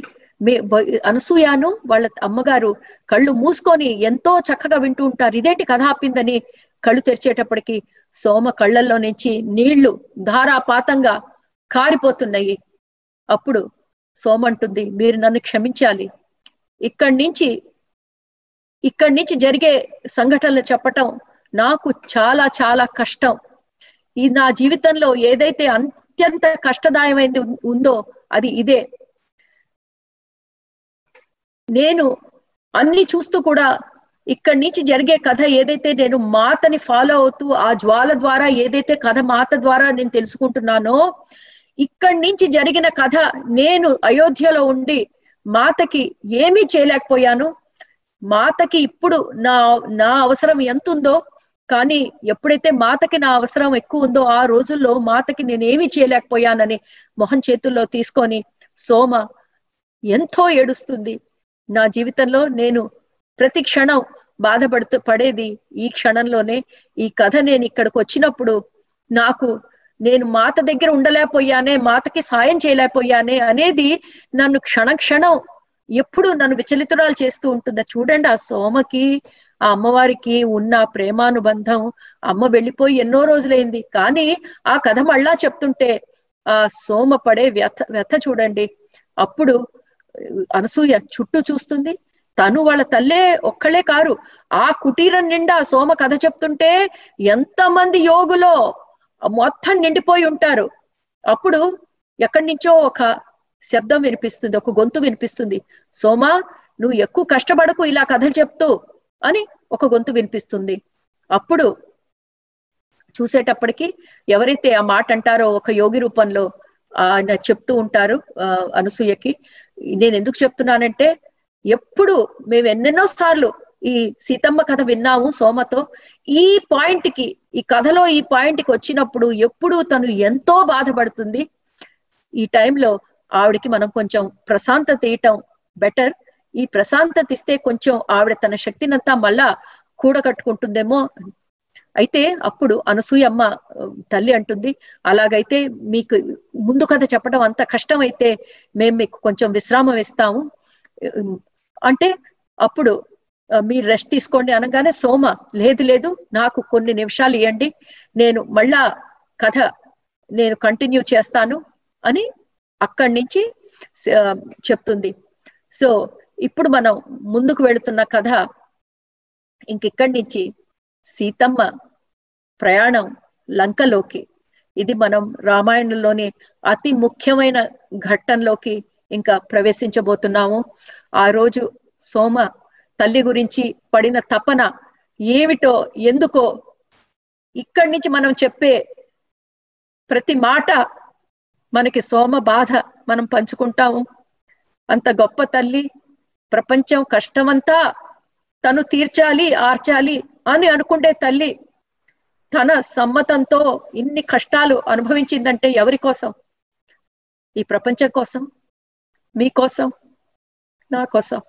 అనసూయాను వాళ్ళ అమ్మగారు కళ్ళు మూసుకొని ఎంతో చక్కగా వింటూ ఉంటారు. ఇదేంటి కథ ఆపిందని కళ్ళు తెరిచేటప్పటికి సోమ కళ్ళల్లో నుంచి నీళ్ళు ధారాపాతంగా కారిపోతున్నాయి. అప్పుడు సోమ అంటుంది మీరు నన్ను క్షమించాలి. ఇక్కడి నుంచి ఇక్కడి నుంచి జరిగే సంఘటనలు చెప్పటం నాకు చాలా చాలా కష్టం. ఈ నా జీవితంలో ఏదైతే అత్యంత కష్టదాయమైంది ఉందో అది ఇదే. నేను అన్ని చూస్తూ కూడా ఇక్కడి నుంచి జరిగే కథ ఏదైతే నేను మాతని ఫాలో అవుతూ ఆ జ్వాల ద్వారా ఏదైతే కథ మాత ద్వారా నేను తెలుసుకుంటున్నానో ఇక్కడి నుంచి జరిగిన కథ నేను అయోధ్యలో ఉండి మాతకి ఏమీ చేయలేకపోయాను. మాతకి ఇప్పుడు నా నా అవసరం ఎంత ఉందో కానీ ఎప్పుడైతే మాతకి నా అవసరం ఎక్కువ ఉందో ఆ రోజుల్లో మాతకి నేనేమి చేయలేకపోయానని మొహం చేతుల్లో తీసుకొని సోమ ఎంతో ఏడుస్తుంది. నా జీవితంలో నేను ప్రతి క్షణం బాధపడుతూ పడేది ఈ క్షణంలోనే. ఈ కథ నేను ఇక్కడికి వచ్చినప్పుడు నాకు నేను మాత దగ్గర ఉండలేకపోయానే మాతకి సాయం చేయలేకపోయానే అనేది నన్ను క్షణ క్షణం ఎప్పుడు నన్ను విచలితురాలు చేస్తూ ఉంటుందా. చూడండి ఆ సోమకి ఆ అమ్మవారికి ఉన్న ప్రేమానుబంధం. అమ్మ వెళ్ళిపోయి ఎన్నో రోజులైంది. కానీ ఆ కథ మళ్ళా చెప్తుంటే ఆ సోమ పడే వ్యథ వ్యథ చూడండి. అప్పుడు అనసూయ చుట్టూ చూస్తుంది. తను వాళ్ళ తల్లే ఒక్కళ్ళే కారు. ఆ కుటీరం నిండా సోమ కథ చెప్తుంటే ఎంతమంది యోగులో మొత్తం నిండిపోయి ఉంటారు. అప్పుడు ఎక్కడి నుంచో ఒక శబ్దం వినిపిస్తుంది ఒక గొంతు వినిపిస్తుంది. సోమా నువ్వు ఎక్కువ కష్టపడకు ఇలా కథలు చెప్తూ అని ఒక గొంతు వినిపిస్తుంది. అప్పుడు చూసేటప్పటికి ఎవరైతే ఆ మాట అంటారో ఒక యోగి రూపంలో ఆయన చెప్తూ ఉంటారు అనసూయకి నేను ఎందుకు చెప్తున్నానంటే ఎప్పుడు మేము ఎన్నెన్నో సార్లు ఈ సీతమ్మ కథ విన్నాము సోమతో. ఈ పాయింట్కి ఈ కథలో ఈ పాయింట్కి వచ్చినప్పుడు ఎప్పుడు తను ఎంతో బాధపడుతుంది. ఈ టైంలో ఆవిడకి మనం కొంచెం ప్రశాంతత ఇయటం బెటర్. ఈ ప్రశాంతత ఇస్తే కొంచెం ఆవిడ తన శక్తినంతా మళ్ళా కూడగట్టుకుంటుందేమో అయితే అప్పుడు అనసూయమ్మ తల్లి అంటుంది అలాగైతే మీకు ముందు కథ చెప్పడం అంత కష్టం అయితే మేము మీకు కొంచెం విశ్రామం ఇస్తాము. అంటే అప్పుడు మీరు రెస్ట్ తీసుకోండి అనగానే సోమ లేదు లేదు నాకు కొన్ని నిమిషాలు ఇవ్వండి నేను మళ్ళా కథ నేను కంటిన్యూ చేస్తాను అని అక్కడి నుంచి చెప్తుంది. సో ఇప్పుడు మనం ముందుకు వెళుతున్న కథ ఇంకెక్కడి నుంచి సీతమ్మ ప్రయాణం లంకలోకి. ఇది మనం రామాయణంలోని అతి ముఖ్యమైన ఘట్టంలోకి ఇంకా ప్రవేశించబోతున్నాము. ఆ రోజు సోమ తల్లి గురించి పడిన తపన ఏమిటో ఎందుకో ఇక్కడి నుంచి మనం చెప్పే ప్రతి మాట మనకి సోమ బాధ మనం పంచుకుంటాము. అంత గొప్ప తల్లి ప్రపంచం కష్టమంతా తను తీర్చాలి ఆర్చాలి అని అనుకుంటే తల్లి తన సమ్మతంతో ఇన్ని కష్టాలు అనుభవించిందంటే ఎవరి కోసం? ఈ ప్రపంచం కోసం? మీకోసం నా కోసం?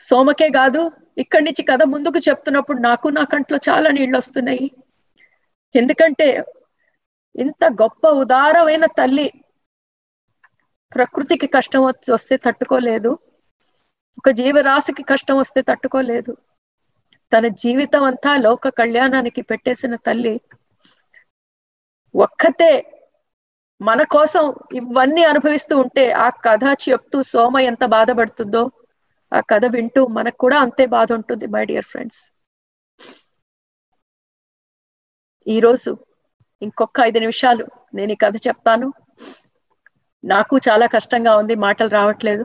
సోమకే కాదు ఇక్కడి నుంచి కథ ముందుకు చెప్తున్నప్పుడు నాకు నా కంట్లో చాలా నీళ్ళు వస్తున్నాయి ఎందుకంటే ఇంత గొప్ప ఉదారమైన తల్లి ప్రకృతికి కష్టం వస్తే తట్టుకోలేదు. ఒక జీవరాశికి కష్టం వస్తే తట్టుకోలేదు. తన జీవితం అంతా లోక కళ్యాణానికి పెట్టేసిన తల్లి ఒక్కతే మన కోసం ఇవన్నీ అనుభవిస్తూ ఉంటే ఆ కథ చెప్తూ సోమ ఎంత బాధపడుతుందో ఆ కథ వింటూ మనకు కూడా అంతే బాధ ఉంటుంది మై డియర్ ఫ్రెండ్స్ ఈరోజు ఇంకొక ఐదు నిమిషాలు నేను ఈ కథ చెప్తాను. నాకు చాలా కష్టంగా ఉంది మాటలు రావట్లేదు.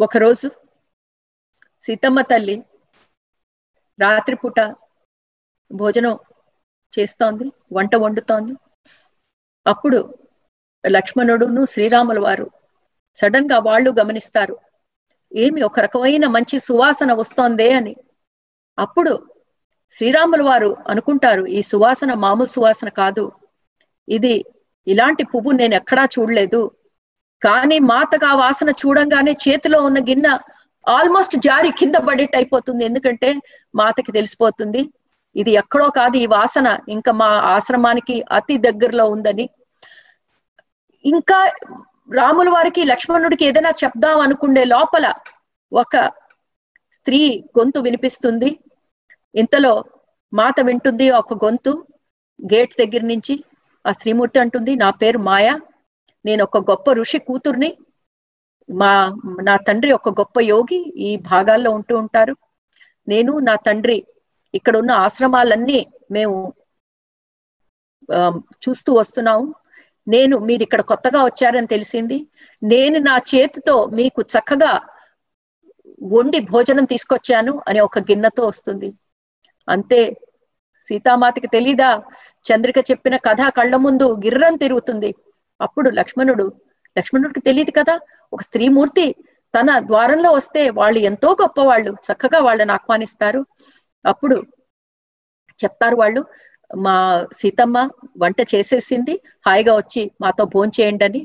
ఒకరోజు సీతమ్మ తల్లి రాత్రిపూట భోజనం చేస్తోంది వంట వండుతోంది. అప్పుడు లక్ష్మణుడును శ్రీరాముల వారు సడన్గా వాళ్ళు గమనిస్తారు. ఏమి ఒక రకమైన మంచి సువాసన వస్తోందే అని. అప్పుడు శ్రీరాముల వారు అనుకుంటారు ఈ సువాసన మామూలు సువాసన కాదు. ఇది ఇలాంటి పువ్వు నేను ఎక్కడా చూడలేదు. కానీ మాతకు ఆ వాసన చూడంగానే చేతిలో ఉన్న గిన్నె ఆల్మోస్ట్ జారి కింద పడేట్టు అయిపోతుంది. ఎందుకంటే మాతకి తెలిసిపోతుంది ఇది ఎక్కడో కాదు ఈ వాసన. ఇంకా మా ఆశ్రమానికి అతి దగ్గరలో ఉందని. ఇంకా రాముల వారికి లక్ష్మణుడికి ఏదైనా చెప్దాం అనుకునే లోపల ఒక స్త్రీ గొంతు వినిపిస్తుంది. ఇంతలో మాత వింటుంది ఒక గొంతు. గేట్ దగ్గర నుంచి ఆ స్త్రీమూర్తి అంటుంది నా పేరు మాయా. నేను ఒక గొప్ప ఋషి కూతుర్ని. మా నా తండ్రి ఒక గొప్ప యోగి ఈ భాగాల్లో ఉంటూ ఉంటారు. నేను నా తండ్రి ఇక్కడ ఉన్న ఆశ్రమాలన్నీ మేము చూస్తూ వస్తున్నాము. నేను మీరు ఇక్కడ కొత్తగా వచ్చారని తెలిసింది. నేను నా చేతితో మీకు చక్కగా వండి భోజనం తీసుకొచ్చాను అని ఒక గిన్నెతో వస్తుంది. అంతే. సీతామాతకి తెలీదా? చంద్రిక చెప్పిన కథ కళ్ళ ముందు గిర్రం తిరుగుతుంది. అప్పుడు లక్ష్మణుడు లక్ష్మణుడికి తెలియదు కదా ఒక స్త్రీమూర్తి తన ద్వారంలో వస్తే వాళ్ళు ఎంతో గొప్ప వాళ్ళు చక్కగా వాళ్ళని ఆహ్వానిస్తారు. అప్పుడు చెప్తారు వాళ్ళు మా సీతమ్మ వంట చేసేసింది హాయిగా వచ్చి మాతో భోంచేయండి అని.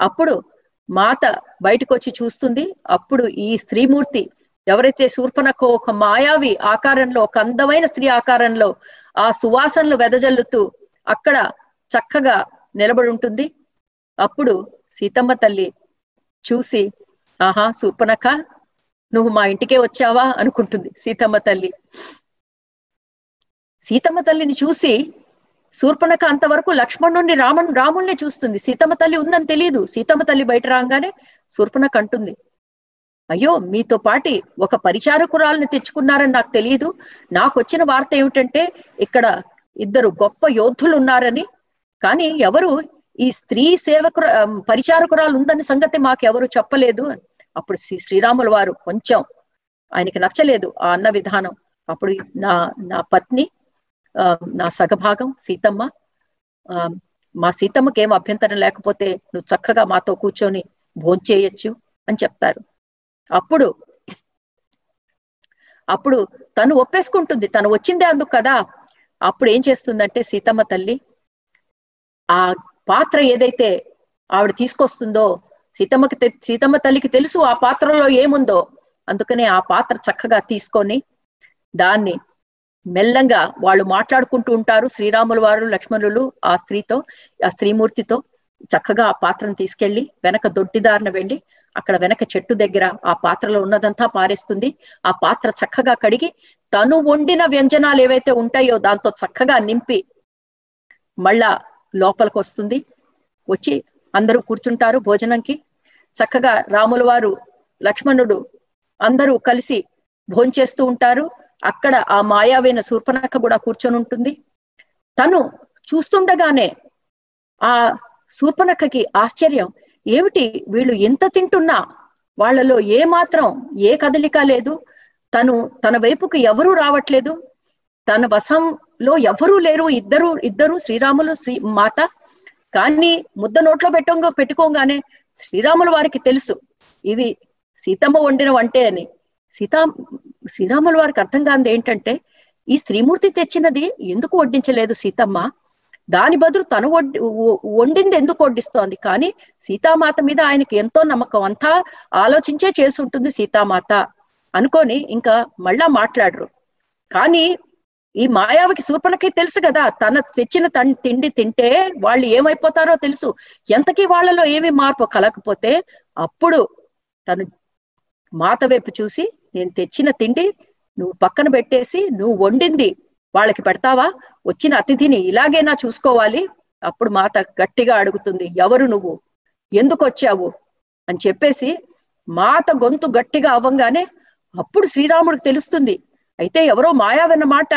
అప్పుడు మాత బయటకు వచ్చి చూస్తుంది అప్పుడు ఈ స్త్రీమూర్తి ఎవరైతే శూర్పణకు ఒక మాయావి ఆకారంలో ఒక అందమైన స్త్రీ ఆకారంలో ఆ సువాసనలు వెదజల్లుతూ అక్కడ చక్కగా నిలబడి ఉంటుంది అప్పుడు సీతమ్మ తల్లి చూసి ఆహా సూపనక నువ్వు మా ఇంటికే వచ్చావా? అనుకుంటుంది సీతమ్మ తల్లి. సీతమ్మ తల్లిని చూసి శూర్పణక అంతవరకు లక్ష్మణుణ్ణి రామన్ రాముణ్ణి చూస్తుంది. సీతమ్మ తల్లి ఉందని తెలియదు సీతమ్మ తల్లి బయట రాగానే శూర్పణక అంటుంది అయ్యో మీతో పాటి ఒక పరిచారకురాలను తెచ్చుకున్నారని నాకు తెలియదు నాకు వచ్చిన వార్త ఏమిటంటే ఇక్కడ ఇద్దరు గొప్ప యోధులు ఉన్నారని కానీ ఎవరు ఈ స్త్రీ సేవకుర పరిచారకురాలు ఉందని సంగతి మాకు ఎవరు చెప్పలేదు. అప్పుడు శ్రీ శ్రీరాముల వారు కొంచెం ఆయనకి నచ్చలేదు ఆ అన్న విధానం. అప్పుడు నా నా పత్ని నా సగభాగం సీతమ్మ. మా సీతమ్మకి ఏం అభ్యంతరం లేకపోతే నువ్వు చక్కగా మాతో కూర్చొని భోంచేయచ్చు అని చెప్తారు. అప్పుడు అప్పుడు తను ఒప్పేసుకుంటుంది. తను వచ్చిందే అందుకు కదా. అప్పుడు ఏం చేస్తుందంటే సీతమ్మ తల్లి ఆ పాత్ర ఏదైతే ఆవిడ తీసుకొస్తుందో సీతమ్మకి సీతమ్మ తల్లికి తెలుసు ఆ పాత్రలో ఏముందో. అందుకనే ఆ పాత్ర చక్కగా తీసుకొని దాన్ని మెల్లంగా వాళ్ళు మాట్లాడుకుంటూ ఉంటారు శ్రీరాముల వారు లక్ష్మణులు ఆ స్త్రీతో ఆ స్త్రీమూర్తితో చక్కగా ఆ పాత్రను తీసుకెళ్ళి వెనక దొడ్డిదారిన వెళ్ళి అక్కడ వెనక చెట్టు దగ్గర ఆ పాత్రలో ఉన్నదంతా పారేస్తుంది. ఆ పాత్ర చక్కగా కడిగి తను వండిన వ్యంజనాలు ఏవైతే ఉంటాయో దాంతో చక్కగా నింపి మళ్ళా లోపలికి వస్తుంది వచ్చి అందరూ కూర్చుంటారు భోజనంకి. చక్కగా రాముల వారు లక్ష్మణుడు అందరూ కలిసి భోంచేస్తూ ఉంటారు. అక్కడ ఆ మాయావైన శూర్పనక్క కూడా కూర్చొని ఉంటుంది. తను చూస్తుండగానే ఆ శూర్పనక్కకి ఆశ్చర్యం. ఏమిటి వీళ్ళు ఎంత తింటున్నా వాళ్ళలో ఏ మాత్రం ఏ కదలిక లేదు. తను తన వైపుకు ఎవరూ రావట్లేదు. తన వశంలో ఎవరూ లేరు. ఇద్దరు ఇద్దరు శ్రీరాములు శ్రీ మాత. కానీ ముద్ద నోట్లో పెట్టంగా పెట్టుకోగానే శ్రీరాముల వారికి తెలుసు. ఇది సీతమ్మ వండిన వంటే అని. సీతా శ్రీరాముల వారికి అర్థం కానిది ఏంటంటే ఈ స్త్రీమూర్తి తెచ్చినది ఎందుకు వడ్డించలేదు సీతమ్మ? దాని బదులు తను వడ్డి వండింది ఎందుకు వడ్డిస్తోంది? కానీ సీతామాత మీద ఆయనకి ఎంతో నమ్మకం. అంతా ఆలోచించే చేసి ఉంటుంది సీతామాత. అనుకొని ఇంకా మళ్ళా మాట్లాడరు. కానీ ఈ మాయావకి శూర్పణకి తెలుసు కదా. తన తెచ్చిన తిండి తింటే వాళ్ళు ఏమైపోతారో తెలుసు. ఎంతకీ వాళ్ళలో ఏమి మార్పు కలకపోతే అప్పుడు తను మాత వైపు చూసి నేను తెచ్చిన తిండి నువ్వు పక్కన పెట్టేసి నువ్వు వండింది వాళ్ళకి పెడతావా? వచ్చిన అతిథిని ఇలాగైనా చూసుకోవాలి. అప్పుడు మాత గట్టిగా అడుగుతుంది ఎవరు నువ్వు? ఎందుకు వచ్చావు? అని చెప్పేసి మాత గొంతు గట్టిగా అవ్వంగానే అప్పుడు శ్రీరాముడికి తెలుస్తుంది అయితే ఎవరో మాయా విన్నమాట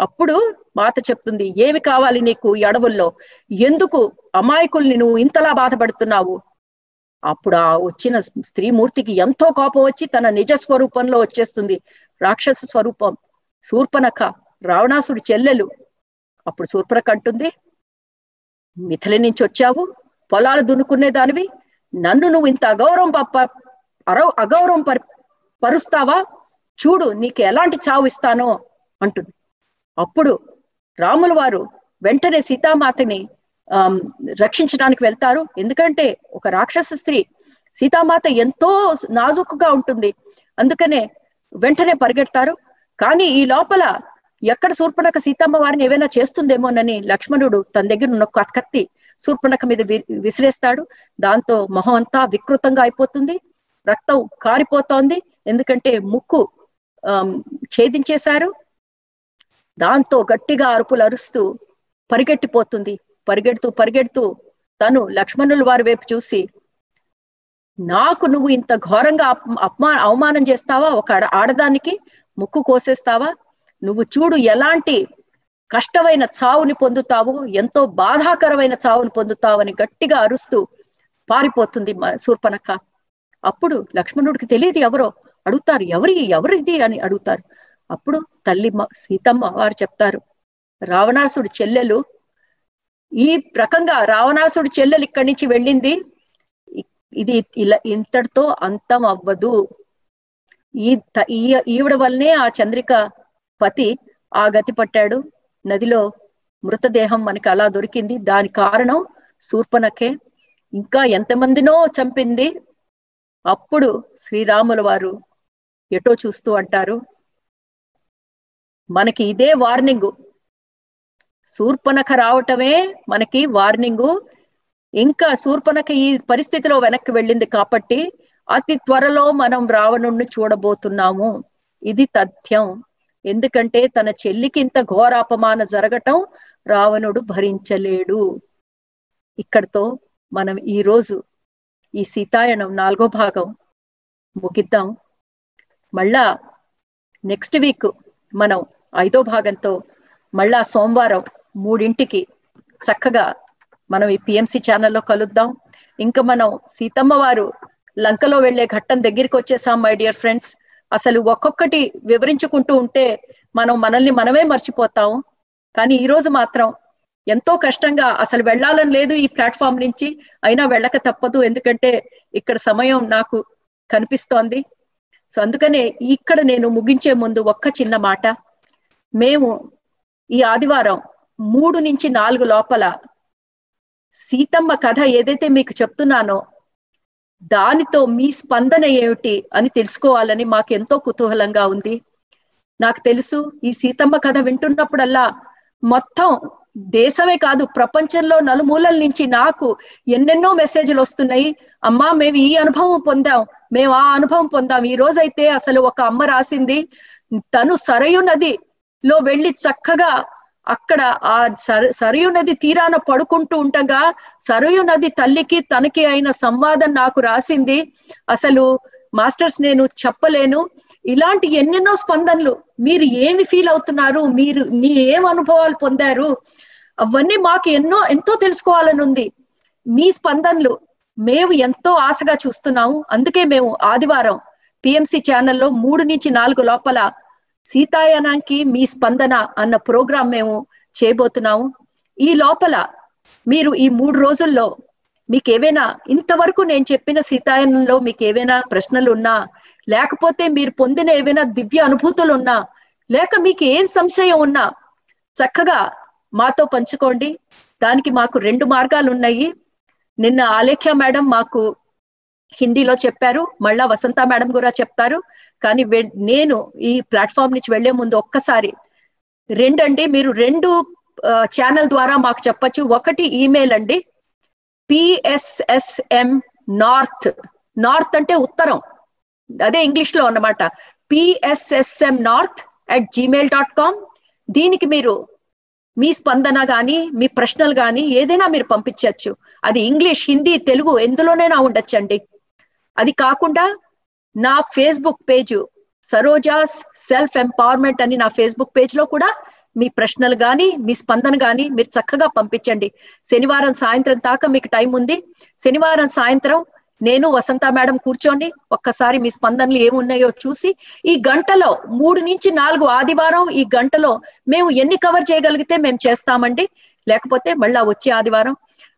అప్పుడు మాత చెప్తుంది ఏమి కావాలి నీకు ఈ అడవుల్లో? ఎందుకు అమాయకుల్ని నువ్వు ఇంతలా బాధపడుతున్నావు? అప్పుడు ఆ వచ్చిన స్త్రీ మూర్తికి ఎంతో కోపం వచ్చి తన నిజ స్వరూపంలో వచ్చేస్తుంది. రాక్షస స్వరూపం శూర్పనఖ రావణాసుడి చెల్లెలు. అప్పుడు శూర్పనఖ అంటుంది మిథిలి నుంచి వచ్చావు పొలాలు దున్నుకునే దానివి. నన్ను నువ్వు ఇంత అగౌరవం ప- అగౌరవం పరు పరుస్తావా? చూడు నీకు ఎలాంటి చావు ఇస్తానో అంటుంది. అప్పుడు రాముల వారు వెంటనే సీతామాతని ఆ రక్షించడానికి వెళ్తారు. ఎందుకంటే ఒక రాక్షస స్త్రీ సీతామాత ఎంతో నాజుకుగా ఉంటుంది. అందుకనే వెంటనే పరిగెడతారు. కానీ ఈ లోపల ఎక్కడ శూర్పణక సీతమ్మ వారిని ఏమైనా చేస్తుందేమోనని లక్ష్మణుడు తన దగ్గర ఉన్న కత్తి శూర్పణక మీద వి- విసిరేస్తాడు. దాంతో మొహం అంతా వికృతంగా అయిపోతుంది. రక్తం కారిపోతోంది. ఎందుకంటే ముక్కు ఛేదించేశారు? దాంతో గట్టిగా అరుపులు అరుస్తూ పరిగెట్టిపోతుంది. పరిగెడుతూ పరిగెడుతూ తను లక్ష్మణుల వారి వైపు చూసి నాకు నువ్వు ఇంత ఘోరంగా అపమా అవమానం చేస్తావా? ఒక ఆడదానికి ముక్కు కోసేస్తావా? నువ్వు చూడు ఎలాంటి కష్టమైన చావుని పొందుతావు ఎంతో బాధాకరమైన చావుని పొందుతావని గట్టిగా అరుస్తూ పారిపోతుంది మ- శూర్పణఖ అప్పుడు లక్ష్మణుడికి తెలియదు ఎవరో. అడుగుతారు. ఎవరి ఎవరిది అని అడుగుతారు. అప్పుడు తల్లి సీతమ్మ వారు చెప్తారు. రావణాసుడు చెల్లెలు ఈ రకంగా రావణాసుడి చెల్లెలు ఇక్కడి నుంచి వెళ్ళింది. ఇది ఇలా ఇంతటితో అంతం అవ్వదు. ఈ ఈ- ఈవిడ వల్లనే ఆ చంద్రిక పతి ఆ గతి పట్టాడు. నదిలో మృతదేహం మనకి అలా దొరికింది. దాని కారణం శూర్పణకే ఇంకా ఎంతమందినో చంపింది. అప్పుడు శ్రీరాముల వారు ఎటో చూస్తూ అంటారు? మనకి ఇదే వార్నింగు. శూర్పణఖ రావటమే మనకి వార్నింగు. ఇంకా శూర్పణఖ ఈ పరిస్థితిలో వెనక్కి వెళ్ళింది కాబట్టి అతి త్వరలో మనం రావణుణ్ణి చూడబోతున్నాము. ఇది తథ్యం. ఎందుకంటే తన చెల్లికి ఇంత ఘోరాపమాన జరగటం రావణుడు భరించలేడు. ఇక్కడతో మనం ఈ రోజు ఈ సీతాయనం నాలుగో భాగం ముగిద్దాం. మళ్ళా నెక్స్ట్ వీక్ మనం ఐదో భాగంతో మళ్ళా సోమవారం మూడింటికి చక్కగా మనం ఈ పిఎంసి ఛానల్లో కలుద్దాం. ఇంకా మనం సీతమ్మ వారు లంకలో వెళ్ళే ఘట్టం దగ్గరికి వచ్చేసాం మై డియర్ ఫ్రెండ్స్ అసలు ఒక్కొక్కటి వివరించుకుంటూ ఉంటే మనం మనల్ని మనమే మర్చిపోతాం. కానీ ఈ రోజు మాత్రం ఎంతో కష్టంగా అసలు వెళ్ళాలని లేదు ఈ ప్లాట్ఫామ్ నుంచి. అయినా వెళ్ళక తప్పదు. ఎందుకంటే ఇక్కడ సమయం నాకు కనిపిస్తోంది. సో అందుకనే ఇక్కడ నేను ముగించే ముందు ఒక్క చిన్న మాట. మేము ఈ ఆదివారం మూడు నుంచి నాలుగు లోపల సీతమ్మ కథ ఏదైతే మీకు చెప్తున్నానో దానితో మీ స్పందన ఏమిటి అని తెలుసుకోవాలని మాకు ఎంతో కుతూహలంగా ఉంది. నాకు తెలుసు ఈ సీతమ్మ కథ వింటున్నప్పుడల్లా మొత్తం దేశమే కాదు ప్రపంచంలో నలుమూలల నుంచి నాకు ఎన్నెన్నో మెసేజ్లు వస్తున్నాయి. అమ్మా మేము ఈ అనుభవం పొందాం. మేము ఆ అనుభవం పొందాం. ఈ రోజైతే అసలు ఒక అమ్మ రాసింది తను సరయు నది లో వెళ్ళి చక్కగా అక్కడ ఆ సర సరయు నది తీరాన పడుకుంటూ ఉండగా సరయు నది తల్లికి తనకి అయిన సంవాదం నాకు రాసింది. అసలు మాస్టర్స్ నేను చెప్పలేను. ఇలాంటి ఎన్నెన్నో స్పందనలు. మీరు ఏమి ఫీల్ అవుతున్నారు? మీరు మీ ఏం అనుభవాలు పొందారు? అవన్నీ మాకు ఎన్నో ఎంతో తెలుసుకోవాలని ఉంది మీ స్పందనలు మేము ఎంతో ఆశగా చూస్తున్నాము. అందుకే మేము ఆదివారం పిఎంసి ఛానల్లో మూడు నుంచి నాలుగు లోపల సీతాయనానికి మీ స్పందన అన్న ప్రోగ్రాం మేము చేయబోతున్నాము. ఈ లోపల మీరు ఈ మూడు రోజుల్లో మీకు ఏవైనా ఇంతవరకు నేను చెప్పిన సీతాయనంలో మీకు ఏవైనా ప్రశ్నలు ఉన్నా లేకపోతే మీరు పొందిన ఏవైనా దివ్య అనుభూతులు ఉన్నా లేక మీకు ఏం సంశయం ఉన్నా చక్కగా మాతో పంచుకోండి. దానికి మాకు రెండు మార్గాలు ఉన్నాయి నిన్న ఆలేఖ్య మేడం మాకు హిందీలో చెప్పారు మళ్ళా వసంత మేడం కూడా చెప్తారు. కానీ నేను ఈ ప్లాట్ఫామ్ నుంచి వెళ్ళే ముందు ఒక్కసారి రెండండి మీరు రెండు ఛానల్ ద్వారా మాకు చెప్పచ్చు. ఒకటి ఈమెయిల్ అండి. పిఎస్ఎస్ఎం నార్త్ నార్త్ అంటే ఉత్తరం. అదే ఇంగ్లీష్లో అన్నమాట PSSM north at Gmail dot com దీనికి మీరు మీ స్పందన కానీ మీ ప్రశ్నలు కానీ ఏదైనా మీరు పంపించవచ్చు అది ఇంగ్లీష్ హిందీ తెలుగు ఎందులోనైనా ఉండొచ్చండి. అది కాకుండా నా Facebook page Saroja's self empowerment అని నా ఫేస్బుక్ పేజ్లో కూడా మీ ప్రశ్నలు కానీ మీ స్పందన కానీ మీరు చక్కగా పంపించండి. శనివారం సాయంత్రం దాకా మీకు టైం ఉంది. శనివారం సాయంత్రం నేను వసంత మేడం కూర్చొని ఒక్కసారి మీ స్పందనలు ఏమున్నాయో చూసి ఈ గంటలో మూడు నుంచి నాలుగు ఆదివారం ఈ గంటలో మేము ఎన్ని కవర్ చేయగలిగితే మేము చేస్తామండి. లేకపోతే మళ్ళా వచ్చే ఆదివారం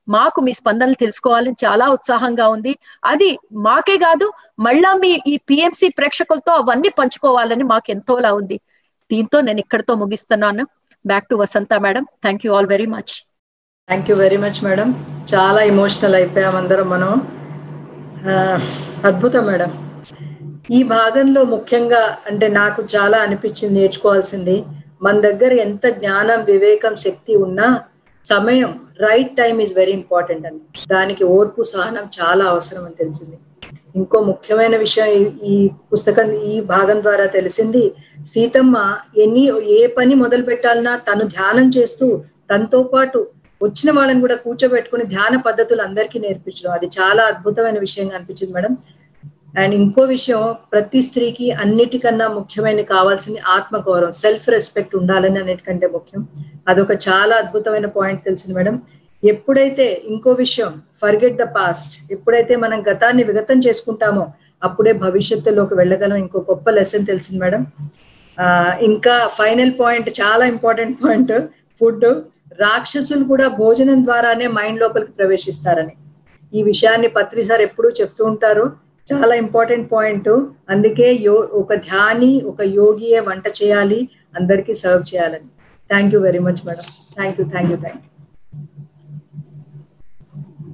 మాకు మీ స్పందనలు తెలుసుకోవాలని చాలా ఉత్సాహంగా ఉంది. అది మాకే కాదు మళ్ళా మీ ఈ పిఎంసి ప్రేక్షకులతో అవన్నీ పంచుకోవాలని మాకు ఎంతోలా ఉంది. దీంతో నేను ఇక్కడితో ముగిస్తున్నాను. Back to Vasantha madam. Thank you all very much thank you very much madam చాలా ఇమోషనల్ అయిపోయాం అందరం మనం అద్భుతం మేడం. ఈ భాగంలో ముఖ్యంగా అంటే నాకు చాలా అనిపించింది నేర్చుకోవాల్సింది. మన దగ్గర ఎంత జ్ఞానం వివేకం శక్తి ఉన్నా సమయం right time is very important అని దానికి ఓర్పు సహనం చాలా అవసరం అని తెలిసింది. ఇంకో ముఖ్యమైన విషయం ఈ పుస్తకం ఈ భాగం ద్వారా తెలిసింది సీతమ్మ ఎన్ని ఏ పని మొదలు పెట్టాలన్నా తను ధ్యానం చేస్తూ తనతో పాటు వచ్చిన వాళ్ళని కూడా కూర్చోబెట్టుకుని ధ్యాన పద్ధతులు అందరికీ నేర్పించడం. అది చాలా అద్భుతమైన విషయంగా అనిపించింది మేడం. అండ్ ఇంకో విషయం ప్రతి స్త్రీకి అన్నిటికన్నా ముఖ్యమైన కావాల్సింది ఆత్మగౌరవం సెల్ఫ్ రెస్పెక్ట్ ఉండాలని అన్నిటికంటే ముఖ్యం. అదొక చాలా అద్భుతమైన పాయింట్ తెలిసింది మేడం. ఎప్పుడైతే ఇంకో విషయం ఫర్గెట్ ద పాస్ట్ ఎప్పుడైతే మనం గతాన్ని విగతం చేసుకుంటామో అప్పుడే భవిష్యత్తులోకి వెళ్ళగలం. ఇంకో గొప్ప లెసన్ తెలిసింది మేడం. ఇంకా ఫైనల్ పాయింట్ చాలా ఇంపార్టెంట్ పాయింట్ ఫుడ్ రాక్షసులు కూడా భోజనం ద్వారానే మైండ్ లోపలికి ప్రవేశిస్తారని. ఈ విషయాన్ని పత్రి సార్ ఎప్పుడూ చెప్తూ ఉంటారు. చాలా ఇంపార్టెంట్ పాయింట్. అందుకే యో ఒక ధ్యాని ఒక యోగియే వంట చేయాలి అందరికీ సర్వ్ చేయాలని. Thank you very much madam. Thank you thank you thank you.